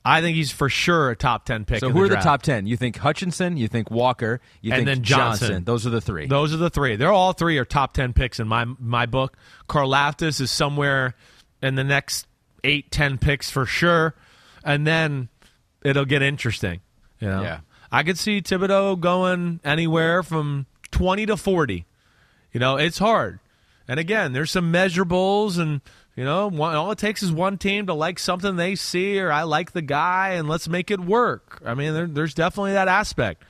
[SPEAKER 3] I think he's for sure a top ten pick.
[SPEAKER 2] so who are the top ten? You think Hutchinson? You think Walker? You
[SPEAKER 3] And
[SPEAKER 2] think
[SPEAKER 3] then Johnson.
[SPEAKER 2] Those are the three.
[SPEAKER 3] Those are the three. They're all three are top ten picks in my my book. Karlaftis is somewhere in the next eight, ten picks for sure, and then it'll get interesting. You know,
[SPEAKER 2] Yeah.
[SPEAKER 3] I could see Thibodeaux going anywhere from twenty to forty. You know, it's hard. And again, there's some measurables, and you know, one, all it takes is one team to like something they see, or I like the guy, and let's make it work. I mean, there, there's definitely that aspect.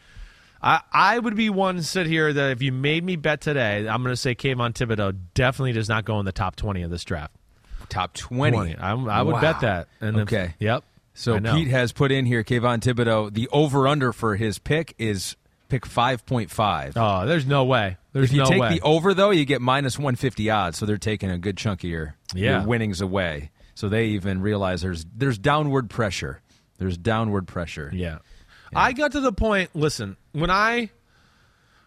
[SPEAKER 3] I, I would be one to sit here that if you made me bet today, I'm going to say Kayvon Thibodeaux definitely does not go in the top 20 of this draft.
[SPEAKER 2] Top twenty.
[SPEAKER 3] 20. I, I would
[SPEAKER 2] Wow.
[SPEAKER 3] bet that. And if-
[SPEAKER 2] okay.
[SPEAKER 3] yep.
[SPEAKER 2] So Pete has put in here Kayvon Thibodeaux. The over under for his pick is pick five point five.
[SPEAKER 3] Oh, there's no way. There's no way.
[SPEAKER 2] if you
[SPEAKER 3] no
[SPEAKER 2] take
[SPEAKER 3] way.
[SPEAKER 2] the over though, you get minus one fifty odds. So they're taking a good chunk of your,
[SPEAKER 3] Yeah.
[SPEAKER 2] your winnings away. So they even realize there's there's downward pressure. There's downward pressure.
[SPEAKER 3] Yeah. I got to the point. Listen, when I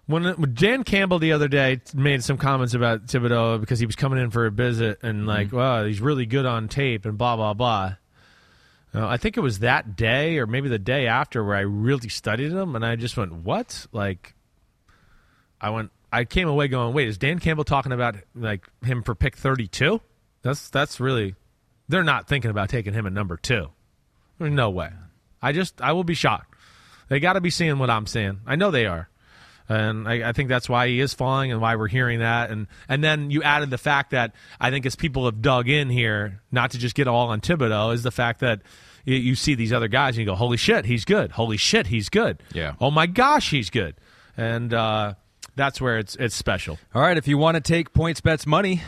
[SPEAKER 3] when, Dan Campbell the other day made some comments about Thibodeaux because he was coming in for a visit and like, wow, he's really good on tape and blah blah blah. Uh, I think it was that day or maybe the day after where I really studied him and I just went, what? Like, I went. I came away going, wait, is Dan Campbell talking about like him for pick thirty two? That's that's really. They're not thinking about taking him at number two. There's no way. I just I will be shocked. They got to be seeing what I'm seeing. I know they are, and I, I think that's why he is falling and why we're hearing that. And and then you added the fact that I think as people have dug in here, not to just get all on Thibodeaux, is the fact that you, you see these other guys and you go, holy shit, he's good. Holy shit, he's good.
[SPEAKER 2] Yeah.
[SPEAKER 3] Oh my gosh, he's good. And uh, that's where it's it's special.
[SPEAKER 2] All right, if you want to take PointsBet's money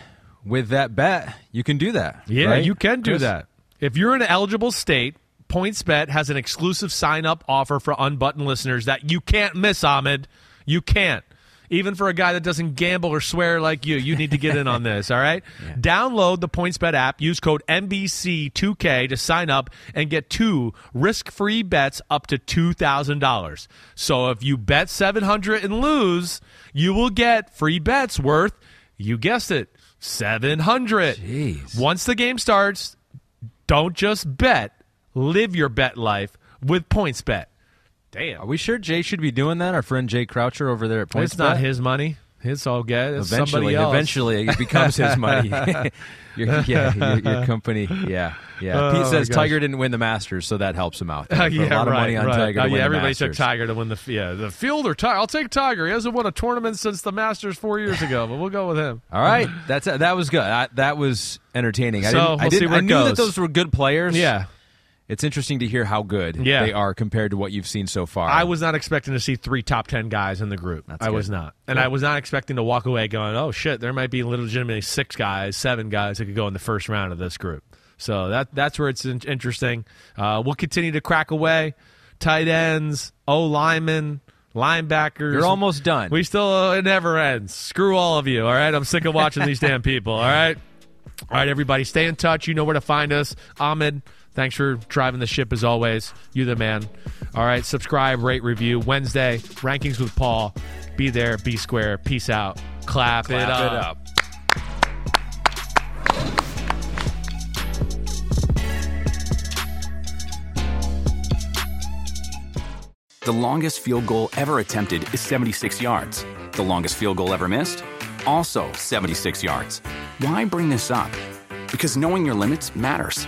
[SPEAKER 2] with that bet, you can do that.
[SPEAKER 3] Yeah,
[SPEAKER 2] right?
[SPEAKER 3] you can do
[SPEAKER 2] Chris?
[SPEAKER 3] that. If you're in an eligible state, PointsBet has an exclusive sign up offer for unbuttoned listeners that you can't miss, Ahmed. You can't. Even for a guy that doesn't gamble or swear like you, you need to get in on this, all right? Download the PointsBet app, use code NBC2K to sign up and get two risk-free bets up to $2,000. So if you bet 700 and lose, you will get free bets worth, you guessed it, 700.
[SPEAKER 2] Jeez.
[SPEAKER 3] Once the game starts, don't just bet, live your bet life with PointsBet. Damn.
[SPEAKER 2] Are we sure Jay should be doing that? Our friend Jay Croucher over there at Points
[SPEAKER 3] It's not his money. It's all good. It's
[SPEAKER 2] Eventually,
[SPEAKER 3] somebody else.
[SPEAKER 2] eventually, it becomes his money. your, yeah, your, your company. Yeah, yeah.
[SPEAKER 3] Oh,
[SPEAKER 2] Pete says. Tiger didn't win the Masters, so that helps him out.
[SPEAKER 3] Uh, yeah,
[SPEAKER 2] a lot of money on
[SPEAKER 3] right.
[SPEAKER 2] Tiger. To win
[SPEAKER 3] yeah,
[SPEAKER 2] the
[SPEAKER 3] everybody took Tiger to win the yeah the field or Tiger. I'll take Tiger. He hasn't won a tournament since the Masters four years ago, but we'll go with him.
[SPEAKER 2] All right, that's that was good. I, that was entertaining. I
[SPEAKER 3] So,
[SPEAKER 2] didn't,
[SPEAKER 3] we'll
[SPEAKER 2] didn't,
[SPEAKER 3] see where
[SPEAKER 2] I knew that those were good players.
[SPEAKER 3] Yeah,
[SPEAKER 2] it's interesting to hear how good
[SPEAKER 3] Yeah.
[SPEAKER 2] they are compared to what you've seen so far.
[SPEAKER 3] I was not expecting to see three top ten guys in the group. I
[SPEAKER 2] good.
[SPEAKER 3] was not, and I was not expecting to walk away going, "Oh shit, there might be legitimately six guys, seven guys that could go in the first round of this group." So that that's where it's in- interesting. Uh, we'll continue to crack away. Tight ends, O linemen, linebackers.
[SPEAKER 2] You're almost done.
[SPEAKER 3] We still uh, it never ends. Screw all of you. All right, I'm sick of watching these damn people. All right, all right, everybody, stay in touch. You know where to find us. Ahmed, thanks for driving the ship as always. You the man. All right, subscribe, rate, review. Wednesday rankings with Paul. Be there, be square. Peace out. Clap,
[SPEAKER 2] Clap
[SPEAKER 3] it
[SPEAKER 2] it
[SPEAKER 3] up.
[SPEAKER 2] up.
[SPEAKER 7] The longest field goal ever attempted is 76 yards. The longest field goal ever missed? Also 76 yards. Why bring this up? Because knowing your limits matters,